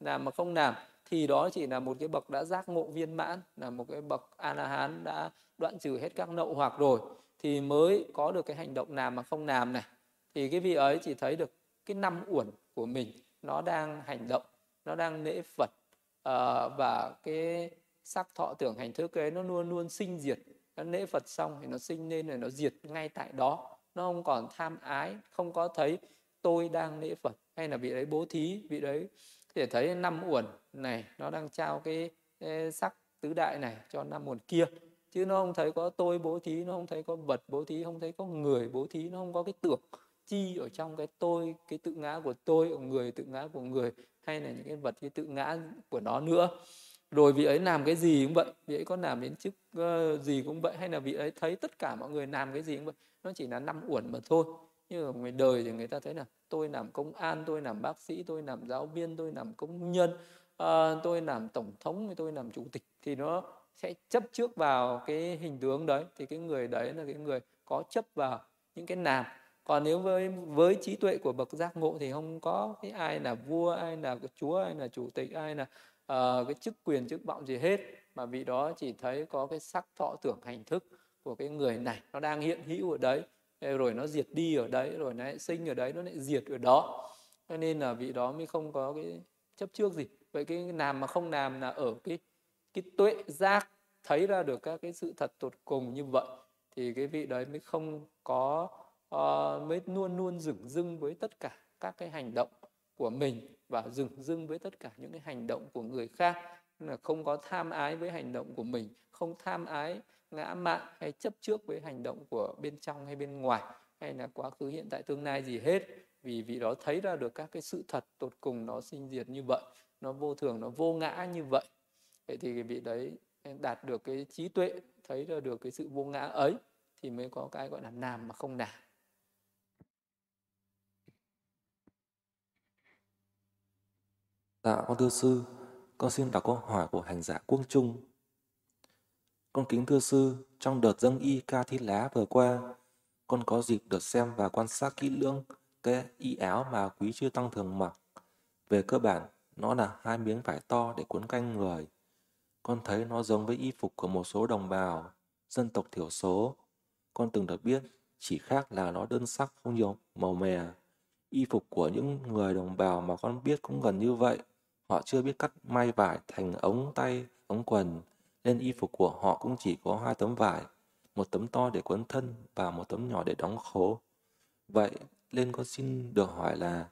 làm mà không làm thì đó chỉ là một cái bậc đã giác ngộ viên mãn là một cái bậc a la hán đã đoạn trừ hết các nậu hoặc rồi thì mới có được cái hành động làm mà không làm này. Thì cái vị ấy chỉ thấy được cái năm uẩn của mình nó đang hành động nó đang lễ phật uh, và cái sắc thọ tưởng hành thức ấy nó luôn luôn sinh diệt. Nó lễ phật xong thì nó sinh lên rồi nó diệt ngay tại đó. Nó không còn tham ái không có thấy tôi đang lễ phật. Hay là vị đấy bố thí vị đấy để thấy năm uẩn này nó đang trao cái, cái sắc tứ đại này cho năm uẩn kia. Chứ nó không thấy có tôi bố thí nó không thấy có vật bố thí không thấy có người bố thí nó không có cái tưởng chi ở trong cái tôi cái tự ngã của tôi ở người tự ngã của người hay là những cái vật cái tự ngã của nó nữa rồi vị ấy làm cái gì cũng vậy vị ấy có làm đến chức uh, gì cũng vậy hay là vị ấy thấy tất cả mọi người làm cái gì cũng vậy nó chỉ là năm uẩn mà thôi. Như mà ngoài đời thì người ta thấy là tôi làm công an tôi làm bác sĩ tôi làm giáo viên tôi làm công nhân uh, tôi làm tổng thống tôi làm chủ tịch thì nó sẽ chấp trước vào cái hình tướng đấy. Thì cái người đấy là cái người có chấp vào những cái làm còn nếu với với trí tuệ của bậc giác ngộ thì không có cái ai là vua ai là chúa ai là chủ tịch ai là uh, cái chức quyền chức vọng gì hết mà vị đó chỉ thấy có cái sắc thọ tưởng hành thức của cái người này. Nó đang hiện hữu ở đấy rồi nó diệt đi ở đấy rồi nó lại sinh ở đấy nó lại diệt ở đó. Cho nên là vị đó mới không có cái chấp trước gì. Vậy cái làm mà không làm là ở cái cái tuệ giác thấy ra được các cái sự thật tột cùng như vậy thì cái vị đấy mới không có uh, mới luôn luôn dửng dưng với tất cả các cái hành động của mình và dừng dưng với tất cả những cái hành động của người khác. Là không có tham ái với hành động của mình, không tham ái ngã mạn hay chấp trước với hành động của bên trong hay bên ngoài, hay là quá khứ, hiện tại, tương lai gì hết. Vì vị đó thấy ra được các cái sự thật tột cùng nó sinh diệt như vậy, nó vô thường, nó vô ngã như vậy. Vậy thì cái vị đấy đạt được cái trí tuệ, thấy ra được cái sự vô ngã ấy, thì mới có cái gọi là làm mà không làm Dạ, con thưa sư, con xin đọc câu hỏi của hành giả Quốc Trung. Con kính thưa sư, trong đợt dâng y ca thi lá vừa qua, con có dịp được xem và quan sát kỹ lưỡng cái y áo mà quý chư tăng thường mặc. Về cơ bản, nó là hai miếng vải to để cuốn canh người. con thấy nó giống với y phục của một số đồng bào, dân tộc thiểu số. Con từng được biết, chỉ khác là nó đơn sắc không nhiều màu mè. Y phục của những người đồng bào mà con biết cũng gần như vậy. Họ chưa biết cắt may vải thành ống tay, ống quần, nên y phục của họ cũng chỉ có hai tấm vải, một tấm to để quấn thân và một tấm nhỏ để đóng khố. Vậy, nên con xin được hỏi là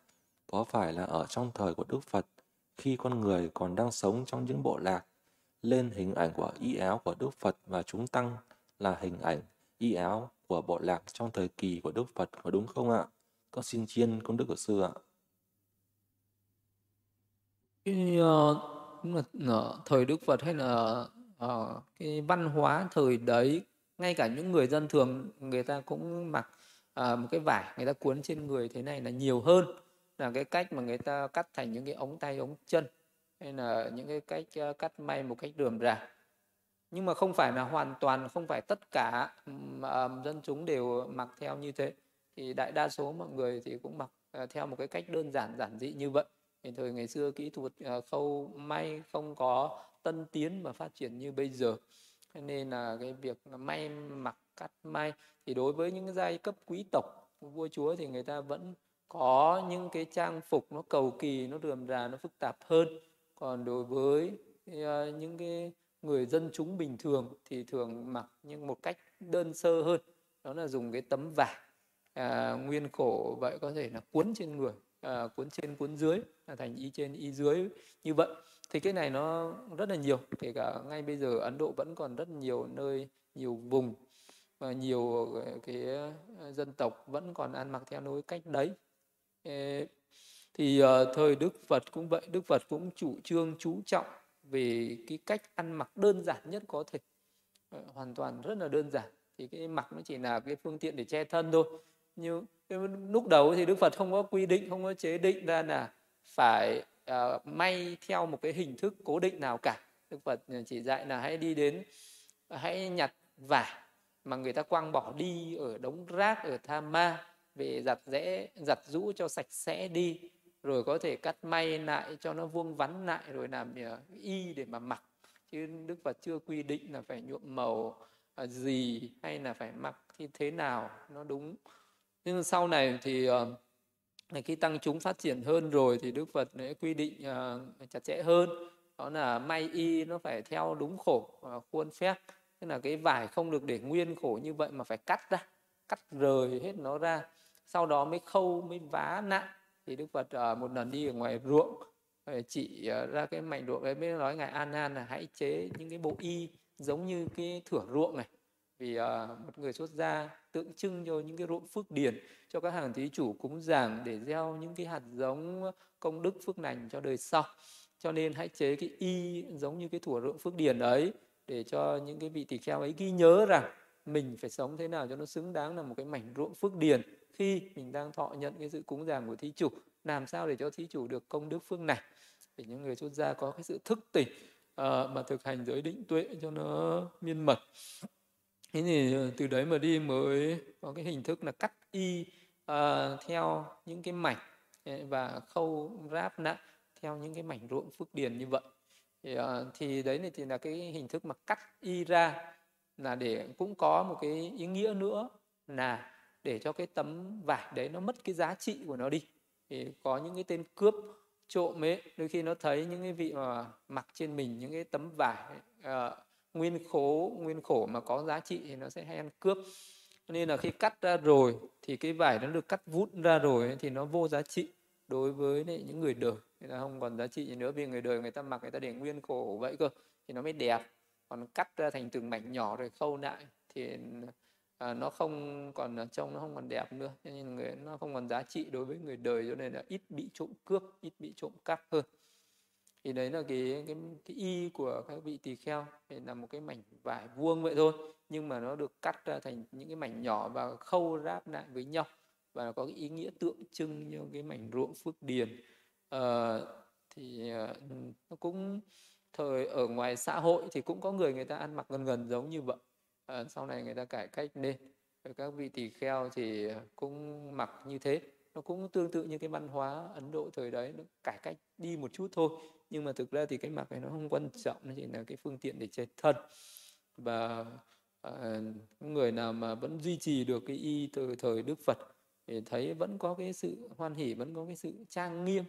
có phải là ở trong thời của Đức Phật khi con người còn đang sống trong những bộ lạc lên hình ảnh của y áo của Đức Phật và chúng tăng là hình ảnh y áo của bộ lạc trong thời kỳ của Đức Phật có đúng không ạ? Con xin chiên công đức của sư ạ. Cái, ờ, uh, là ờ, thời Đức Phật hay là ờ, cái văn hóa thời đấy ngay cả những người dân thường người ta cũng mặc một cái vải người ta cuốn trên người thế này là nhiều hơn. Là cái cách mà người ta cắt thành những cái ống tay ống chân hay là những cái cách cắt may một cách rườm rà. Nhưng mà không phải là hoàn toàn không phải tất cả dân chúng đều mặc theo như thế. Thì đại đa số mọi người thì cũng mặc theo một cái cách đơn giản giản dị như vậy thì thời ngày xưa kỹ thuật uh, khâu may không có tân tiến và phát triển như bây giờ. Nên là cái việc may mặc cắt may thì đối với những giai cấp quý tộc vua chúa thì người ta vẫn có những cái trang phục nó cầu kỳ nó rườm rà nó phức tạp hơn. Còn đối với à, những cái người dân chúng bình thường thì thường mặc nhưng một cách đơn sơ hơn. Đó là dùng cái tấm vải à, nguyên khổ vậy có thể là cuốn trên người à, cuốn trên cuốn dưới thành y trên y dưới như vậy. Thì cái này nó rất là nhiều, kể cả ngay bây giờ ấn độ vẫn còn rất nhiều nơi, nhiều vùng và nhiều ờ, cái ờ, dân tộc vẫn còn ăn mặc theo lối cách đấy. Thì ờ, thời Đức Phật cũng vậy, Đức Phật cũng chủ trương, chú trọng về cái cách ăn mặc đơn giản nhất có thể hoàn toàn rất là đơn giản. Thì cái mặc nó chỉ là cái phương tiện để che thân thôi. Nhưng lúc đầu thì Đức Phật không có quy định, không có chế định ra là phải uh, may theo một cái hình thức cố định nào cả. Đức Phật ờ, chỉ dạy là hãy đi đến hãy nhặt vải mà người ta quăng bỏ đi ở đống rác ở Tham Ma về giặt rẽ giặt rũ cho sạch sẽ đi rồi có thể cắt may lại cho nó vuông vắn lại rồi làm ờ, y để mà mặc. Chứ đức phật chưa quy định là phải nhuộm màu gì hay là phải mặc như thế nào nó đúng. Nhưng sau này thì uh, khi tăng chúng phát triển hơn rồi thì đức phật đã quy định uh, chặt chẽ hơn. Đó là may y nó phải theo đúng khổ uh, khuôn phép. Tức là cái vải không được để nguyên khổ như vậy mà phải cắt ra cắt rời hết nó ra. Sau đó mới khâu mới vá nặng thì đức phật uh, một lần đi ở ngoài ruộng chỉ uh, ra cái mảnh ruộng ấy mới nói ngài an an là hãy chế những cái bộ y giống như cái thửa ruộng này vì uh, một người xuất gia tượng trưng cho những cái ruộng phước điền cho các hàng thí chủ cúng dường để gieo những cái hạt giống công đức phước lành cho đời sau. Cho nên hãy chế cái y giống như cái thủa ruộng phước điền ấy để cho những cái vị tỳ kheo ấy ghi nhớ rằng mình phải sống thế nào cho nó xứng đáng là một cái mảnh ruộng phước điền khi mình đang thọ nhận cái sự cúng dường của thí chủ. Làm sao để cho thí chủ được công đức phương này? Để những người xuất gia có cái sự thức tỉnh uh, mà thực hành giới định tuệ cho nó miên mật thế thì ờ, từ đấy mà đi mới có cái hình thức là cắt y uh, theo những cái mảnh ờ, và khâu ráp nặng theo những cái mảnh ruộng phước điền như vậy. Thì, uh, thì đấy này thì là cái hình thức mà cắt y ra là để cũng có một cái ý nghĩa nữa là để cho cái tấm vải đấy nó mất cái giá trị của nó đi. Thì có những cái tên cướp trộm ấy đôi khi nó thấy những cái vị mà mặc trên mình những cái tấm vải uh, nguyên khố nguyên khổ mà có giá trị thì nó sẽ hay ăn cướp. Nên là khi cắt ra rồi thì cái vải nó được cắt vút ra rồi thì nó vô giá trị đối với những người đời. Người ta không còn giá trị gì nữa vì người đời người ta mặc người ta để nguyên khổ vậy cơ thì nó mới đẹp. Còn cắt ra thành từng mảnh nhỏ rồi khâu lại thì à, nó không còn trông nó không còn đẹp nữa. Nên người nó không còn giá trị đối với người đời cho nên là ít bị trộm cướp ít bị trộm cắp hơn thì đấy là cái cái cái y của các vị tỳ kheo thì là một cái mảnh vải vuông vậy thôi. Nhưng mà nó được cắt ra thành những cái mảnh nhỏ và khâu ráp lại với nhau. Và có cái ý nghĩa tượng trưng như cái mảnh ruộng phước điền. À, thì ờ, nó cũng thời ở ngoài xã hội thì cũng có người người ta ăn mặc gần gần giống như vậy. À, sau này người ta cải cách lên các vị tỳ kheo thì cũng mặc như thế. Nó cũng tương tự như cái văn hóa Ấn Độ thời đấy nó cải cách đi một chút thôi nhưng mà thực ra thì cái mặc này nó không quan trọng nó chỉ là cái phương tiện để che thân. Và à, người nào mà vẫn duy trì được cái y từ thời Đức Phật thì thấy vẫn có cái sự hoan hỷ vẫn có cái sự trang nghiêm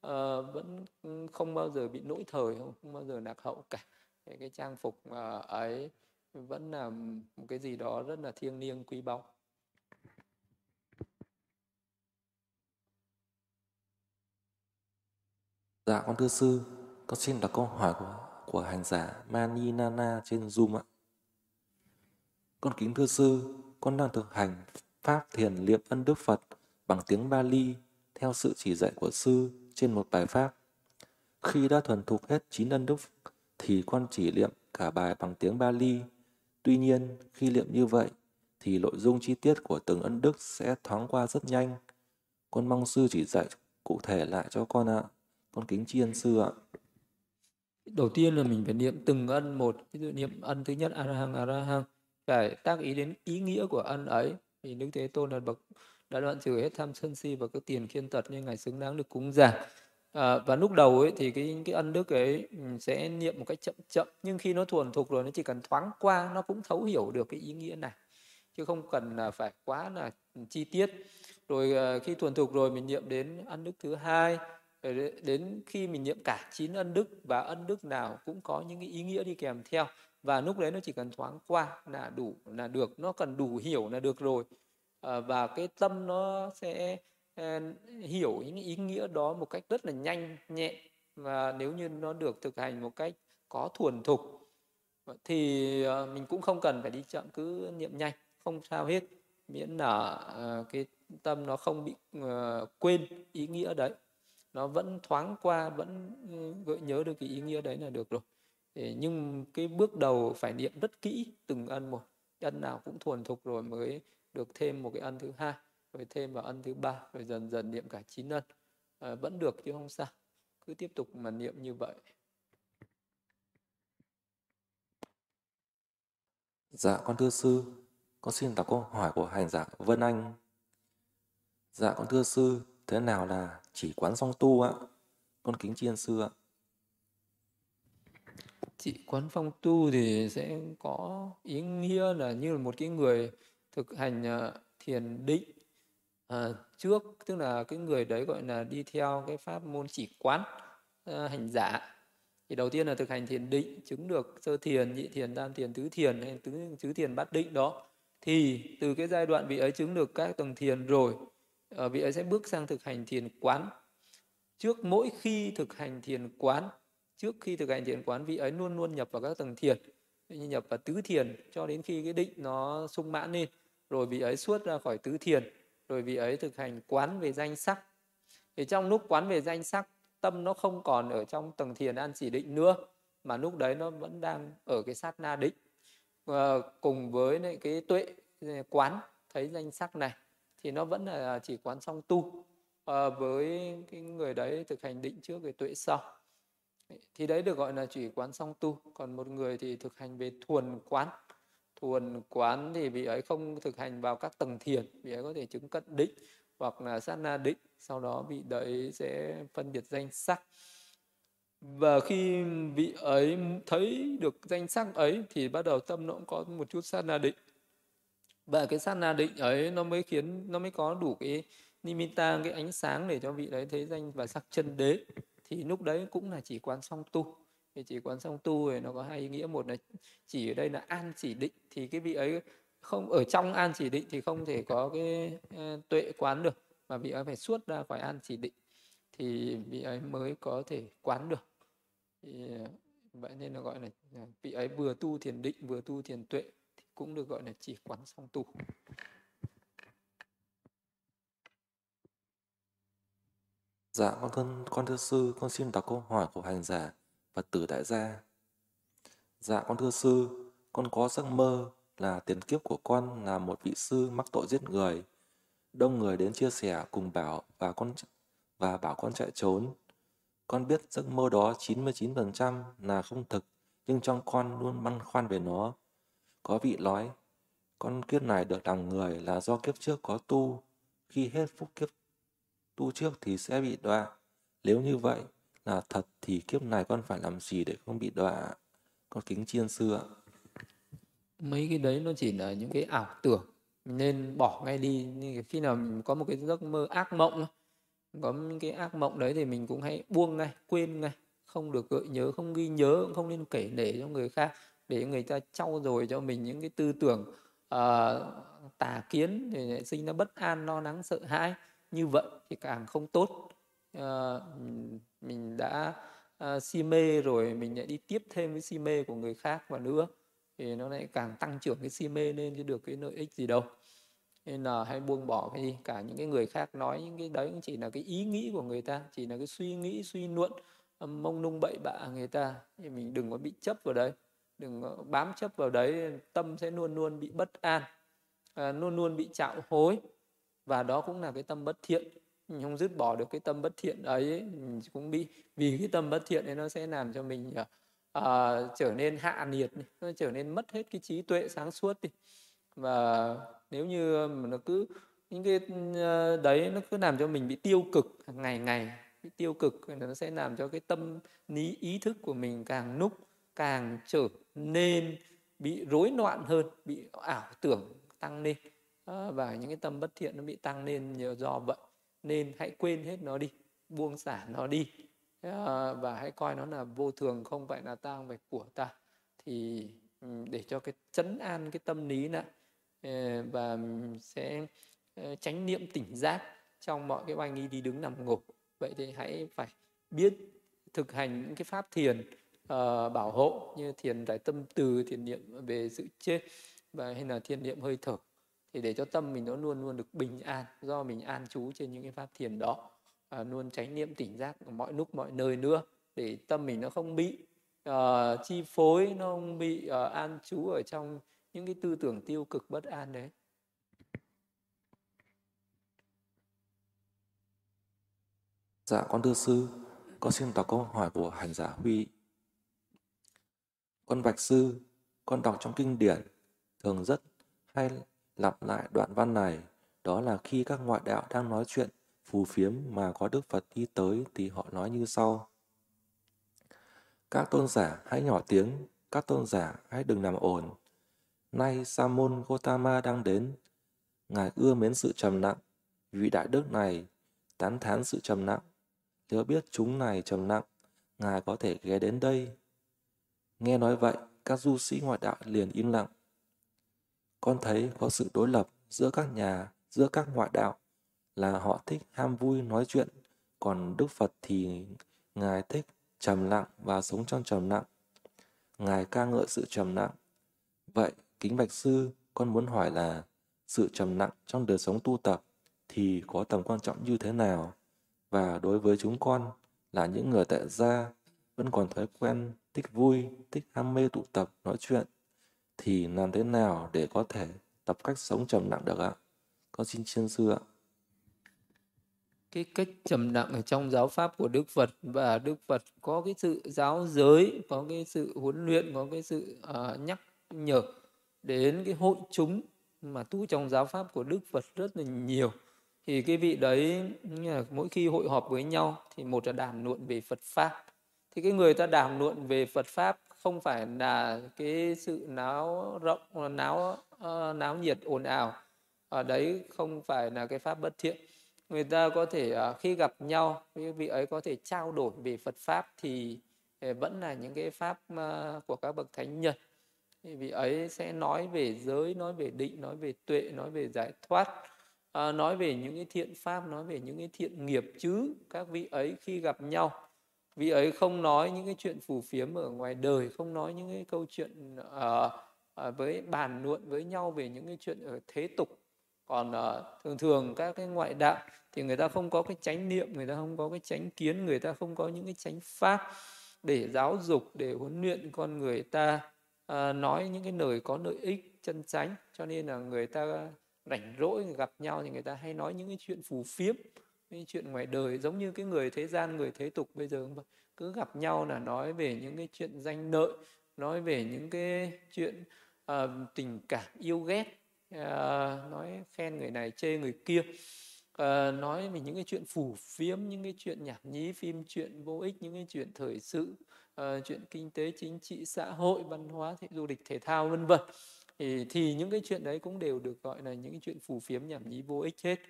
à, vẫn không bao giờ bị nỗi thời không, không bao giờ lạc hậu cả. Cái, cái trang phục uh, ấy vẫn là một cái gì đó rất là thiêng liêng quý báu. Dạ con thưa sư, con xin đặt câu hỏi của của hành giả Mani Nana trên Zoom ạ. Con kính thưa sư, con đang thực hành pháp thiền niệm ân Đức Phật bằng tiếng Bali theo sự chỉ dạy của sư trên một bài pháp. Khi đã thuần thục hết chín ân đức thì con chỉ niệm cả bài bằng tiếng Bali. Tuy nhiên, khi niệm như vậy thì nội dung chi tiết của từng ân đức sẽ thoáng qua rất nhanh. Con mong sư chỉ dạy cụ thể lại cho con ạ. Con kính tri ân sư ạ. Đầu tiên là mình phải niệm từng ân một. Ví dụ niệm ân thứ nhất Arahang Arahang. Phải tác ý đến ý nghĩa của ân ấy. thì Đức Thế Tôn là bậc đã đoạn trừ hết tham sân si và các tiền khiên tật nên Ngài xứng đáng được cúng dường. À, và lúc đầu ấy thì cái cái ân đức ấy ừ, sẽ niệm một cách chậm chậm nhưng khi nó thuần thục rồi nó chỉ cần thoáng qua nó cũng thấu hiểu được cái ý nghĩa này chứ không cần là phải quá là chi tiết rồi à, khi thuần thục rồi mình niệm đến ân đức thứ hai Ờ, đến khi mình niệm cả chín ân đức và ân đức nào cũng có những cái ý nghĩa đi kèm theo. Và lúc đấy nó chỉ cần thoáng qua là đủ là được nó cần đủ hiểu là được rồi. À, và cái tâm nó sẽ à, hiểu những ý nghĩa đó một cách rất là nhanh nhẹn. Và nếu như nó được thực hành một cách có thuần thục thì à, mình cũng không cần phải đi chậm cứ niệm nhanh không sao hết. Miễn là à, cái tâm nó không bị à, quên ý nghĩa đấy nó vẫn thoáng qua vẫn ừ, gợi nhớ được cái ý nghĩa đấy là được rồi. Nhưng cái bước đầu phải niệm rất kỹ từng ân một. Ân nào cũng thuần thục rồi mới được thêm một cái ân thứ hai rồi thêm vào ân thứ ba rồi dần dần niệm cả chín ân. À, vẫn được chứ không sao. Cứ tiếp tục mà niệm như vậy. Dạ con thưa sư, con xin đọc câu hỏi của hành giả Vân Anh. Dạ con thưa sư, thế nào là chỉ quán song tu ạ? Con kính chiên sư ạ. Chỉ quán phong tu thì sẽ có ý nghĩa là như là một cái người thực hành à, thiền định à, trước tức là cái người đấy gọi là đi theo cái pháp môn chỉ quán à, hành giả thì đầu tiên là thực hành thiền định chứng được sơ thiền nhị thiền tam thiền tứ thiền hay tứ tứ thiền bát định đó thì từ cái giai đoạn vị ấy chứng được các tầng thiền rồi Ờ, vị ấy sẽ bước sang thực hành thiền quán. Trước mỗi khi thực hành thiền quán trước khi thực hành thiền quán vị ấy luôn luôn nhập vào các tầng thiền như nhập vào tứ thiền cho đến khi cái định nó sung mãn lên. Rồi vị ấy xuất ra khỏi tứ thiền rồi vị ấy thực hành quán về danh sắc. Thì trong lúc quán về danh sắc tâm nó không còn ở trong tầng thiền an chỉ định nữa mà lúc đấy nó vẫn đang ở cái sát na định. À, cùng với cái tuệ quán thấy danh sắc này thì nó vẫn là chỉ quán song tu à, với cái người đấy thực hành định trước về tuệ sau. Thì đấy được gọi là chỉ quán song tu. Còn một người thì thực hành về thuần quán. Thuần quán thì vị ấy không thực hành vào các tầng thiền vị ấy có thể chứng cận định hoặc là sát na định sau đó vị đấy sẽ phân biệt danh sắc. Và khi vị ấy thấy được danh sắc ấy thì bắt đầu tâm nó cũng có một chút sát na định và cái sát na định ấy nó mới khiến nó mới có đủ cái nimitta cái ánh sáng để cho vị đấy thấy danh và sắc chân đế. Thì lúc đấy cũng là chỉ quán song tu. Thì chỉ quán song tu thì nó có hai ý nghĩa. Một là chỉ ở đây là an chỉ định. Thì cái vị ấy không ở trong an chỉ định thì không thể có cái uh, tuệ quán được. Mà vị ấy phải suốt ra khỏi an chỉ định thì vị ấy mới có thể quán được. Thì uh, vậy nên nó gọi là ờ, vị ấy vừa tu thiền định vừa tu thiền tuệ cũng được gọi là chỉ quán song tu Dạ, con thân con thưa sư, con xin đọc câu hỏi của hành giả Phật tử đại gia. Dạ, con thưa sư, con có giấc mơ là tiền kiếp của con là một vị sư mắc tội giết người. Đông người đến chia sẻ cùng bảo và con và bảo con chạy trốn. Con biết giấc mơ đó 99% là không thực, nhưng trong con luôn băn khoăn về nó. Có vị nói, con kiếp này được làm người là do kiếp trước có tu, khi hết phúc kiếp tu trước thì sẽ bị đọa. Nếu như vậy là thật thì kiếp này con phải làm gì để không bị đọa? Con kính chiên xưa. Mấy cái đấy nó chỉ là những cái ảo tưởng nên bỏ ngay đi khi nào mình có một cái giấc mơ ác mộng có những cái ác mộng đấy thì mình cũng hãy buông ngay quên ngay không được gợi nhớ không ghi nhớ cũng không nên kể để cho người khác để người ta trau dồi cho mình những cái tư tưởng uh, tà kiến để sinh ra bất an lo lắng sợ hãi như vậy thì càng không tốt. Uh, mình đã uh, si mê rồi mình lại đi tiếp thêm cái si mê của người khác và nữa thì nó lại càng tăng trưởng cái si mê lên chứ được cái lợi ích gì đâu. Nên là hãy buông bỏ cái gì cả những cái người khác nói những cái đấy cũng chỉ là cái ý nghĩ của người ta chỉ là cái suy nghĩ suy luận mông nung bậy bạ người ta thì mình đừng có bị chấp vào đấy đừng ờ, bám chấp vào đấy tâm sẽ luôn luôn bị bất an à, luôn luôn bị trạo hối. Và đó cũng là cái tâm bất thiện. Mình không dứt bỏ được cái tâm bất thiện ấy mình cũng bị vì cái tâm bất thiện ấy nó sẽ làm cho mình uh, trở nên hạ nhiệt nó trở nên mất hết cái trí tuệ sáng suốt đi. Và nếu như mà nó cứ những cái uh, đấy nó cứ làm cho mình bị tiêu cực ngày ngày bị tiêu cực nó sẽ làm cho cái tâm lý ý thức của mình càng núc càng trở nên bị rối loạn hơn, bị ảo tưởng tăng lên. Và những cái tâm bất thiện nó bị tăng lên nhờ do vậy. Nên hãy quên hết nó đi, buông xả nó đi. Và hãy coi nó là vô thường, không phải là ta không phải của ta. Thì để cho cái chấn an cái tâm lý lại ờ, và sẽ ờ, tránh niệm tỉnh giác trong mọi cái oanh nghi đi đứng nằm ngủ. Vậy thì hãy phải biết thực hành những cái pháp thiền uh, bảo hộ như thiền giải tâm từ thiền niệm về sự chết và hay là thiền niệm hơi thở thì để cho tâm mình nó luôn luôn được bình an do mình an trú trên những cái pháp thiền đó uh, luôn tránh niệm tỉnh giác ở mọi lúc mọi nơi nữa để tâm mình nó không bị uh, chi phối nó không bị uh, an trú ở trong những cái tư tưởng tiêu cực bất an đấy Dạ con thưa sư, con xin đọc câu hỏi của hành giả Huy. Con bạch sư, con đọc trong kinh điển thường rất hay lặp lại đoạn văn này, đó là khi các ngoại đạo đang nói chuyện phù phiếm mà có Đức Phật đi tới thì họ nói như sau. Các tôn giả hãy nhỏ tiếng, các tôn giả hãy đừng làm ồn. Nay Sa môn Gotama đang đến, Ngài ưa mến sự trầm nặng, vị đại đức này tán thán sự trầm nặng nếu biết chúng này trầm nặng, Ngài có thể ghé đến đây. Nghe nói vậy, các du sĩ ngoại đạo liền im lặng. Con thấy có sự đối lập giữa các nhà, giữa các ngoại đạo là họ thích ham vui nói chuyện, còn Đức Phật thì Ngài thích trầm lặng và sống trong trầm lặng. Ngài ca ngợi sự trầm lặng. Vậy, kính bạch sư, con muốn hỏi là sự trầm lặng trong đời sống tu tập thì có tầm quan trọng như thế nào? và đối với chúng con là những người tại gia vẫn còn thói quen thích vui, thích ham mê tụ tập, nói chuyện thì làm thế nào để có thể tập cách sống trầm lặng được ạ? Con xin chiên sư ạ. Cái cách trầm lặng ở trong giáo pháp của Đức Phật và Đức Phật có cái sự giáo giới, có cái sự huấn luyện, có cái sự uh, nhắc nhở đến cái hội chúng mà tu trong giáo pháp của Đức Phật rất là nhiều thì cái vị đấy mỗi khi hội họp với nhau thì một là đàm luận về Phật pháp thì cái người ta đàm luận về Phật pháp không phải là cái sự náo rộng, náo ờ, náo nhiệt, ồn ào. Ở đấy không phải là cái pháp bất thiện. Người ta có thể ờ, khi gặp nhau quý vị ấy có thể trao đổi về Phật pháp thì ờ, vẫn là những cái pháp của các bậc thánh nhân. Thì vị ấy sẽ nói về giới, nói về định, nói về tuệ, nói về giải thoát nói về những cái thiện pháp, nói về những cái thiện nghiệp chứ. Các vị ấy khi gặp nhau vị ấy không nói những cái chuyện phù phiếm ở ngoài đời không nói những cái câu chuyện uh, uh, với bàn luận với nhau về những cái chuyện ở thế tục. Còn uh, thường thường các cái ngoại đạo thì người ta không có cái chánh niệm người ta không có cái chánh kiến người ta không có những cái chánh pháp để giáo dục để huấn luyện con người ta uh, nói những cái lời có lợi ích chân chánh. Cho nên là người ta rảnh rỗi gặp nhau thì người ta hay nói những cái chuyện phù phiếm những chuyện ngoài đời giống như cái người thế gian người thế tục bây giờ cứ gặp nhau là nói về những cái chuyện danh nợ nói về những cái chuyện uh, tình cảm yêu ghét uh, nói khen người này chê người kia uh, nói về những cái chuyện phủ phiếm những cái chuyện nhảm nhí phim chuyện vô ích những cái chuyện thời sự uh, chuyện kinh tế chính trị xã hội văn hóa thể, du lịch thể thao vân vân. Thì, thì những cái chuyện đấy cũng đều được gọi là những cái chuyện phù phiếm nhảm nhí vô ích hết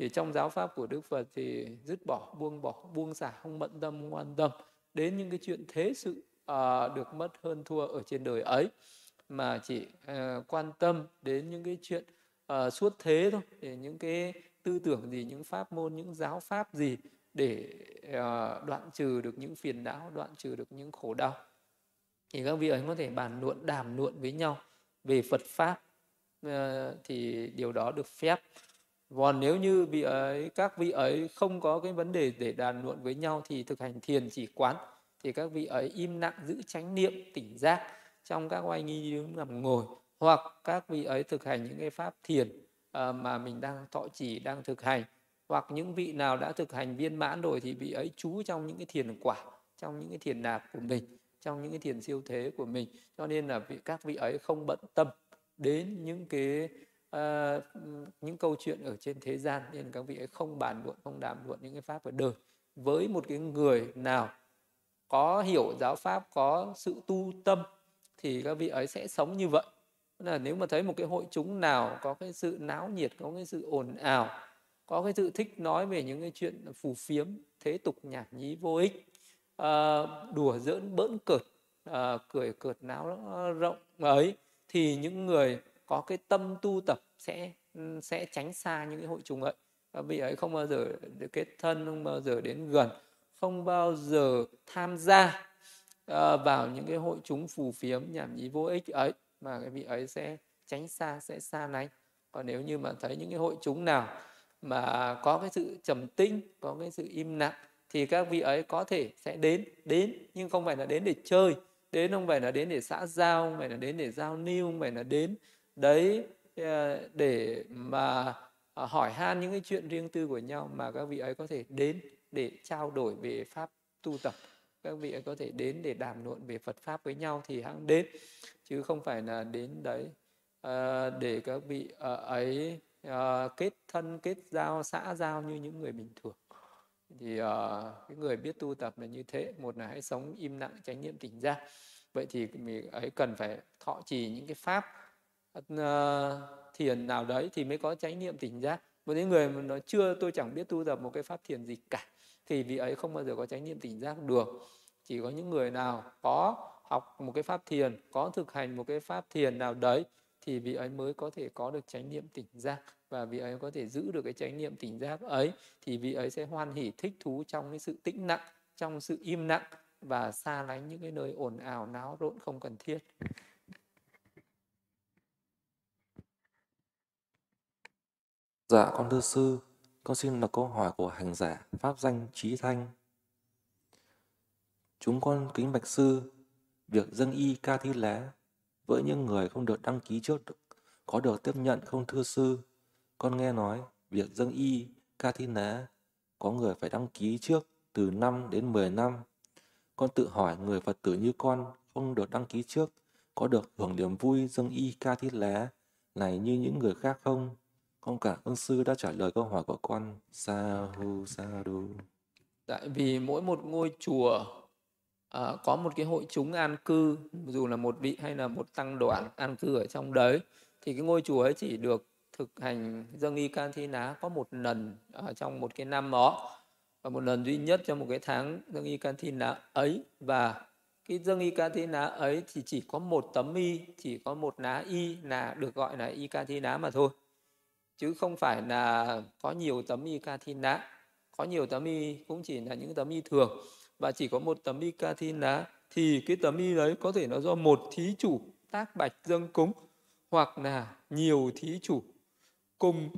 thì trong giáo pháp của Đức Phật thì dứt bỏ buông bỏ buông xả không bận tâm không quan tâm đến những cái chuyện thế sự uh, được mất hơn thua ở trên đời ấy mà chỉ uh, quan tâm đến những cái chuyện uh, suốt thế thôi. Để những cái tư tưởng gì những pháp môn những giáo pháp gì để uh, đoạn trừ được những phiền não đoạn trừ được những khổ đau. Thì các vị ấy có thể bàn luận đàm luận với nhau về Phật pháp uh, thì điều đó được phép còn nếu như vị ấy các vị ấy không có cái vấn đề để đàn luận với nhau thì thực hành thiền chỉ quán thì các vị ấy im lặng giữ chánh niệm tỉnh giác trong các oai nghi đứng nằm ngồi. Hoặc các vị ấy thực hành những cái pháp thiền uh, mà mình đang thọ chỉ đang thực hành. Hoặc những vị nào đã thực hành viên mãn rồi thì vị ấy trú trong những cái thiền quả trong những cái thiền nạp của mình trong những cái thiền siêu thế của mình. Cho nên là vị các vị ấy không bận tâm đến những cái uh, những câu chuyện ở trên thế gian nên các vị ấy không bàn luận không đàm luận những cái pháp ở đời. Với một cái người nào có hiểu giáo pháp có sự tu tâm thì các vị ấy sẽ sống như vậy. Là nếu mà thấy một cái hội chúng nào có cái sự náo nhiệt có cái sự ồn ào có cái sự thích nói về những cái chuyện phù phiếm thế tục nhảm nhí vô ích ờ, đùa giỡn bỡn cợt à, cười cợt náo rộng ấy thì những người có cái tâm tu tập sẽ ừ, sẽ tránh xa những cái hội chúng ấy. Và vị ấy không bao giờ kết thân không bao giờ đến gần không bao giờ tham gia uh, vào những cái hội chúng phù phiếm nhảm nhí vô ích ấy mà cái vị ấy sẽ tránh xa sẽ xa lánh. Còn nếu như mà thấy những cái hội chúng nào mà có cái sự trầm tĩnh có cái sự im lặng thì các vị ấy có thể sẽ đến đến. Nhưng không phải là đến để chơi đến không phải là đến để xã giao không phải là đến để giao lưu không phải là đến đấy ờ, để mà ờ, hỏi han những cái chuyện riêng tư của nhau mà các vị ấy có thể đến để trao đổi về pháp tu tập. Các vị ấy có thể đến để đàm luận về Phật pháp với nhau thì hãng đến chứ không phải là đến đấy. Ờ, để các vị ấy kết thân kết giao xã giao như những người bình thường. Thì uh, cái người biết tu tập là như thế một là hãy sống im lặng tránh niệm tỉnh giác. Vậy thì mình ấy cần phải thọ trì những cái pháp Ờ, thiền nào đấy thì mới có chánh niệm tỉnh giác. Một những người mà nó chưa, tôi chẳng biết tu tập một cái pháp thiền gì cả, thì vị ấy không bao giờ có chánh niệm tỉnh giác được. Chỉ có những người nào có học một cái pháp thiền, có thực hành một cái pháp thiền nào đấy, thì vị ấy mới có thể có được chánh niệm tỉnh giác. Và vị ấy có thể giữ được cái chánh niệm tỉnh giác ấy, thì vị ấy sẽ hoan hỉ thích thú trong cái sự tĩnh lặng trong sự im lặng và xa lánh những cái nơi ồn ào, náo rộn không cần thiết. Dạ con thưa sư, con xin là câu hỏi của hành giả Pháp danh Trí Thanh. Chúng con kính bạch sư, việc dâng y ca thi lá với những người không được đăng ký trước có được tiếp nhận không thưa sư? Con nghe nói việc dâng y ca thi lá có người phải đăng ký trước từ 5 đến 10 năm. Con tự hỏi người Phật tử như con không được đăng ký trước có được hưởng niềm vui dâng y ca thi lá này như những người khác không? Con cảm ơn sư đã trả lời câu hỏi của con. Sa hu sa du. Tại vì mỗi một ngôi chùa à, có một cái hội chúng an cư, dù là một vị hay là một tăng đoàn an cư ở trong đấy, thì cái ngôi chùa ấy chỉ được thực hành dâng y can thi ná có một lần ở trong một cái năm đó và một lần duy nhất trong một cái tháng dâng y can thi ná ấy và cái dâng y ca thi ná ấy thì chỉ có một tấm y chỉ có một ná y là được gọi là y ca thi ná mà thôi chứ không phải là có nhiều tấm y kathina có nhiều tấm y cũng chỉ là những tấm y thường. Và chỉ có một tấm y kathina thì cái tấm y đấy có thể nó do một thí chủ tác bạch dâng cúng hoặc là nhiều thí chủ cùng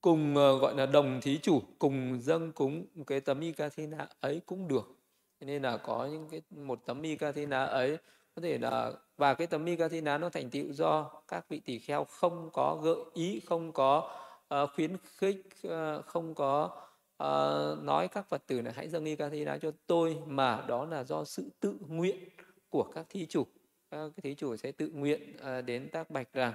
cùng ờ, gọi là đồng thí chủ cùng dâng cúng cái tấm y kathina ấy cũng được. Nên là có những cái, một tấm y kathina ấy có thể là và cái tấm Migathina nó thành tựu do các vị tỷ kheo không có gợi ý không có uh, khuyến khích uh, không có uh, nói các phật tử là hãy dâng Migathina cho tôi mà đó là do sự tự nguyện của các thí chủ. Các thí chủ sẽ tự nguyện uh, đến tác bạch rằng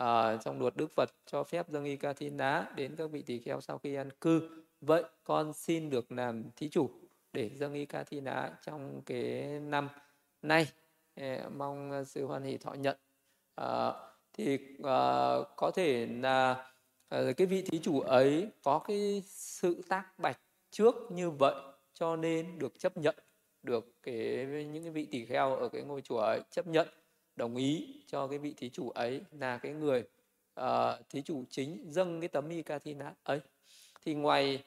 uh, trong luật Đức Phật cho phép dâng y ca thi ná đến các vị tỳ kheo sau khi an cư. Vậy con xin được làm thí chủ để dâng y ca thi ná trong cái năm nay mong ờ, sự hoan hỷ thọ nhận à, ờ, thì à, có thể là à, cái vị thí chủ ấy có cái sự tác bạch trước như vậy cho nên được chấp nhận được cái những cái vị tỳ kheo ở cái ngôi chùa ấy chấp nhận đồng ý cho cái vị thí chủ ấy là cái người uh, thí chủ chính dâng cái tấm y ca thi ná ấy. Thì ngoài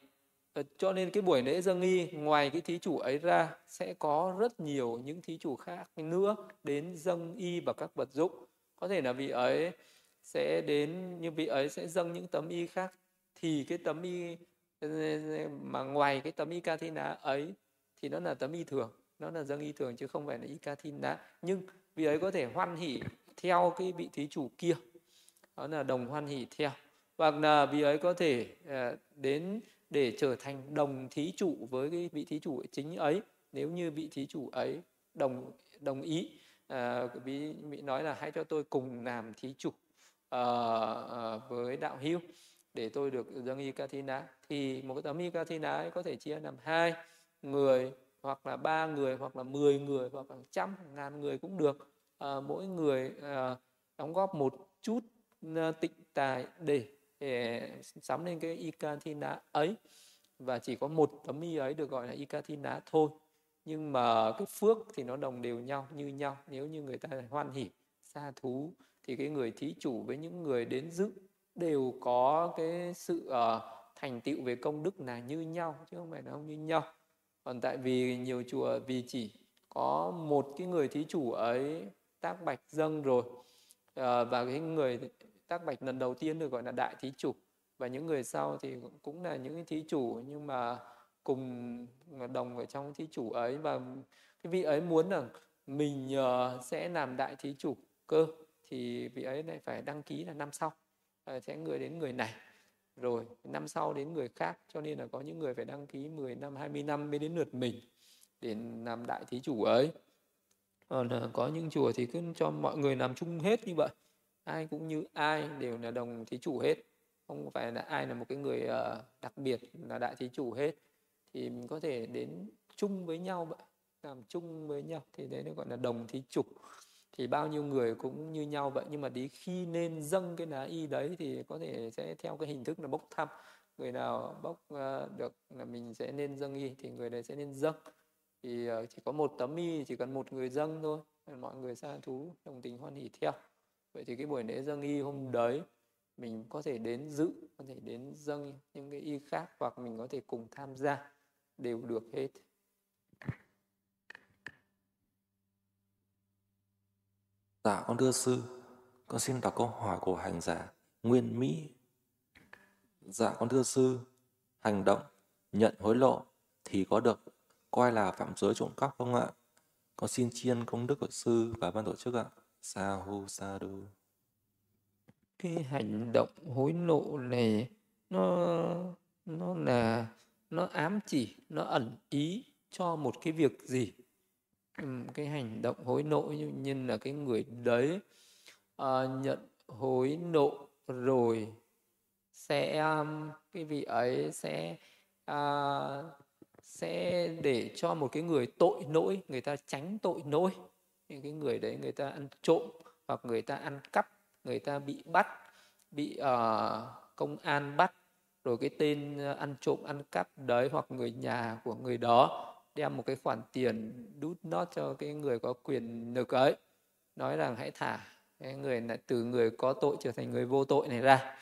Ờ, cho nên cái buổi lễ dâng y ngoài cái thí chủ ấy ra sẽ có rất nhiều những thí chủ khác nữa đến dâng y và các vật dụng. Có thể là vị ấy sẽ đến như vị ấy sẽ dâng những tấm y khác thì cái tấm y ờ, mà ngoài cái tấm y ca thi ná ấy thì nó là tấm y thường, nó là dâng y thường chứ không phải là y ca thi ná nhưng vị ấy có thể hoan hỷ theo cái vị thí chủ kia, đó là đồng hoan hỷ theo. Hoặc là vị ấy có thể ờ, đến để trở thành đồng thí chủ với cái vị thí chủ chính ấy. Nếu như vị thí chủ ấy đồng đồng ý à, vị, vị nói là hãy cho tôi cùng làm thí chủ à, à, với đạo hữu để tôi được dâng y kathina thì một cái tấm y kathina ấy có thể chia làm hai người hoặc là ba người hoặc là mười người hoặc là trăm ngàn người cũng được. À, mỗi người à, đóng góp một chút tịnh tài để sắm lên cái ikathina ấy. Và chỉ có một tấm y ấy được gọi là ikathina thôi. Nhưng mà cái phước thì nó đồng đều nhau như nhau. Nếu như người ta hoan hỉ xa thú thì cái người thí chủ với những người đến dự đều có cái sự uh, thành tựu về công đức là như nhau chứ không phải là không như nhau. Còn tại vì nhiều chùa vì chỉ có một cái người thí chủ ấy tác bạch dâng rồi uh, và cái người tác bạch lần đầu tiên được gọi là đại thí chủ. Và những người sau thì cũng là những thí chủ nhưng mà cùng đồng ở trong thí chủ ấy. Và cái vị ấy muốn là mình uh, sẽ làm đại thí chủ cơ thì vị ấy lại phải đăng ký là năm sau. Ờ, sẽ người đến người này. Rồi năm sau đến người khác cho nên là có những người phải đăng ký 10 năm 20 năm mới đến lượt mình để làm đại thí chủ ấy. Còn ờ, có những chùa thì cứ cho mọi người làm chung hết như vậy ai cũng như ai đều là đồng thí chủ hết. Không phải là ai là một cái người uh, đặc biệt là đại thí chủ hết. Thì mình có thể đến chung với nhau vậy làm chung với nhau thì đấy nó gọi là đồng thí chủ. Thì bao nhiêu người cũng như nhau vậy nhưng mà đi khi nên dâng cái lá y đấy thì có thể sẽ theo cái hình thức là bốc thăm. Người nào bốc uh, được là mình sẽ nên dâng y thì người đấy sẽ nên dâng. Thì uh, chỉ có một tấm y chỉ cần một người dâng thôi mọi người xa thú đồng tình hoan hỷ theo vậy thì cái buổi lễ dâng y hôm đấy mình có thể đến dự có thể đến dâng những cái y khác hoặc mình có thể cùng tham gia đều được hết Dạ con thưa sư, con xin đọc câu hỏi của hành giả Nguyên Mỹ. Dạ con thưa sư, hành động nhận hối lộ thì có được coi là phạm giới trộm cắp không ạ? Con xin chiên công đức của sư và ban tổ chức ạ. Sa hu sa đu Cái hành động hối lộ này nó nó là nó ám chỉ, nó ẩn ý cho một cái việc gì? Cái hành động hối lộ như, như là cái người đấy à, nhận hối lộ rồi sẽ um, cái vị ấy sẽ uh, sẽ để cho một cái người tội lỗi người ta tránh tội lỗi những cái người đấy người ta ăn trộm hoặc người ta ăn cắp người ta bị bắt bị uh, công an bắt rồi cái tên ờ, ăn trộm ăn cắp đấy hoặc người nhà của người đó đem một cái khoản tiền đút nót cho cái người có quyền lực ấy. Nói rằng hãy thả cái người là từ người có tội trở thành người vô tội này ra.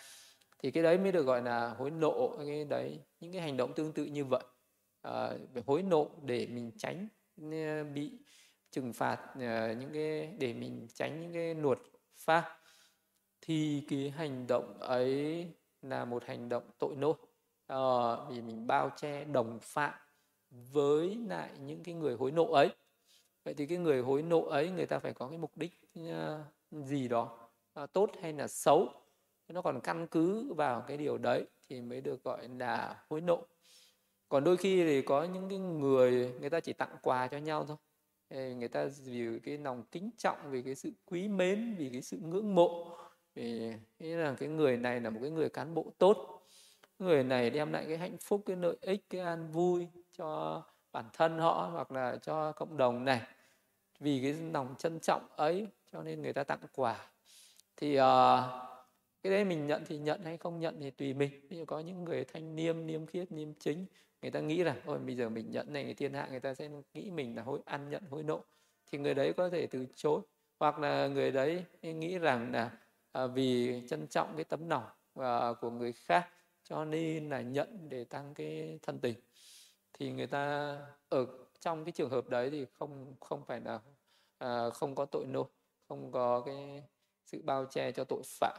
Thì cái đấy mới được gọi là hối lộ cái đấy những cái hành động tương tự như vậy. À, hối lộ để mình tránh bị trừng phạt uh, những cái để mình tránh những cái luật pháp thì cái hành động ấy là một hành động tội lỗi. Uh, vì mình bao che đồng phạm với lại những cái người hối nộ ấy. Vậy thì cái người hối nộ ấy người ta phải có cái mục đích uh, gì đó uh, tốt hay là xấu. Nó còn căn cứ vào cái điều đấy thì mới được gọi là hối nộ. Còn đôi khi thì có những cái người người ta chỉ tặng quà cho nhau thôi người ta vì cái lòng kính trọng vì cái sự quý mến vì cái sự ngưỡng mộ. Vì nghĩ là cái người này là một cái người cán bộ tốt. Người này đem lại cái hạnh phúc cái lợi ích cái an vui cho bản thân họ hoặc là cho cộng đồng này. Vì cái lòng trân trọng ấy cho nên người ta tặng quà. Thì uh, cái đấy mình nhận thì nhận hay không nhận thì tùy mình. Ví dụ có những người thanh niêm niêm khiết niêm chính người ta nghĩ là ôi bây giờ mình nhận này người thiên hạ người ta sẽ nghĩ mình là hối ăn nhận hối nộ thì người đấy có thể từ chối. Hoặc là người đấy nghĩ rằng là à, vì trân trọng cái tấm lòng à, của người khác cho nên là nhận để tăng cái thân tình. Thì người ta ở trong cái trường hợp đấy thì không không phải là à, không có tội nô không có cái sự bao che cho tội phạm.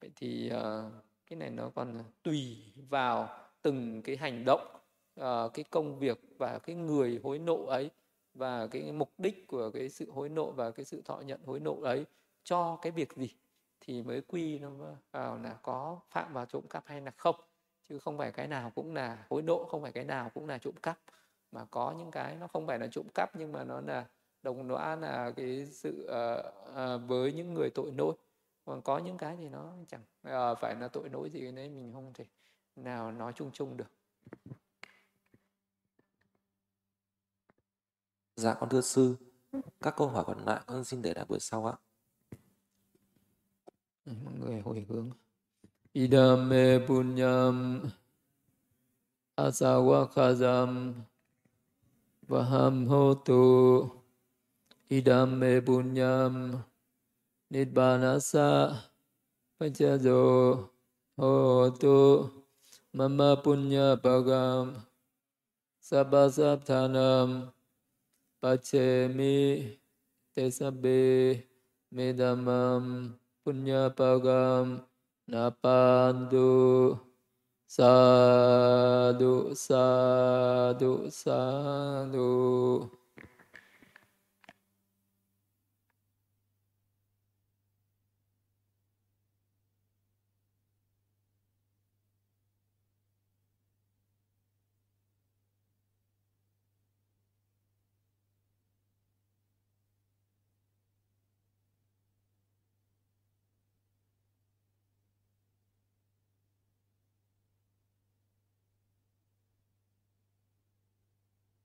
Vậy thì à, cái này nó còn tùy vào từng cái hành động uh, cái công việc và cái người hối nộ ấy và cái mục đích của cái sự hối nộ và cái sự thọ nhận hối nộ ấy cho cái việc gì thì mới quy nó vào là có phạm vào trộm cắp hay là không. Chứ không phải cái nào cũng là hối nộ không phải cái nào cũng là trộm cắp. Mà có những cái nó không phải là trộm cắp nhưng mà nó là đồng lõa là cái sự uh, uh, với những người tội lỗi còn có những cái thì nó chẳng uh, phải là tội lỗi gì đấy mình không thể nào nói chung chung được Dạ con thưa sư, các câu hỏi còn lại con xin để lại buổi sau ạ. Mọi người hồi hướng. Idame punyam asawakazam vaham hotu idame punyam nidbanasa pachajo hotu mama punya bagam sabasatanam pacemi tesabe medamam punya bagam napandu sadu sadu, sadu.